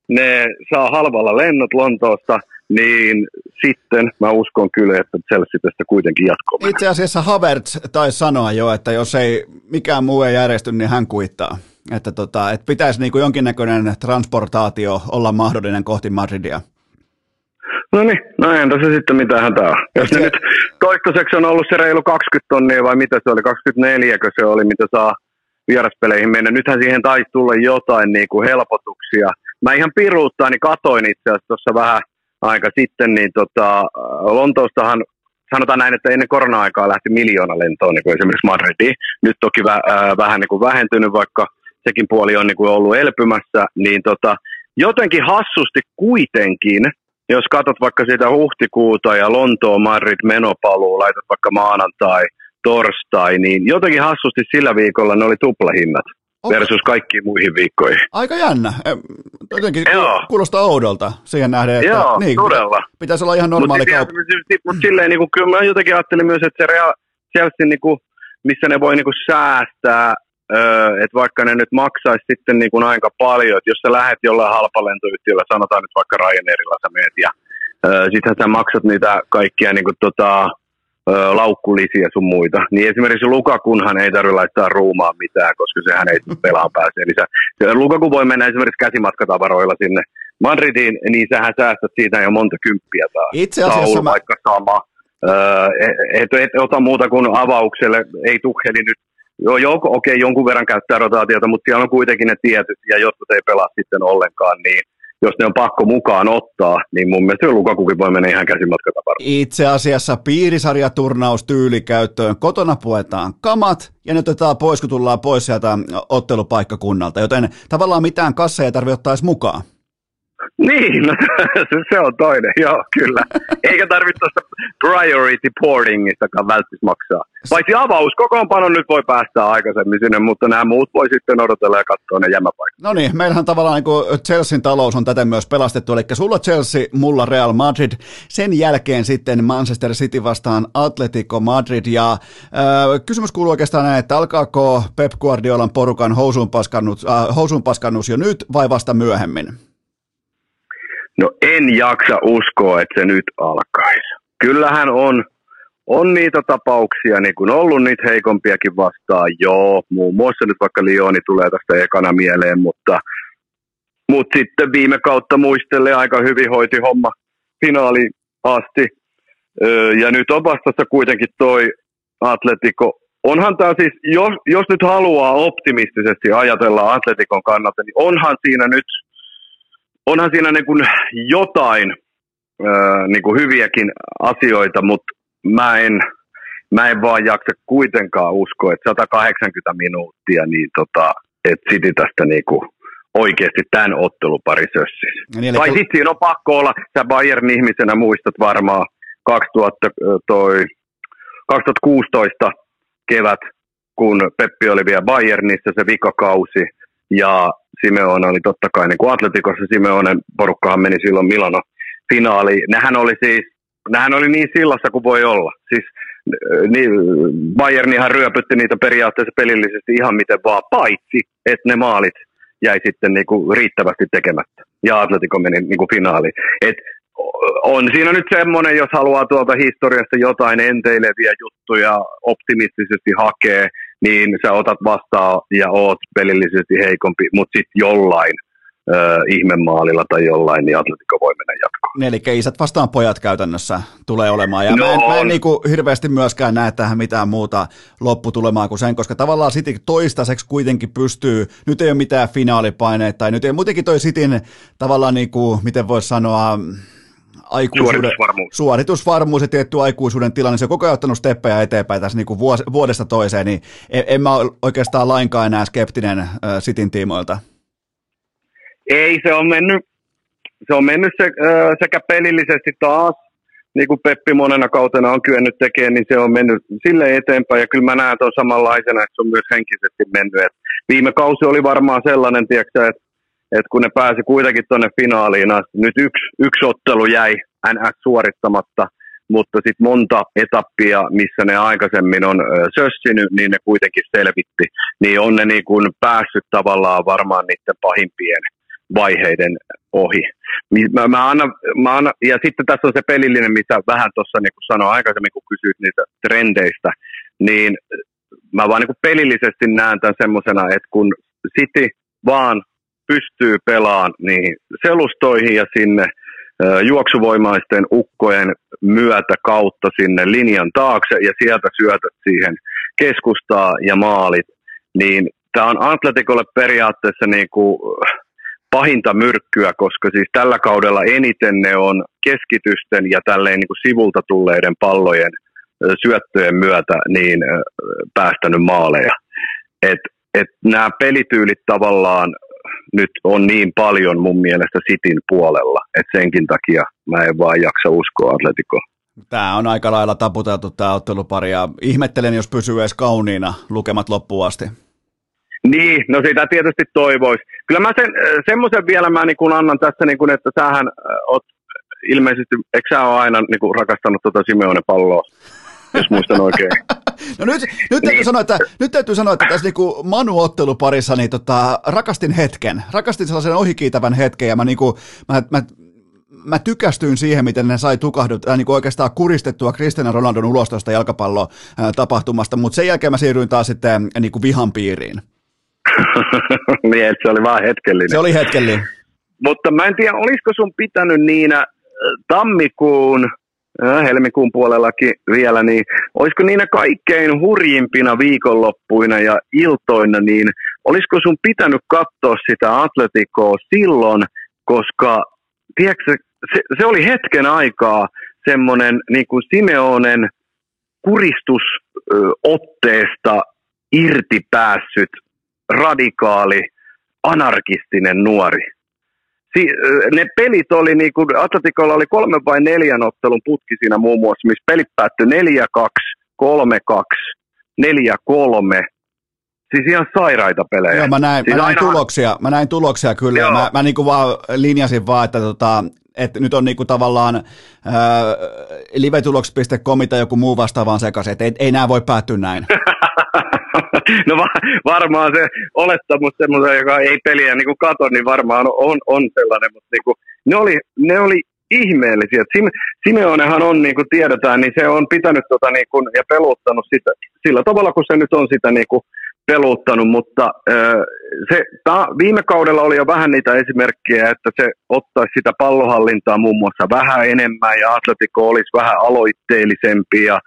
ne saa halvalla lennot Lontoosta – niin sitten mä uskon kyllä, että Chelsea tästä kuitenkin jatkuu.
Itse asiassa Havertz taisi sanoa jo, että jos ei mikään muu ei järjesty, niin hän kuittaa. Että, tota, että pitäisi niin kuin jonkinnäköinen transportaatio olla mahdollinen kohti Madridia.
No niin, no entä se sitten mitä hän on. Jos se... nyt toistaiseksi on ollut se reilu 20 tonnia vai mitä se oli, 24 se oli, mitä saa vieraspeleihin mennä. Nythän siihen taisi tulla jotain niin kuin helpotuksia. Mä ihan piruuttaa, niin katoin itse asiassa tuossa vähän – aika sitten, niin tota, Lontoostahan sanotaan näin, että ennen korona-aikaa lähti miljoona lentoa niin kuin esimerkiksi Madridiin. Nyt toki vä- äh, vähän niin kuin vähentynyt, vaikka sekin puoli on niin kuin ollut elpymässä, niin tota, jotenkin hassusti kuitenkin, jos katsot vaikka sitä huhtikuuta ja Lontoon, Madrid, menopaluu, laitat vaikka maanantai, torstai, niin jotenkin hassusti sillä viikolla ne oli tuplahinnat okay. versus kaikkiin muihin viikkoihin.
Aika jännä. Jotenkin Joo. kuulostaa oudolta siihen nähden, että
Joo, niin, todella.
pitäisi olla ihan normaali
Mutta mut silleen, niin kuin, kyllä mä jotenkin ajattelin myös, että se Real, Chelsea, niin kuin, missä ne voi niin kuin, säästää, että vaikka ne nyt maksaisi sitten niin kuin, aika paljon, että jos sä lähdet jollain halpalentoyhtiöllä, sanotaan nyt vaikka Ryanairilla sä meet ja sittenhän sä maksat niitä kaikkia niin kuin, tota, laukkulisiä sun muita, niin esimerkiksi Lukakunhan ei tarvitse laittaa ruumaan mitään, koska sehän ei (laughs) pelaa pääse. Eli sä, Lukaku voi mennä esimerkiksi käsimatkatavaroilla sinne Madridiin, niin sähän säästät siitä jo monta kymppiä taas.
Itse asiassa mä...
vaikka sama. Öö, et, et, ota muuta kuin avaukselle, ei Tuheli nyt Joo, joo okei, okay, jonkun verran käyttää rotaatiota, mutta siellä on kuitenkin ne tietyt, ja jotkut ei pelaa sitten ollenkaan, niin jos ne on pakko mukaan ottaa, niin mun mielestä Lukakukin voi mennä ihan käsimatkatavaraa.
Itse asiassa piirisarjaturnaus tyylikäyttöön. Kotona puetaan kamat ja ne otetaan pois, kun tullaan pois sieltä ottelupaikkakunnalta, joten tavallaan mitään kasseja ei tarvitse ottaa edes mukaan.
Niin, no, se on toinen, joo, kyllä. Eikä tarvitse tuosta priority boardingistakaan välttis maksaa. Paitsi avaus kokoonpano nyt voi päästä aikaisemmin sinne, mutta nämä muut voi sitten odotella ja katsoa ne jämäpaikat.
No niin, meillähän tavallaan niin Chelsean talous on tätä myös pelastettu, eli sulla Chelsea, mulla Real Madrid, sen jälkeen sitten Manchester City vastaan Atletico Madrid, ja äh, kysymys kuuluu oikeastaan näin, että alkaako Pep Guardiolan porukan housuunpaskannus, äh, housuunpaskannus jo nyt vai vasta myöhemmin?
No en jaksa uskoa, että se nyt alkaisi. Kyllähän on, on niitä tapauksia, niin kun ollut niitä heikompiakin vastaan, joo. Muun muassa nyt vaikka Lioni tulee tästä ekana mieleen, mutta, mutta sitten viime kautta muistelee aika hyvin hoiti homma finaali asti. Ja nyt on vastassa kuitenkin toi Atletico. Onhan tämä siis, jos, jos nyt haluaa optimistisesti ajatella Atletikon kannalta, niin onhan siinä nyt – onhan siinä niin kuin jotain niin kuin hyviäkin asioita, mutta mä en, mä en vaan jaksa kuitenkaan uskoa, että 180 minuuttia, niin tota, että City tästä niin kuin oikeasti tämän ottelupari sössis. Niin, tai sitten siinä on pakko olla, sä Bayern-ihmisenä muistat varmaan 2000, toi, 2016 kevät, kun Peppi oli vielä Bayernissa se vikakausi, ja Simeone oli totta kai niin Atletikossa Simeonen porukkahan meni silloin Milano finaaliin. Nehän oli siis, nehän oli niin sillassa kuin voi olla. Siis niin Bayernihan ryöpytti niitä periaatteessa pelillisesti ihan miten vaan, paitsi että ne maalit jäi sitten niin kuin riittävästi tekemättä. Ja Atletico meni niin kuin finaaliin. Et on siinä nyt semmoinen, jos haluaa tuolta historiasta jotain enteileviä juttuja optimistisesti hakea, niin sä otat vastaan ja oot pelillisesti heikompi, mutta sitten jollain äh, ihmemaalilla tai jollain, niin Atletico voi mennä jatkoon.
Eli isät vastaan pojat käytännössä tulee olemaan. Ja no, mä en, mä en niin kuin hirveästi myöskään näe tähän mitään muuta lopputulemaa kuin sen, koska tavallaan City toistaiseksi kuitenkin pystyy, nyt ei ole mitään finaalipaineita, tai nyt ei muutenkin toi Cityn tavallaan, niin kuin, miten voisi sanoa, aikuisuuden, suoritusvarmuus. suoritusvarmuus ja tietty aikuisuuden tilanne, se on koko ajan ottanut steppejä eteenpäin tässä niin kuin vuodesta toiseen, niin en, en mä ole oikeastaan lainkaan enää skeptinen äh, Sitin tiimoilta.
Ei, se on mennyt, se on mennyt se, äh, sekä pelillisesti taas, niin kuin Peppi monena kautena on kyennyt tekemään, niin se on mennyt sille eteenpäin. Ja kyllä mä näen tuon samanlaisena, että se on myös henkisesti mennyt. Et viime kausi oli varmaan sellainen, tiedätkö, että että kun ne pääsi kuitenkin tuonne finaaliin asti, nyt yksi, yksi ottelu jäi NS suorittamatta, mutta sitten monta etappia, missä ne aikaisemmin on sössinyt, niin ne kuitenkin selvitti. Niin on ne niin kuin päässyt tavallaan varmaan niiden pahimpien vaiheiden ohi. Mä, mä annan, mä annan, ja sitten tässä on se pelillinen, mitä vähän tuossa niin sanoin aikaisemmin, kun kysyit niitä trendeistä, niin mä vaan niin pelillisesti näen tämän semmoisena, että kun City vaan pystyy pelaamaan niihin selustoihin ja sinne juoksuvoimaisten ukkojen myötä kautta sinne linjan taakse ja sieltä syötät siihen keskustaa ja maalit, niin tämä on Atletikolle periaatteessa niin kuin pahinta myrkkyä, koska siis tällä kaudella eniten ne on keskitysten ja tälleen niin kuin sivulta tulleiden pallojen syöttöjen myötä niin päästänyt maaleja. Et, et nämä pelityylit tavallaan nyt on niin paljon mun mielestä Sitin puolella, että senkin takia mä en vaan jaksa uskoa Atletico.
Tämä on aika lailla taputeltu tämä ottelupari ja ihmettelen, jos pysyy edes kauniina lukemat loppuun asti.
Niin, no sitä tietysti toivoisi. Kyllä mä sen, semmoisen vielä mä niin annan tässä, niin kun, että sähän oot ilmeisesti, eikö sä ole aina niin kun, rakastanut tuota Simeone palloa? jos muistan oikein. (laughs)
No nyt, nyt, täytyy niin. sanoa, että, nyt täytyy sanoa, että tässä niinku Manu-otteluparissa niin tota, rakastin hetken. Rakastin sellaisen ohikiitävän hetken ja mä, niinku, mä, mä mä tykästyin siihen, miten ne sai tukahdut, äh, niin kuin oikeastaan kuristettua Cristiano Ronaldon ulos tuosta jalkapallotapahtumasta, mutta sen jälkeen mä siirryin taas sitten äh, niin kuin vihan piiriin. (laughs)
niin, että se oli vain hetkellinen.
Se oli hetkellinen.
Mutta mä en tiedä, olisiko sun pitänyt niinä äh, tammikuun helmikuun puolellakin vielä, niin olisiko niinä kaikkein hurjimpina viikonloppuina ja iltoina, niin olisiko sun pitänyt katsoa sitä atletikoa silloin, koska tiedätkö, se, se oli hetken aikaa semmoinen niin kuin Simeonen kuristusotteesta irti päässyt radikaali, anarkistinen nuori ne pelit oli, niin kuin Atletikolla oli kolme vai neljän ottelun putki siinä muun muassa, missä pelit päättyi 4-2, 3-2, 4-3. Siis ihan sairaita pelejä.
Joo, mä näin, siis mä näin aina... tuloksia, mä näin tuloksia kyllä. Joo. Mä, mä niin kuin vaan linjasin vaan, että tota, että nyt on niinku tavallaan äh, livetuloks.com tai joku muu vastaavaan sekaisin, että ei, ei nämä voi päättyä näin. (laughs) (laughs)
no va- varmaan se olettamus semmoisen, joka ei peliä niin kuin kato, niin varmaan on, on sellainen, mutta niin kuin, ne, oli, ne oli ihmeellisiä. Sim, Simeonehan on, niin kuin tiedetään, niin se on pitänyt tota, niin kuin, ja peluttanut sitä sillä tavalla, kun se nyt on sitä niin kuin, peluttanut, mutta se, ta, viime kaudella oli jo vähän niitä esimerkkejä, että se ottaisi sitä pallohallintaa muun muassa vähän enemmän ja Atletico olisi vähän aloitteellisempi ja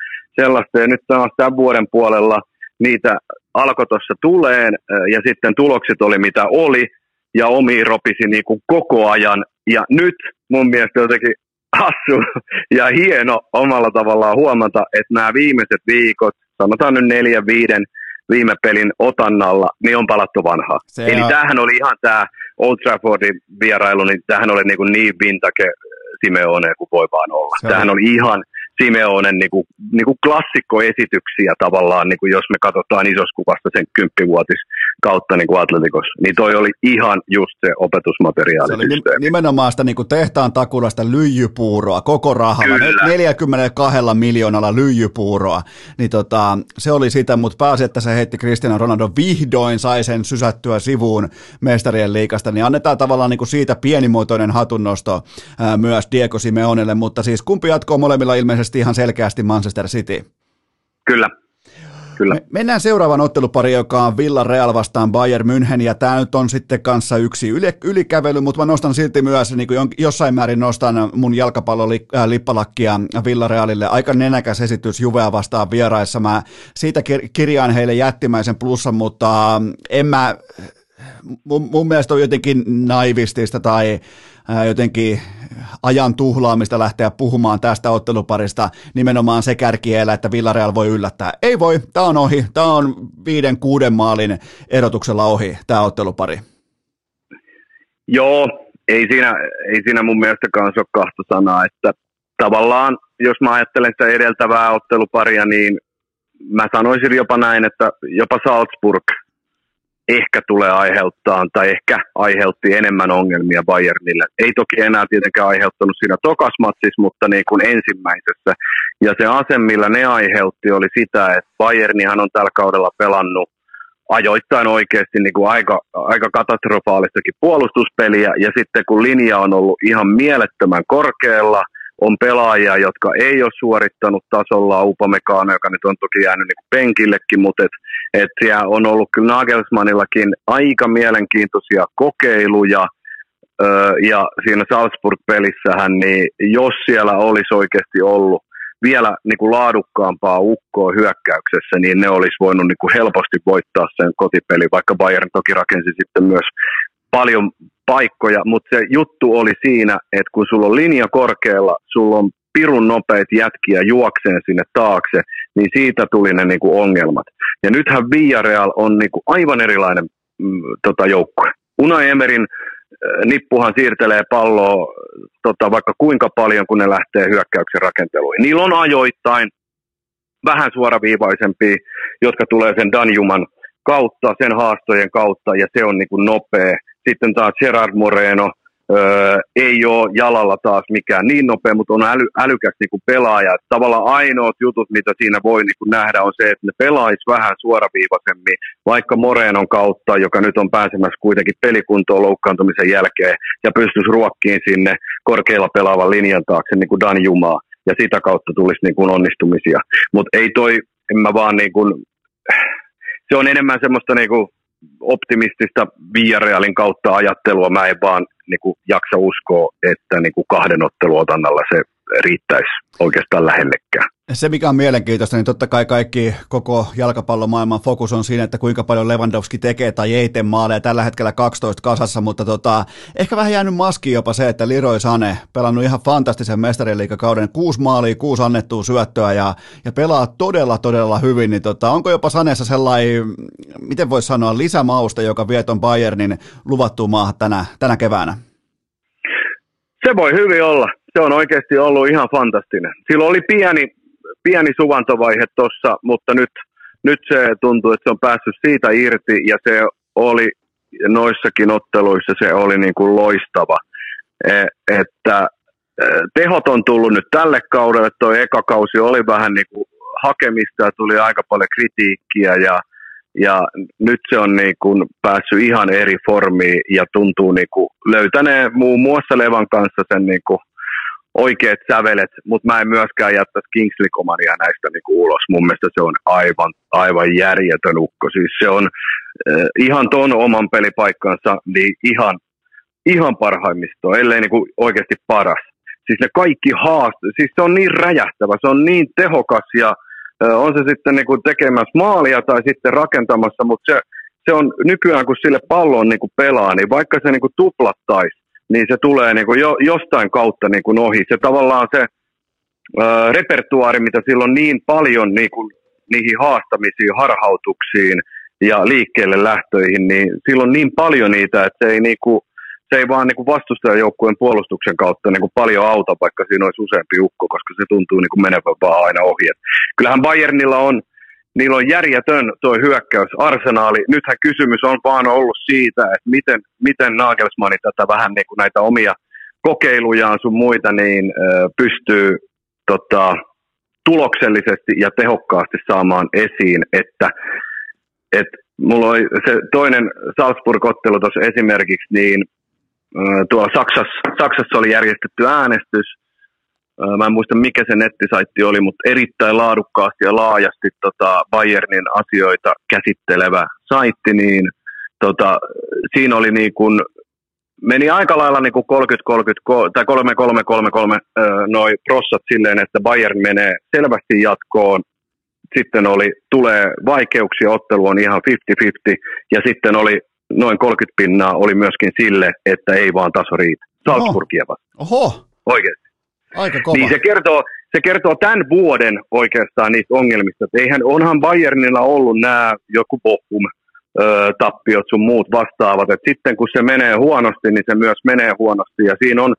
sellaista. Ja nyt taas tämän vuoden puolella niitä alkoi tuossa tuleen ja sitten tulokset oli mitä oli ja omi ropisi niin kuin koko ajan. Ja nyt mun mielestä jotenkin (laughs) hassu ja hieno omalla tavallaan huomata, että nämä viimeiset viikot, sanotaan nyt neljän, viiden viime pelin otannalla, niin on palattu vanhaa. Se Eli on... tämähän oli ihan tämä Old Traffordin vierailu, niin tämähän oli niin, kuin niin vintage Simeone kuin voi vaan olla. Se tämähän oli ihan Simeonen niin kuin, niin kuin klassikkoesityksiä tavallaan, niin kuin jos me katsotaan isossa kuvasta sen kymppivuotis kautta niin kuin Atletikos, niin toi oli ihan just se opetusmateriaali.
Se oli nimenomaan sitä niin kuin tehtaan takulasta lyijypuuroa koko rahalla, Kyllä. 42 miljoonalla lyijypuuroa, niin tota, se oli sitä, mutta pääsi, että se heitti Cristiano Ronaldo vihdoin sai sen sysättyä sivuun mestarien liikasta, niin annetaan tavallaan niin kuin siitä pienimuotoinen hatunnosto ää, myös Diego Simeonelle, mutta siis kumpi jatkoo molemmilla ilmeisesti ihan selkeästi Manchester City?
Kyllä, Kyllä.
Me, mennään seuraavan ottelupari, joka on Villa Real vastaan Bayern München, ja tämä nyt on sitten kanssa yksi yli, ylikävely, mutta mä nostan silti myös, niin kuin jossain määrin nostan mun jalkapallolippalakkia Villa Realille. Aika nenäkäs esitys Juvea vastaan vieraissa. Mä siitä kirjaan heille jättimäisen plussan, mutta en mä, mun, mun mielestä on jotenkin naivistista tai jotenkin ajan tuhlaamista lähteä puhumaan tästä otteluparista nimenomaan se kärkielä, että Villarreal voi yllättää. Ei voi, tämä on ohi. Tämä on viiden, kuuden maalin erotuksella ohi, tämä ottelupari.
Joo, ei siinä, ei siinä mun mielestä kanssa ole kahta sanaa, että tavallaan jos mä ajattelen sitä edeltävää otteluparia, niin mä sanoisin jopa näin, että jopa Salzburg ehkä tulee aiheuttaa tai ehkä aiheutti enemmän ongelmia Bayernille. Ei toki enää tietenkään aiheuttanut siinä tokasmatsissa, mutta niin kuin ensimmäisessä. Ja se ase, millä ne aiheutti, oli sitä, että Bayernihan on tällä kaudella pelannut ajoittain oikeasti niin kuin aika, aika katastrofaalistakin puolustuspeliä, ja sitten kun linja on ollut ihan mielettömän korkealla – on pelaajia, jotka ei ole suorittanut tasolla Upamecano, joka nyt on toki jäänyt niin penkillekin, mutta et, et siellä on ollut kyllä Nagelsmannillakin aika mielenkiintoisia kokeiluja, öö, ja siinä Salzburg-pelissähän, niin jos siellä olisi oikeasti ollut vielä niin kuin laadukkaampaa ukkoa hyökkäyksessä, niin ne olisi voinut niin kuin helposti voittaa sen kotipeli, vaikka Bayern toki rakensi sitten myös paljon paikkoja, mutta se juttu oli siinä, että kun sulla on linja korkealla, sulla on pirun nopeat jätkiä juokseen sinne taakse, niin siitä tuli ne niinku ongelmat. Ja nythän Villarreal on niinku aivan erilainen mm, tota, joukkue. Unai Emerin äh, nippuhan siirtelee palloa tota, vaikka kuinka paljon, kun ne lähtee hyökkäyksen rakenteluihin. Niillä on ajoittain vähän suoraviivaisempia, jotka tulee sen Danjuman kautta, sen haastojen kautta, ja se on niin kuin nopea. Sitten taas Gerard Moreno öö, ei ole jalalla taas mikään niin nopea, mutta on äly, älykäs niin kuin pelaaja. Tavallaan ainoat jutut, mitä siinä voi niin kuin nähdä, on se, että ne pelaisi vähän suoraviivaisemmin, vaikka Morenon kautta, joka nyt on pääsemässä kuitenkin pelikuntoon loukkaantumisen jälkeen, ja pystyisi ruokkiin sinne korkealla pelaavan linjan taakse niin kuin Dan Jumaa, ja sitä kautta tulisi niin kuin onnistumisia. Mutta ei toi, en mä vaan niin kuin, se on enemmän semmoista niin kuin optimistista Villarealin kautta ajattelua. Mä en vaan niin kuin, jaksa uskoa, että niin kuin kahden otteluotannalla se riittäisi oikeastaan lähellekään.
Se, mikä on mielenkiintoista, niin totta kai kaikki koko jalkapallomaailman fokus on siinä, että kuinka paljon Lewandowski tekee tai ei tee maaleja. Tällä hetkellä 12 kasassa, mutta tota, ehkä vähän jäänyt maskiin jopa se, että Leroy Sane pelannut ihan fantastisen mestariliikakauden. Kuusi maalia, kuusi annettua syöttöä ja, ja pelaa todella, todella hyvin. Niin tota, onko jopa Saneessa sellainen, miten voisi sanoa, lisämausta, joka vie ton Bayernin luvattuun maahan tänä, tänä keväänä?
Se voi hyvin olla. Se on oikeasti ollut ihan fantastinen. Silloin oli pieni, pieni suvantovaihe tuossa, mutta nyt, nyt se tuntuu, että se on päässyt siitä irti ja se oli noissakin otteluissa se oli niin kuin loistava. E, että e, tehot on tullut nyt tälle kaudelle, tuo eka kausi oli vähän niin kuin hakemista ja tuli aika paljon kritiikkiä ja, ja nyt se on niin kuin päässyt ihan eri formiin ja tuntuu niin kuin löytäneen muun muassa Levan kanssa sen niin kuin oikeat sävelet, mutta mä en myöskään jättäisi Kingsley Comaria näistä niin ulos. Mun mielestä se on aivan, aivan järjetön ukko. Siis se on äh, ihan ton oman pelipaikkansa niin ihan, ihan parhaimmisto, ellei niin oikeasti paras. Siis ne kaikki haasteet, siis se on niin räjähtävä, se on niin tehokas ja äh, on se sitten niin kuin tekemässä maalia tai sitten rakentamassa, mutta se, se on nykyään, kun sille pallon niin pelaa, niin vaikka se niin kuin tuplattaisi, niin se tulee niin kuin jo, jostain kautta niin kuin ohi. Se tavallaan se ö, repertuaari, mitä silloin niin paljon niin kuin, niihin haastamisiin, harhautuksiin ja liikkeelle lähtöihin, niin silloin niin paljon niitä, että se ei, niin kuin, se ei vaan niin kuin vastustajajoukkueen puolustuksen kautta niin kuin paljon auta, vaikka siinä olisi useampi ukko, koska se tuntuu niin kuin menevän vaan aina ohi. Et kyllähän Bayernilla on niillä on järjetön tuo hyökkäysarsenaali. Nythän kysymys on vaan ollut siitä, että miten, miten Nagelsmann tätä vähän niin kuin näitä omia kokeilujaan sun muita niin pystyy tota, tuloksellisesti ja tehokkaasti saamaan esiin, että, että mulla oli se toinen Salzburg-ottelu tuossa esimerkiksi, niin tuolla Saksassa, Saksassa oli järjestetty äänestys. Mä en muista mikä se nettisaitti oli, mutta erittäin laadukkaasti ja laajasti tota Bayernin asioita käsittelevä saitti, niin tota, siinä oli niin kuin, meni aika lailla niin kuin 30-30 tai 3-3-3-3 noi prossat silleen, että Bayern menee selvästi jatkoon, sitten oli, tulee vaikeuksia, ottelu on ihan 50-50, ja sitten oli noin 30 pinnaa oli myöskin sille, että ei vaan taso riitä. Salzburgia vastaan.
Oho.
Oikeasti.
Aika kova.
Niin se kertoo, se kertoo tämän vuoden oikeastaan niistä ongelmista. Että eihän, onhan Bayernilla ollut nämä joku Bochum, tappiot sun muut vastaavat. Et sitten kun se menee huonosti, niin se myös menee huonosti. Ja siinä on,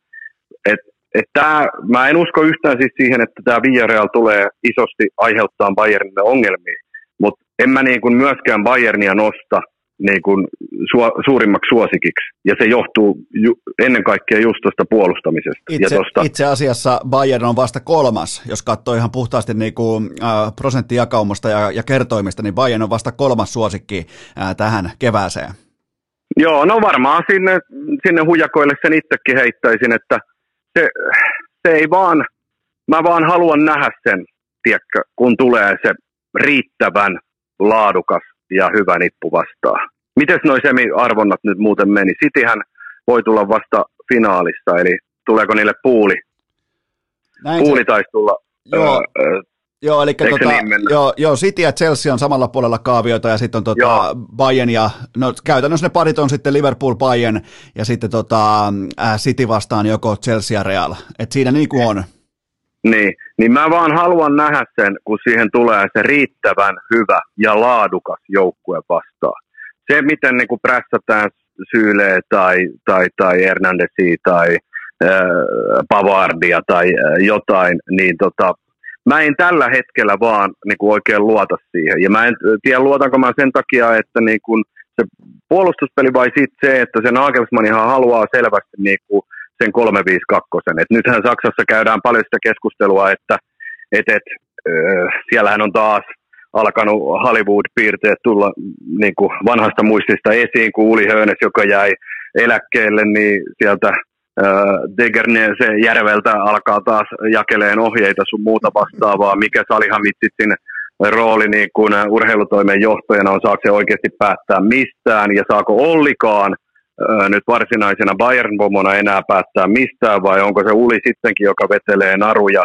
että et tää, mä en usko yhtään siis siihen, että tämä Villarreal tulee isosti aiheuttaa Bayernille ongelmia. Mutta en mä niin kuin myöskään Bayernia nosta niin kuin su- suurimmaksi suosikiksi. Ja se johtuu ju- ennen kaikkea just tuosta puolustamisesta.
Itse,
ja tosta...
itse asiassa Bayern on vasta kolmas, jos katsoo ihan puhtaasti niin kuin, äh, prosenttijakaumusta ja, ja kertoimista, niin Bayern on vasta kolmas suosikki äh, tähän kevääseen.
Joo, no varmaan sinne, sinne hujakoille sen itsekin heittäisin, että se, se ei vaan, mä vaan haluan nähdä sen, tiedätkö, kun tulee se riittävän laadukas ja hyvä nippu vastaan. Miten noi semi-arvonnat nyt muuten meni? Cityhän voi tulla vasta finaalissa, eli tuleeko niille puuli? Näin puuli se... taisi tulla.
Joo. Öö, Joo, eli tota, niin joo, joo, City ja Chelsea on samalla puolella kaavioita ja sitten on tota Bayern ja, no käytännössä ne parit on sitten Liverpool, Bayern ja sitten tota, City vastaan joko Chelsea ja Real. Et siinä niin kuin on.
Niin, niin mä vaan haluan nähdä sen, kun siihen tulee se riittävän hyvä ja laadukas joukkue vastaan. Se, miten niin kuin prässätään Syylee tai, tai, tai Hernandesi tai äh, Pavardia tai äh, jotain, niin tota, mä en tällä hetkellä vaan niin kuin oikein luota siihen. Ja mä en tiedä, luotanko mä sen takia, että niin kuin se puolustuspeli vai sitten se, että se Nagelsmann ihan haluaa selvästi niin kuin sen 352. Et nythän Saksassa käydään paljon sitä keskustelua, että et, et, äh, siellähän on taas alkanut Hollywood-piirteet tulla niin kuin vanhasta muistista esiin, kun Uli Hönes, joka jäi eläkkeelle, niin sieltä se järveltä alkaa taas jakeleen ohjeita sun muuta vastaavaa, mikä Salihamitsitsin rooli niin kuin urheilutoimen johtajana on, saako se oikeasti päättää mistään ja saako Ollikaan nyt varsinaisena Bayern-pomona enää päättää mistään vai onko se Uli sittenkin, joka vetelee naruja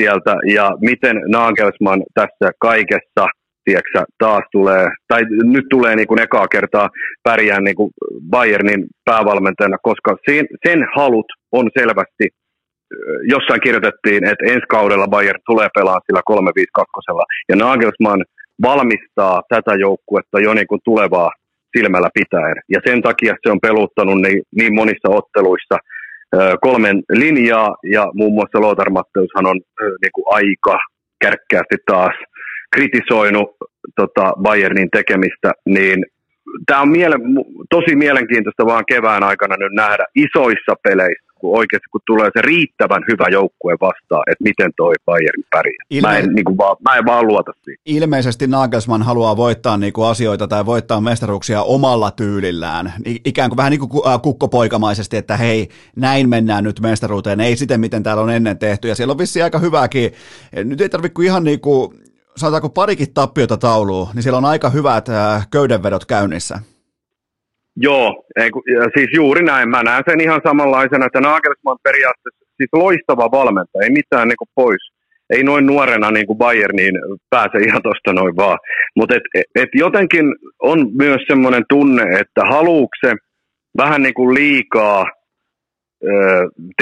sieltä? Ja miten Nagelsmann tässä kaikessa tiedätkö, taas tulee, tai nyt tulee niin kuin ekaa kertaa pärjää niin kuin Bayernin päävalmentajana, koska sen, sen halut on selvästi, jossain kirjoitettiin, että ensi kaudella Bayern tulee pelaamaan sillä 352 ja Nagelsmann valmistaa tätä joukkuetta jo niin kuin tulevaa silmällä pitäen. Ja sen takia se on peluttanut niin, niin monissa otteluissa kolmen linjaa, ja muun muassa Lothar Matteushan on niin kuin aika kärkkäästi taas kritisoinut tota Bayernin tekemistä, niin tämä on miele- tosi mielenkiintoista vaan kevään aikana nyt nähdä isoissa peleissä, kun oikeasti kun tulee se riittävän hyvä joukkue vastaan, että miten toi Bayern pärjää. Ilme- mä, en, niin kuin vaan, mä en vaan luota siihen.
Ilmeisesti Nagelsmann haluaa voittaa niin kuin asioita tai voittaa mestaruuksia omalla tyylillään, ikään kuin vähän niin kuin äh, kukkopoikamaisesti, että hei, näin mennään nyt mestaruuteen, ei siten miten täällä on ennen tehty, ja siellä on vissiin aika hyvääkin, nyt ei tarvitse kuin ihan niin kuin sanotaanko parikin tappiota tauluun, niin siellä on aika hyvät äh, köydenvedot käynnissä.
Joo, ei, siis juuri näin. Mä näen sen ihan samanlaisena, että Nagelsmann periaatteessa siis loistava valmentaja, ei mitään niin kuin pois. Ei noin nuorena niin kuin Bayerniin pääse ihan tuosta noin vaan. Mutta et, et jotenkin on myös semmoinen tunne, että haluuko se vähän niin kuin liikaa ö,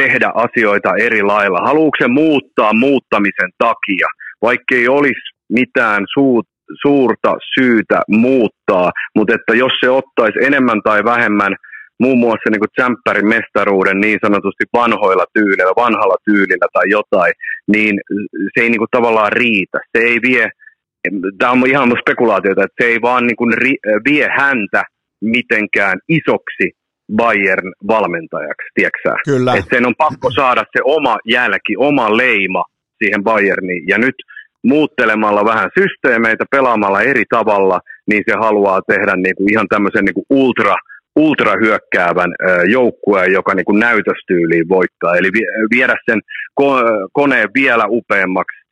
tehdä asioita eri lailla. Haluuko se muuttaa muuttamisen takia, vaikkei olisi mitään suut, suurta syytä muuttaa, mutta että jos se ottaisi enemmän tai vähemmän muun muassa niin tsemppärin mestaruuden niin sanotusti vanhoilla tyylillä, vanhalla tyylillä tai jotain, niin se ei niin kuin tavallaan riitä. Se ei vie tämä on ihan spekulaatiota, että se ei vaan niin kuin vie häntä mitenkään isoksi Bayern-valmentajaksi, tiedätkö
Kyllä.
Että sen on pakko saada se oma jälki, oma leima siihen Bayerniin. Ja nyt muuttelemalla vähän systeemeitä, pelaamalla eri tavalla, niin se haluaa tehdä niin kuin ihan tämmöisen niin kuin ultra, ultrahyökkäävän joukkueen, joka niin kuin näytöstyyliin voittaa. Eli viedä sen koneen vielä upeammaksi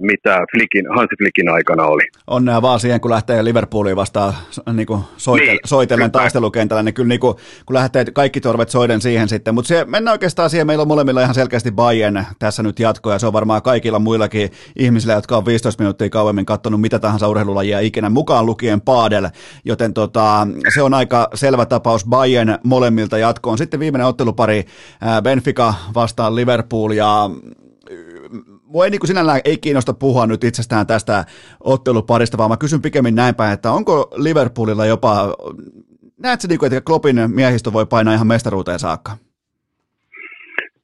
mitä Flickin, Hansi Flickin aikana oli.
Onnea vaan siihen, kun lähtee Liverpooliin vastaan niin kuin soitel- niin, soitellen kyllä. taistelukentällä, niin kyllä niin kuin, kun lähtee kaikki torvet soiden siihen sitten. Mutta mennään oikeastaan siihen, meillä on molemmilla ihan selkeästi Bayern tässä nyt jatkoa, ja se on varmaan kaikilla muillakin ihmisillä, jotka on 15 minuuttia kauemmin katsonut mitä tahansa urheilulajia ikinä, mukaan lukien Paadel, joten tota, se on aika selvä tapaus Bayern molemmilta jatkoon. Sitten viimeinen ottelupari Benfica vastaan Liverpool, ja mua ei niin kuin sinällään ei kiinnosta puhua nyt itsestään tästä otteluparista, vaan mä kysyn pikemmin näin päin, että onko Liverpoolilla jopa, näetkö niin kuin, että Kloppin miehistö voi painaa ihan mestaruuteen saakka?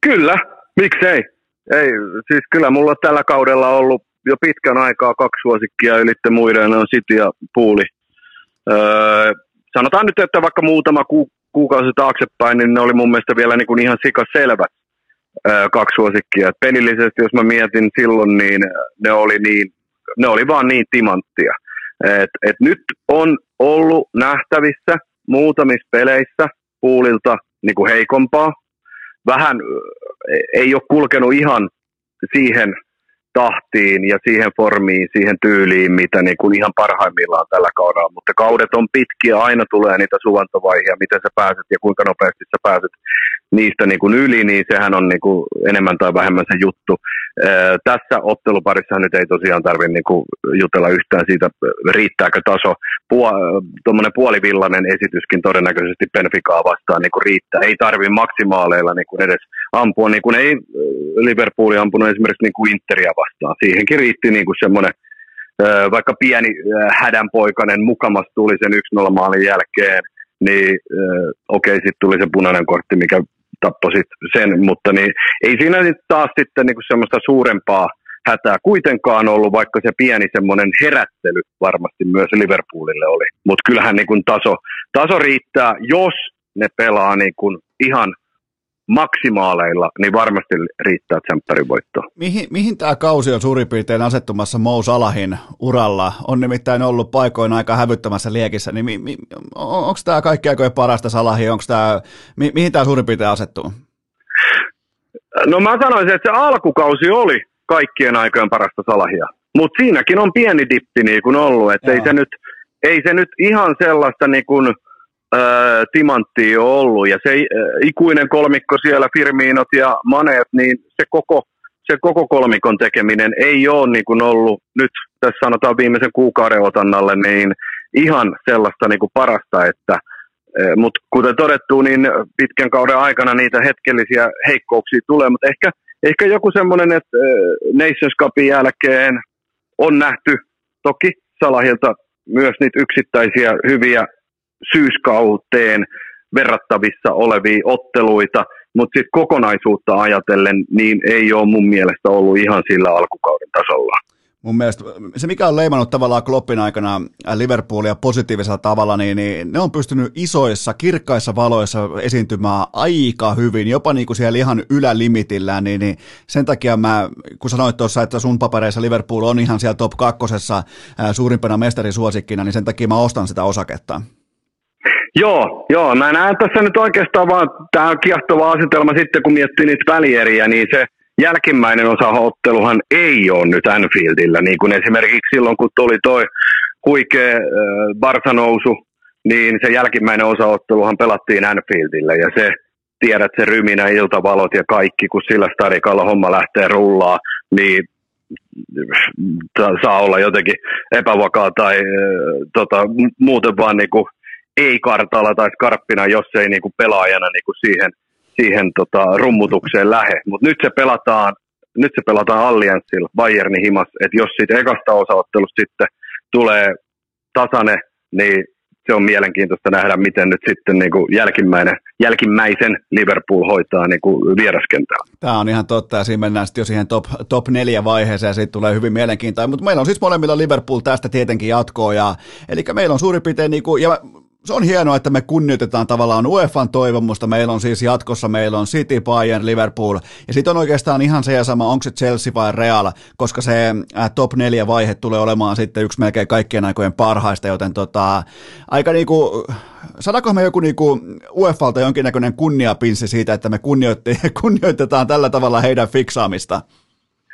Kyllä, miksei. Ei, siis kyllä mulla on tällä kaudella ollut jo pitkän aikaa kaksi suosikkia ylitte muiden, on City ja Puuli. Öö, sanotaan nyt, että vaikka muutama ku, kuukausi taaksepäin, niin ne oli mun mielestä vielä niin kuin ihan sikas selvät kaksi suosikkia. Et pelillisesti, jos mä mietin silloin, niin ne oli, niin, ne oli vaan niin timanttia. Et, et nyt on ollut nähtävissä muutamissa peleissä puulilta niin kuin heikompaa. Vähän ei ole kulkenut ihan siihen tahtiin ja siihen formiin, siihen tyyliin, mitä niin kuin ihan parhaimmillaan tällä kaudella. Mutta kaudet on pitkiä, aina tulee niitä suvantovaiheja, miten sä pääset ja kuinka nopeasti sä pääset niistä niin kuin yli, niin sehän on niin kuin enemmän tai vähemmän se juttu. Ää, tässä otteluparissa nyt ei tosiaan tarvitse niin kuin jutella yhtään siitä, riittääkö taso. Tuommoinen puolivillainen esityskin todennäköisesti Benficaa vastaan niin kuin riittää. Ei tarvi maksimaaleilla niin kuin edes ampua, niin kuin ei Liverpooli ampunut esimerkiksi niin kuin Interia vastaan. Siihenkin riitti niin kuin semmoinen vaikka pieni hädänpoikainen mukamas tuli sen 1-0 maalin jälkeen, niin okei, okay, sitten tuli se punainen kortti, mikä tappoi sit sen, mutta niin, ei siinä nyt taas sitten niin kuin semmoista suurempaa hätää kuitenkaan ollut, vaikka se pieni semmoinen herättely varmasti myös Liverpoolille oli. Mutta kyllähän niin kuin taso, taso riittää, jos ne pelaa niin kuin ihan maksimaaleilla, niin varmasti riittää tsemppärin voitto.
Mihin, mihin tämä kausi on suurin piirtein asettumassa Mou Salahin uralla? On nimittäin ollut paikoin aika hävyttämässä liekissä, niin mi, mi, on, onko tämä kaikki aikojen parasta Salahi? Onko tämä, mi, mihin tämä suurin piirtein asettuu?
No mä sanoisin, että se alkukausi oli kaikkien aikojen parasta Salahia. Mutta siinäkin on pieni dippi niin kuin ollut, että ei se, nyt, ei se nyt ihan sellaista niin kuin – äh, timanttia on ollut. Ja se ikuinen kolmikko siellä, Firmiinot ja Maneet, niin se koko, se koko kolmikon tekeminen ei ole niin kuin ollut nyt tässä sanotaan viimeisen kuukauden otannalle niin ihan sellaista niin kuin parasta, että mutta kuten todettu, niin pitkän kauden aikana niitä hetkellisiä heikkouksia tulee, mutta ehkä, ehkä joku semmoinen, että Nations Cupin jälkeen on nähty toki Salahilta myös niitä yksittäisiä hyviä syyskauteen verrattavissa olevia otteluita, mutta sitten kokonaisuutta ajatellen, niin ei ole mun mielestä ollut ihan sillä alkukauden tasolla.
Mun mielestä se, mikä on leimannut tavallaan Kloppin aikana Liverpoolia positiivisella tavalla, niin, niin ne on pystynyt isoissa, kirkkaissa valoissa esiintymään aika hyvin, jopa niin kuin siellä ihan ylälimitillään, niin, niin sen takia mä, kun sanoit tuossa, että sun papereissa Liverpool on ihan siellä top kakkosessa suurimpana mestarisuosikkina, niin sen takia mä ostan sitä osaketta.
Joo, joo, mä näen tässä nyt oikeastaan vaan tämä kiehtova asetelma sitten, kun miettii niitä välieriä, niin se jälkimmäinen osa otteluhan ei ole nyt Anfieldillä, niin kuin esimerkiksi silloin, kun tuli toi huikea Barsa-nousu, niin se jälkimmäinen osa otteluhan pelattiin Anfieldillä, ja se, tiedät se ryminä, iltavalot ja kaikki, kun sillä stadikalla homma lähtee rullaa, niin saa olla jotenkin epävakaa tai tota, muuten vaan niin kuin ei-kartalla tai skarppina, jos ei niinku pelaajana niinku siihen, siihen tota, rummutukseen lähe. Mutta nyt se pelataan nyt se pelataan Allianssilla Bayernin himas, että jos siitä ekasta osaottelusta sitten tulee tasane, niin se on mielenkiintoista nähdä, miten nyt sitten niin kuin jälkimmäisen Liverpool hoitaa niin kuin vieraskentällä.
Tämä on ihan totta, ja siinä mennään sitten jo siihen top, top neljä vaiheeseen, ja siitä tulee hyvin mielenkiintoista. Mutta meillä on siis molemmilla Liverpool tästä tietenkin jatkoa, ja, eli meillä on suurin piirtein, niin kuin, ja se on hienoa, että me kunnioitetaan tavallaan UEFan toivomusta. Meillä on siis jatkossa, meillä on City, Bayern, Liverpool, ja sitten on oikeastaan ihan se ja sama, onko se Chelsea vai Real, koska se top neljä vaihe tulee olemaan sitten yksi melkein kaikkien aikojen parhaista, joten tota, aika niinku, sanako me joku niinku UEFalta jonkinnäköinen kunniapinssi siitä, että me (laughs) kunnioitetaan tällä tavalla heidän fiksaamista?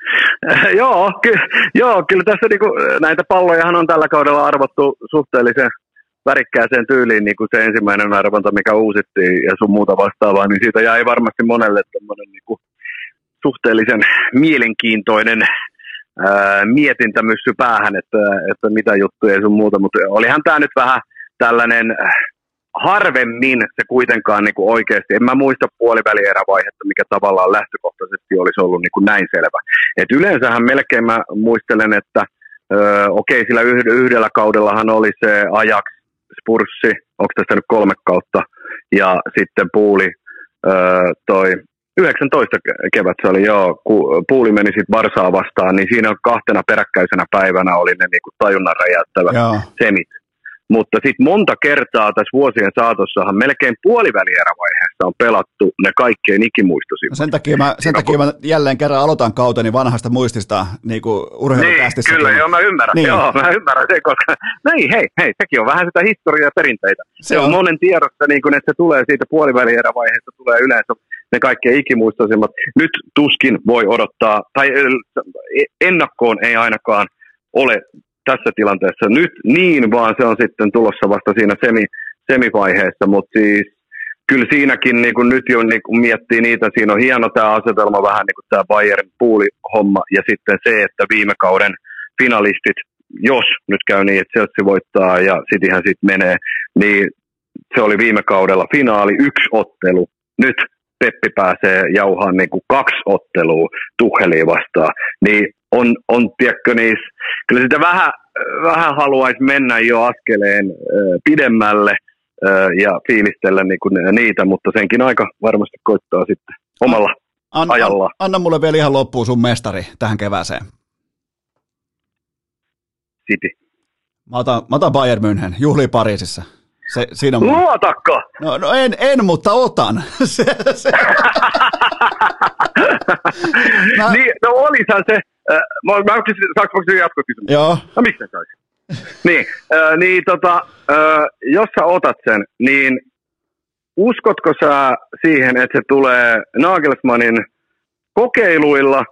(laughs)
joo, ky- joo, kyllä tässä niinku, näitä pallojahan on tällä kaudella arvottu suhteellisen värikkääseen tyyliin niin kuin se ensimmäinen arvonta, mikä uusittiin ja sun muuta vastaavaa, niin siitä jäi varmasti monelle tämmöinen niin kuin suhteellisen mielenkiintoinen ää, mietintämyssy päähän, että, että mitä juttuja ja sun muuta, mutta olihan tämä nyt vähän tällainen harvemmin se kuitenkaan niin kuin oikeasti, en mä muista puolivälierävaihetta, mikä tavallaan lähtökohtaisesti olisi ollut niin kuin näin selvä. Et yleensähän melkein mä muistelen, että okei, sillä yhdellä kaudellahan oli se Ajax Spurssi, onko tästä nyt kolme kautta, ja sitten Puuli öö, toi 19 kevät se oli, joo, kun Puuli meni sitten Varsaa vastaan, niin siinä kahtena peräkkäisenä päivänä oli ne niinku tajunnan räjäyttävät semit mutta sitten monta kertaa tässä vuosien saatossahan melkein puolivälierävaiheessa on pelattu ne kaikkein ikimuistoisimmat. No
sen takia mä, sen takia mä jälleen kerran aloitan kauteni vanhasta muistista niin urheilukästissä.
Niin, kyllä, joo, mä ymmärrän. Niin. Joo, mä ymmärrän se, koska näin, hei, hei, sekin on vähän sitä historiaa ja perinteitä. Se, se on, on monen tiedossa, niin kun, että se tulee siitä puolivälierävaiheesta, tulee yleensä ne kaikkein ikimuistoisimmat. Nyt tuskin voi odottaa, tai ennakkoon ei ainakaan ole tässä tilanteessa nyt niin, vaan se on sitten tulossa vasta siinä semi, semivaiheessa, mutta siis kyllä siinäkin niin kuin nyt jo niin kuin miettii niitä, siinä on hieno tämä asetelma vähän niin kuin tämä Bayern puuli-homma ja sitten se, että viime kauden finalistit, jos nyt käy niin, että Chelsea voittaa ja Cityhän sitten menee, niin se oli viime kaudella finaali, yksi ottelu. Nyt Peppi pääsee jauhaan niin kuin kaksi ottelua Tuheliin vastaan, niin on, on tiedätkö, niissä, kyllä sitä vähän, vähän haluaisi mennä jo askeleen äh, pidemmälle äh, ja fiilistellä niin kuin niitä, mutta senkin aika varmasti koittaa sitten omalla an, ajalla. An,
anna mulle vielä ihan loppuun sun mestari tähän kevääseen.
City.
Mä otan, mä otan Bayern München, juhli Pariisissa. Se, siinä on
Luotakko?
No, no en, en, mutta otan. (laughs) se, se. (laughs)
mä... Niin, no olisahan se, äh, mä, mä kysyn, saanko mä kysyä jatkokysymys?
Joo.
No mistä saisi? niin, äh, niin tota, äh, jos sä otat sen, niin uskotko sä siihen, että se tulee Nagelsmannin kokeiluilla,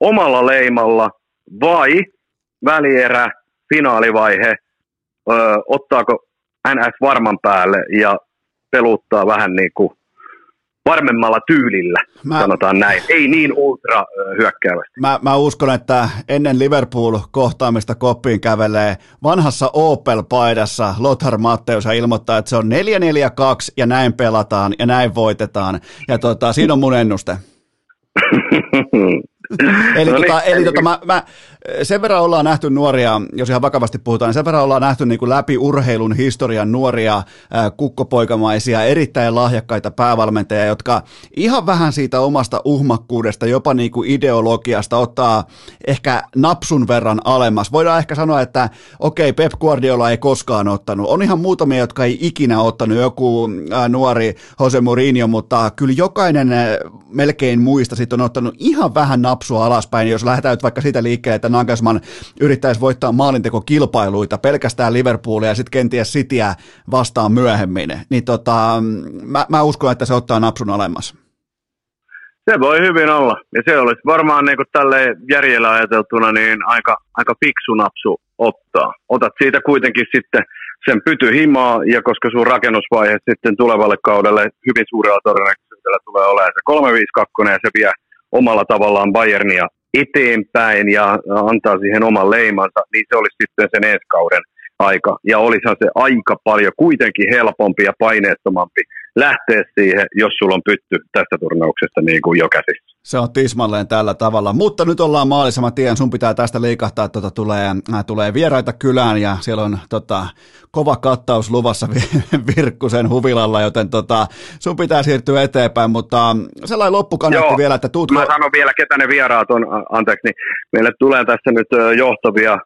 omalla leimalla vai välierä, finaalivaihe, ö, ottaako NS varman päälle ja peluttaa vähän niin kuin varmemmalla tyylillä, mä, sanotaan näin. Ei niin ultra hyökkäävästi.
Mä, mä uskon, että ennen Liverpool-kohtaamista koppiin kävelee vanhassa Opel-paidassa Lothar Matteus ja ilmoittaa, että se on 4-4-2 ja näin pelataan ja näin voitetaan. Ja tota, siinä on mun ennuste. (laughs) eli no niin, tota, eli tota, mä, mä, sen verran ollaan nähty nuoria, jos ihan vakavasti puhutaan, niin sen verran ollaan nähty niin kuin läpi urheilun historian nuoria ää, kukkopoikamaisia, erittäin lahjakkaita päävalmentajia, jotka ihan vähän siitä omasta uhmakkuudesta, jopa niin kuin ideologiasta ottaa ehkä napsun verran alemmas. Voidaan ehkä sanoa, että okei, okay, Pep Guardiola ei koskaan ottanut. On ihan muutamia, jotka ei ikinä ottanut, joku ää, nuori Jose Mourinho, mutta kyllä jokainen ää, melkein muista sitten on ottanut ihan vähän napsua alaspäin, jos lähdetään nyt vaikka siitä liikkeelle, että Nagelsmann yrittäisi voittaa maalintekokilpailuita pelkästään Liverpoolia ja sitten kenties Cityä vastaan myöhemmin, niin tota, mä, mä uskon, että se ottaa napsun alemmas.
Se voi hyvin olla. Ja se olisi varmaan niin kuin tälle järjellä ajateltuna niin aika, aika fiksu napsu ottaa. Otat siitä kuitenkin sitten sen pyty himaa, ja koska sun rakennusvaihe sitten tulevalle kaudelle hyvin suurella todennäköisyydellä tulee olemaan se 352 ja se vie omalla tavallaan Bayernia eteenpäin ja antaa siihen oman leimansa, niin se olisi sitten sen ensi kauden aika, ja olisihan se aika paljon kuitenkin helpompi ja paineettomampi lähteä siihen, jos sulla on pytty tästä turnauksesta niin kuin jo käsissä.
Se on tismalleen tällä tavalla, mutta nyt ollaan maalissa, mä tiedän, sun pitää tästä liikahtaa, että tota, tulee, äh, tulee vieraita kylään ja siellä on tota, kova kattaus luvassa (laughs) Virkkusen huvilalla, joten tota, sun pitää siirtyä eteenpäin, mutta sellainen loppukaneetti vielä, että tuutko...
Mä sanon vielä, ketä ne vieraat on, anteeksi, niin meille tulee tässä nyt johtavia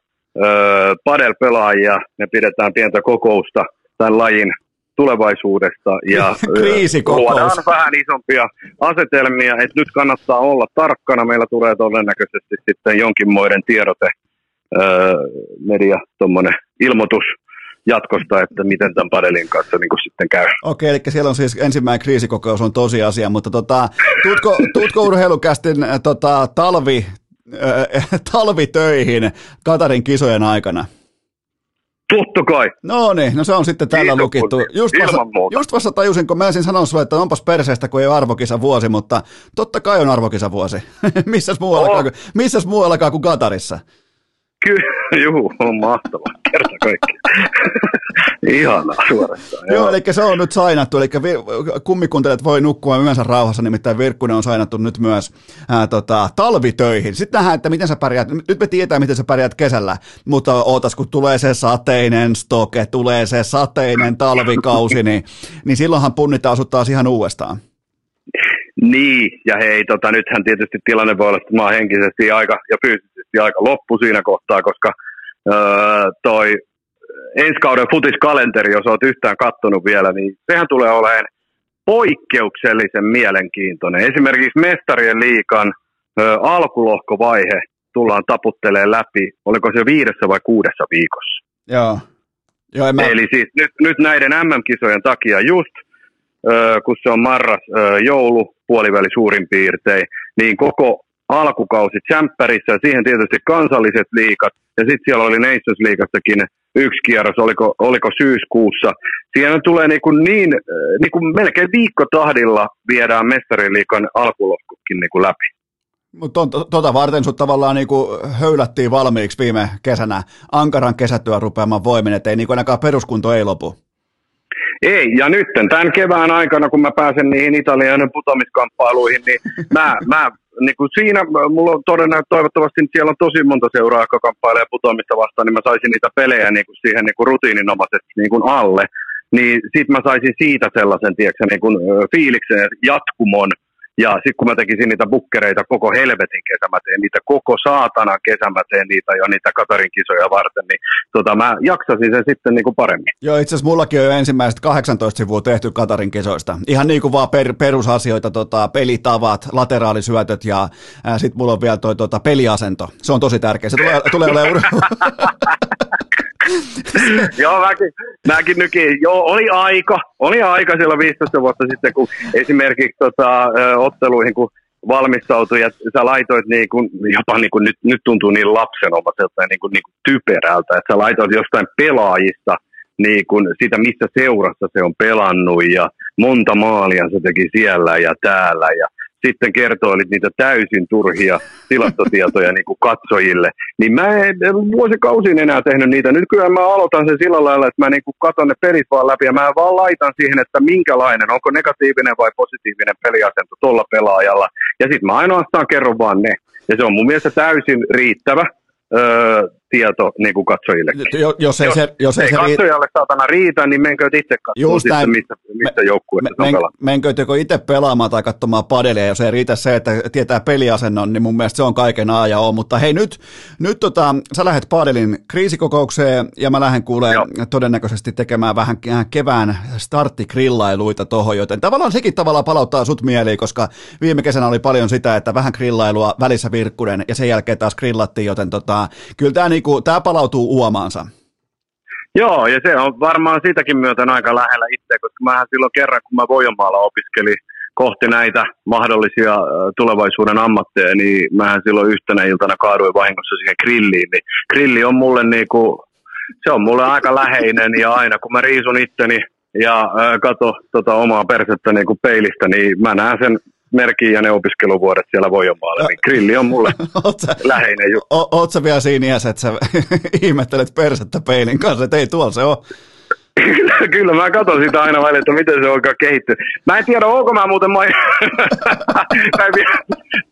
padel-pelaajia, me pidetään pientä kokousta tämän lajin tulevaisuudesta ja (laughs) luodaan vähän isompia asetelmia, että nyt kannattaa olla tarkkana. Meillä tulee todennäköisesti sitten jonkinmoinen tiedote, media, tuommoinen ilmoitus jatkosta, että miten tämän padelin kanssa niin sitten käy.
Okei, eli siellä on siis ensimmäinen kriisikokous on tosiasia, mutta tota, tuutko, tuutko urheilukästin tota, talvi, äh, (laughs) talvitöihin Katarin kisojen aikana?
Totta kai.
No niin, no se on sitten tällä Kiitos, lukittu. Just vasta, just vasta tajusin, kun mä ensin sanon sulle, että onpas perseestä, kun ei ole arvokisa vuosi, mutta totta kai on arvokisa vuosi. (laughs) missäs, muuallakaan, oh. missäs muuallakaan kuin Katarissa?
Kyllä, (laughs) juu, on mahtavaa. Kerta kaikki. (laughs) Ihanaa suorastaan.
Joo, joo, eli se on nyt sainattu, eli kummikuntelet voi nukkua yönsä rauhassa, nimittäin Virkkunen on sainattu nyt myös ää, tota, talvitöihin. Sitten nähdään, että miten sä pärjäät, nyt me tietää, miten sä pärjäät kesällä, mutta ootas, kun tulee se sateinen stoke, tulee se sateinen talvikausi, niin, niin silloinhan punnitaan asuttaa ihan uudestaan.
Niin, ja hei, tota, nythän tietysti tilanne voi olla, että mä oon henkisesti aika, ja fyysisesti aika loppu siinä kohtaa, koska öö, toi ensi kauden futiskalenteri, jos olet yhtään kattonut vielä, niin sehän tulee olemaan poikkeuksellisen mielenkiintoinen. Esimerkiksi Mestarien liikan ö, alkulohkovaihe tullaan taputtelee läpi, oliko se viidessä vai kuudessa viikossa.
Joo. Joo mä...
Eli siis nyt, nyt näiden MM-kisojen takia just, kun se on marras joulu, puoliväli suurin piirtein, niin koko alkukausi ja siihen tietysti kansalliset liikat, ja sitten siellä oli Nations Liigastakin yksi kierros, oliko, oliko syyskuussa. Siinä tulee niin, kuin niin, niin kuin melkein viikkotahdilla viedään mestariliikan alkulohkokin niin kuin läpi.
Mutta tota varten sut tavallaan niinku höylättiin valmiiksi viime kesänä ankaran kesätyö rupeamaan voimin, ettei niinku ainakaan peruskunto ei lopu.
Ei, ja nyt tämän kevään aikana, kun mä pääsen niihin Italian putomiskamppailuihin, niin mä, mä niin kuin siinä mulla on todennäköisesti toivottavasti siellä on tosi monta seuraa, jotka kamppailee putoamista vastaan, niin mä saisin niitä pelejä niin kuin siihen niin kuin rutiininomaisesti niin kuin alle. Niin sit mä saisin siitä sellaisen tiedätkö, niin kuin, fiiliksen jatkumon, ja sitten kun mä tekisin niitä bukkereita koko helvetin kesä, mä teen niitä koko saatanan kesä, mä teen niitä jo niitä Katarin kisoja varten, niin tota, mä jaksasin sen sitten niin kuin paremmin.
Joo, itse asiassa mullakin on jo ensimmäiset 18 sivua tehty Katarin kisoista. Ihan niin kuin vaan per, perusasioita, tota, pelitavat, lateraalisyötöt ja sitten mulla on vielä toi tota, peliasento. Se on tosi tärkeä. Se tulee, tulee olemaan urheilu. (laughs)
Joo, mäkin, mäkin nykin. Joo, oli aika, oli aika silloin 15 vuotta sitten, kun esimerkiksi tota, otteluihin, kun valmistautui ja sä laitoit niin kuin, jopa niin kuin, nyt, nyt tuntuu niin lapsenomaiselta ja niin kuin, niin kuin typerältä, että sä laitoit jostain pelaajista niin kuin sitä, missä seurassa se on pelannut ja monta maalia se teki siellä ja täällä ja sitten kertoilit niitä täysin turhia tilastotietoja niin kuin katsojille, niin mä en vuosikausin enää tehnyt niitä. Nyt kyllä mä aloitan sen sillä lailla, että mä niin kuin katon ne pelit vaan läpi ja mä vaan laitan siihen, että minkälainen, onko negatiivinen vai positiivinen peliasento tuolla pelaajalla. Ja sitten mä ainoastaan kerron vaan ne. Ja se on mun mielestä täysin riittävä öö, tieto niin kuin katsojille.
Jo, jos ei, se, jos ei,
ei se katsojalle riitä. saatana riitä, niin menkö itse katsomaan sitten, mistä, mistä me, joukkueessa me,
on Menkö joko itse pelaamaan tai katsomaan padelia, jos ei riitä se, että tietää peliasennon, niin mun mielestä se on kaiken A ja O. Mutta hei nyt, nyt tota, sä lähdet padelin kriisikokoukseen ja mä lähden kuulee todennäköisesti tekemään vähän kevään starttigrillailuita tohon, joten tavallaan sekin tavallaan palauttaa sut mieliin, koska viime kesänä oli paljon sitä, että vähän grillailua välissä virkkunen ja sen jälkeen taas grillattiin, joten tota, kyllä tämä niinku, tää palautuu uomaansa.
Joo, ja se on varmaan siitäkin myöten aika lähellä itse, koska mähän silloin kerran, kun mä Voijomaalla opiskelin kohti näitä mahdollisia tulevaisuuden ammatteja, niin mähän silloin yhtenä iltana kaaduin vahingossa siihen grilliin. Niin grilli on mulle niinku, se on mulle aika läheinen ja aina kun mä riisun itteni ja äh, tota omaa persettä niinku peilistä, niin mä näen sen merkin ja ne opiskeluvuodet siellä Voijomaalla, niin grilli on mulle (laughs)
sä,
läheinen juttu.
o, oot sä vielä siinä iässä, että sä (laughs) ihmettelet persettä peilin kanssa, että ei tuolla se on.
Kyllä, kyllä, mä katson sitä aina välillä, että miten se onkaan kehittynyt. Mä en tiedä, onko mä muuten main... (laughs)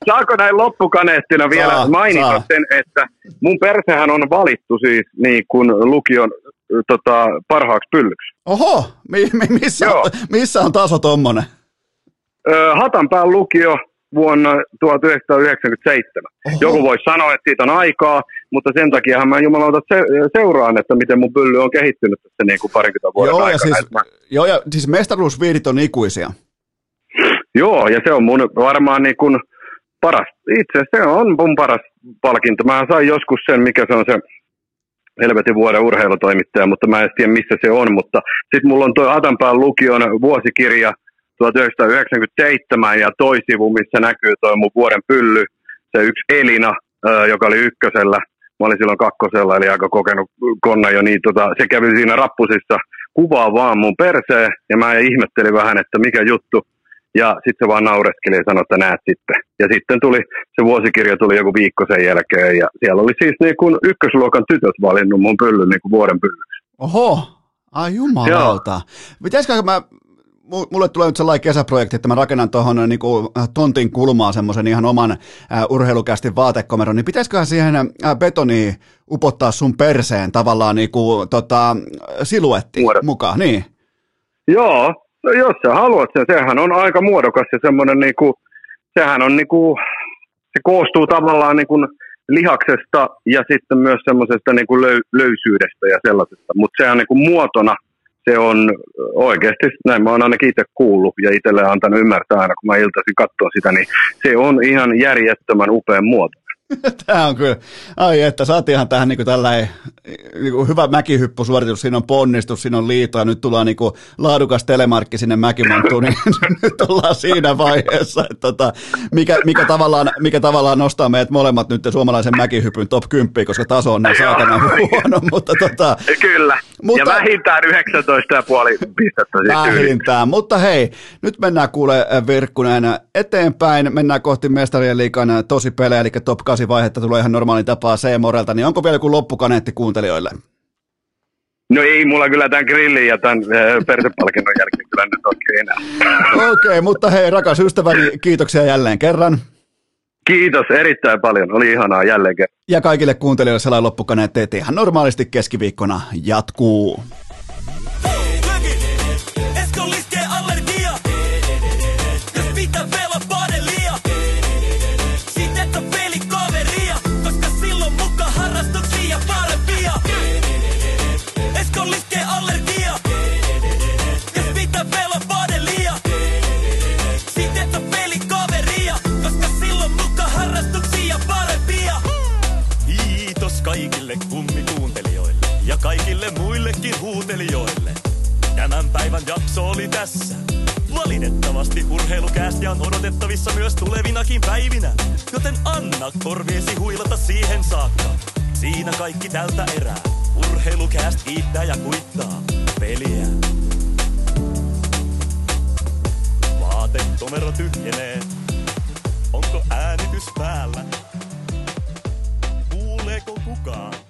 Saako näin loppukaneettina vielä
Saa,
mainita
saa.
sen, että mun persehän on valittu siis niin kuin lukion tota, parhaaksi pyllyksi.
Oho, mi, mi, missä,
Joo.
on, missä on taso tommonen?
Hatanpään lukio vuonna 1997.
Oho.
Joku voisi sanoa, että siitä on aikaa, mutta sen takiahan mä jumalauta se, seuraan, että miten mun pylly on kehittynyt tässä niin kuin parikymmentä vuoden
Joo, ja
aikana.
siis,
Et mä-
joo, ja siis mestaruusviidit on ikuisia.
Joo, ja se on mun varmaan niin kuin paras, itse asiassa se on mun paras palkinto. Mä sain joskus sen, mikä se on se helvetin vuoden urheilutoimittaja, mutta mä en tiedä, missä se on. Mutta sitten mulla on tuo Atanpään lukion vuosikirja 1997 ja toisivu, missä näkyy tuo mun vuoden pylly, se yksi Elina, joka oli ykkösellä. Mä olin silloin kakkosella, eli aika kokenut konna jo, niin tota, se kävi siinä rappusissa kuvaa vaan mun perseen, ja mä ihmettelin vähän, että mikä juttu. Ja sitten se vaan naureskeli ja sanoi, että näet sitten. Ja sitten tuli, se vuosikirja tuli joku viikko sen jälkeen, ja siellä oli siis niin kuin ykkösluokan tytöt valinnut mun pyllyn niin kuin vuoden pyllyksi.
Oho, ai jumalauta. Pitäisikö mä, mulle tulee nyt sellainen kesäprojekti, että mä rakennan tuohon niin tontin kulmaan semmoisen ihan oman äh, urheilukästin vaatekomeron, niin pitäisiköhän siihen äh, betoniin upottaa sun perseen tavallaan niin kuin, tota, siluetti
Muodot.
mukaan, niin.
Joo, no jos sä haluat sen, sehän on aika muodokas ja semmoinen niin kuin, sehän on niin kuin, se koostuu tavallaan niin kuin lihaksesta ja sitten myös semmoisesta niin kuin löy, löysyydestä ja sellaisesta, mutta se on niin kuin muotona, se on oikeasti, näin mä oon ainakin itse kuullut ja itselle antanut ymmärtää aina, kun mä iltaisin katsoa sitä, niin se on ihan järjettömän upean muoto. (laughs)
Tämä on kyllä, ai että saatiinhan tähän niin tällainen niin hyvä mäkihyppysuoritus, siinä on ponnistus, siinä on liito ja nyt tullaan niin kuin laadukas telemarkki sinne mäkimontuun, niin (laughs) nyt ollaan siinä vaiheessa, että tota, mikä, mikä, tavallaan, mikä tavallaan nostaa meidät molemmat nyt suomalaisen mäkihypyn top 10, koska taso on niin saatana huono, (laughs) mutta tota,
Kyllä,
Mutta-
ja vähintään 19,5 pistettä
vähintään. Mutta hei, nyt mennään kuule Virkkunen eteenpäin. Mennään kohti mestarien liikan tosi pelejä, eli top 8 vaihetta tulee ihan normaalin tapaa C-Morelta. Niin onko vielä joku loppukaneetti kuuntelijoille?
No ei mulla kyllä tämän grillin ja tämän äh, persepalkinnon jälkeen kyllä nyt oikein enää. (laughs)
Okei, okay, mutta hei rakas ystäväni, kiitoksia jälleen kerran.
Kiitos erittäin paljon, oli ihanaa jälleen kerran.
Ja kaikille kuuntelijoille sellainen loppukaneetti, että ihan normaalisti keskiviikkona jatkuu.
Kaikille muillekin huutelijoille. Tämän päivän jakso oli tässä. Valitettavasti urheilukäästi on odotettavissa myös tulevinakin päivinä, joten anna korviesi huilata siihen saakka. Siinä kaikki tältä erää. Urheilukääst kiittää ja kuittaa peliä. Vaatekomero tyhjenee. Onko äänitys päällä? Kuuleeko kukaan?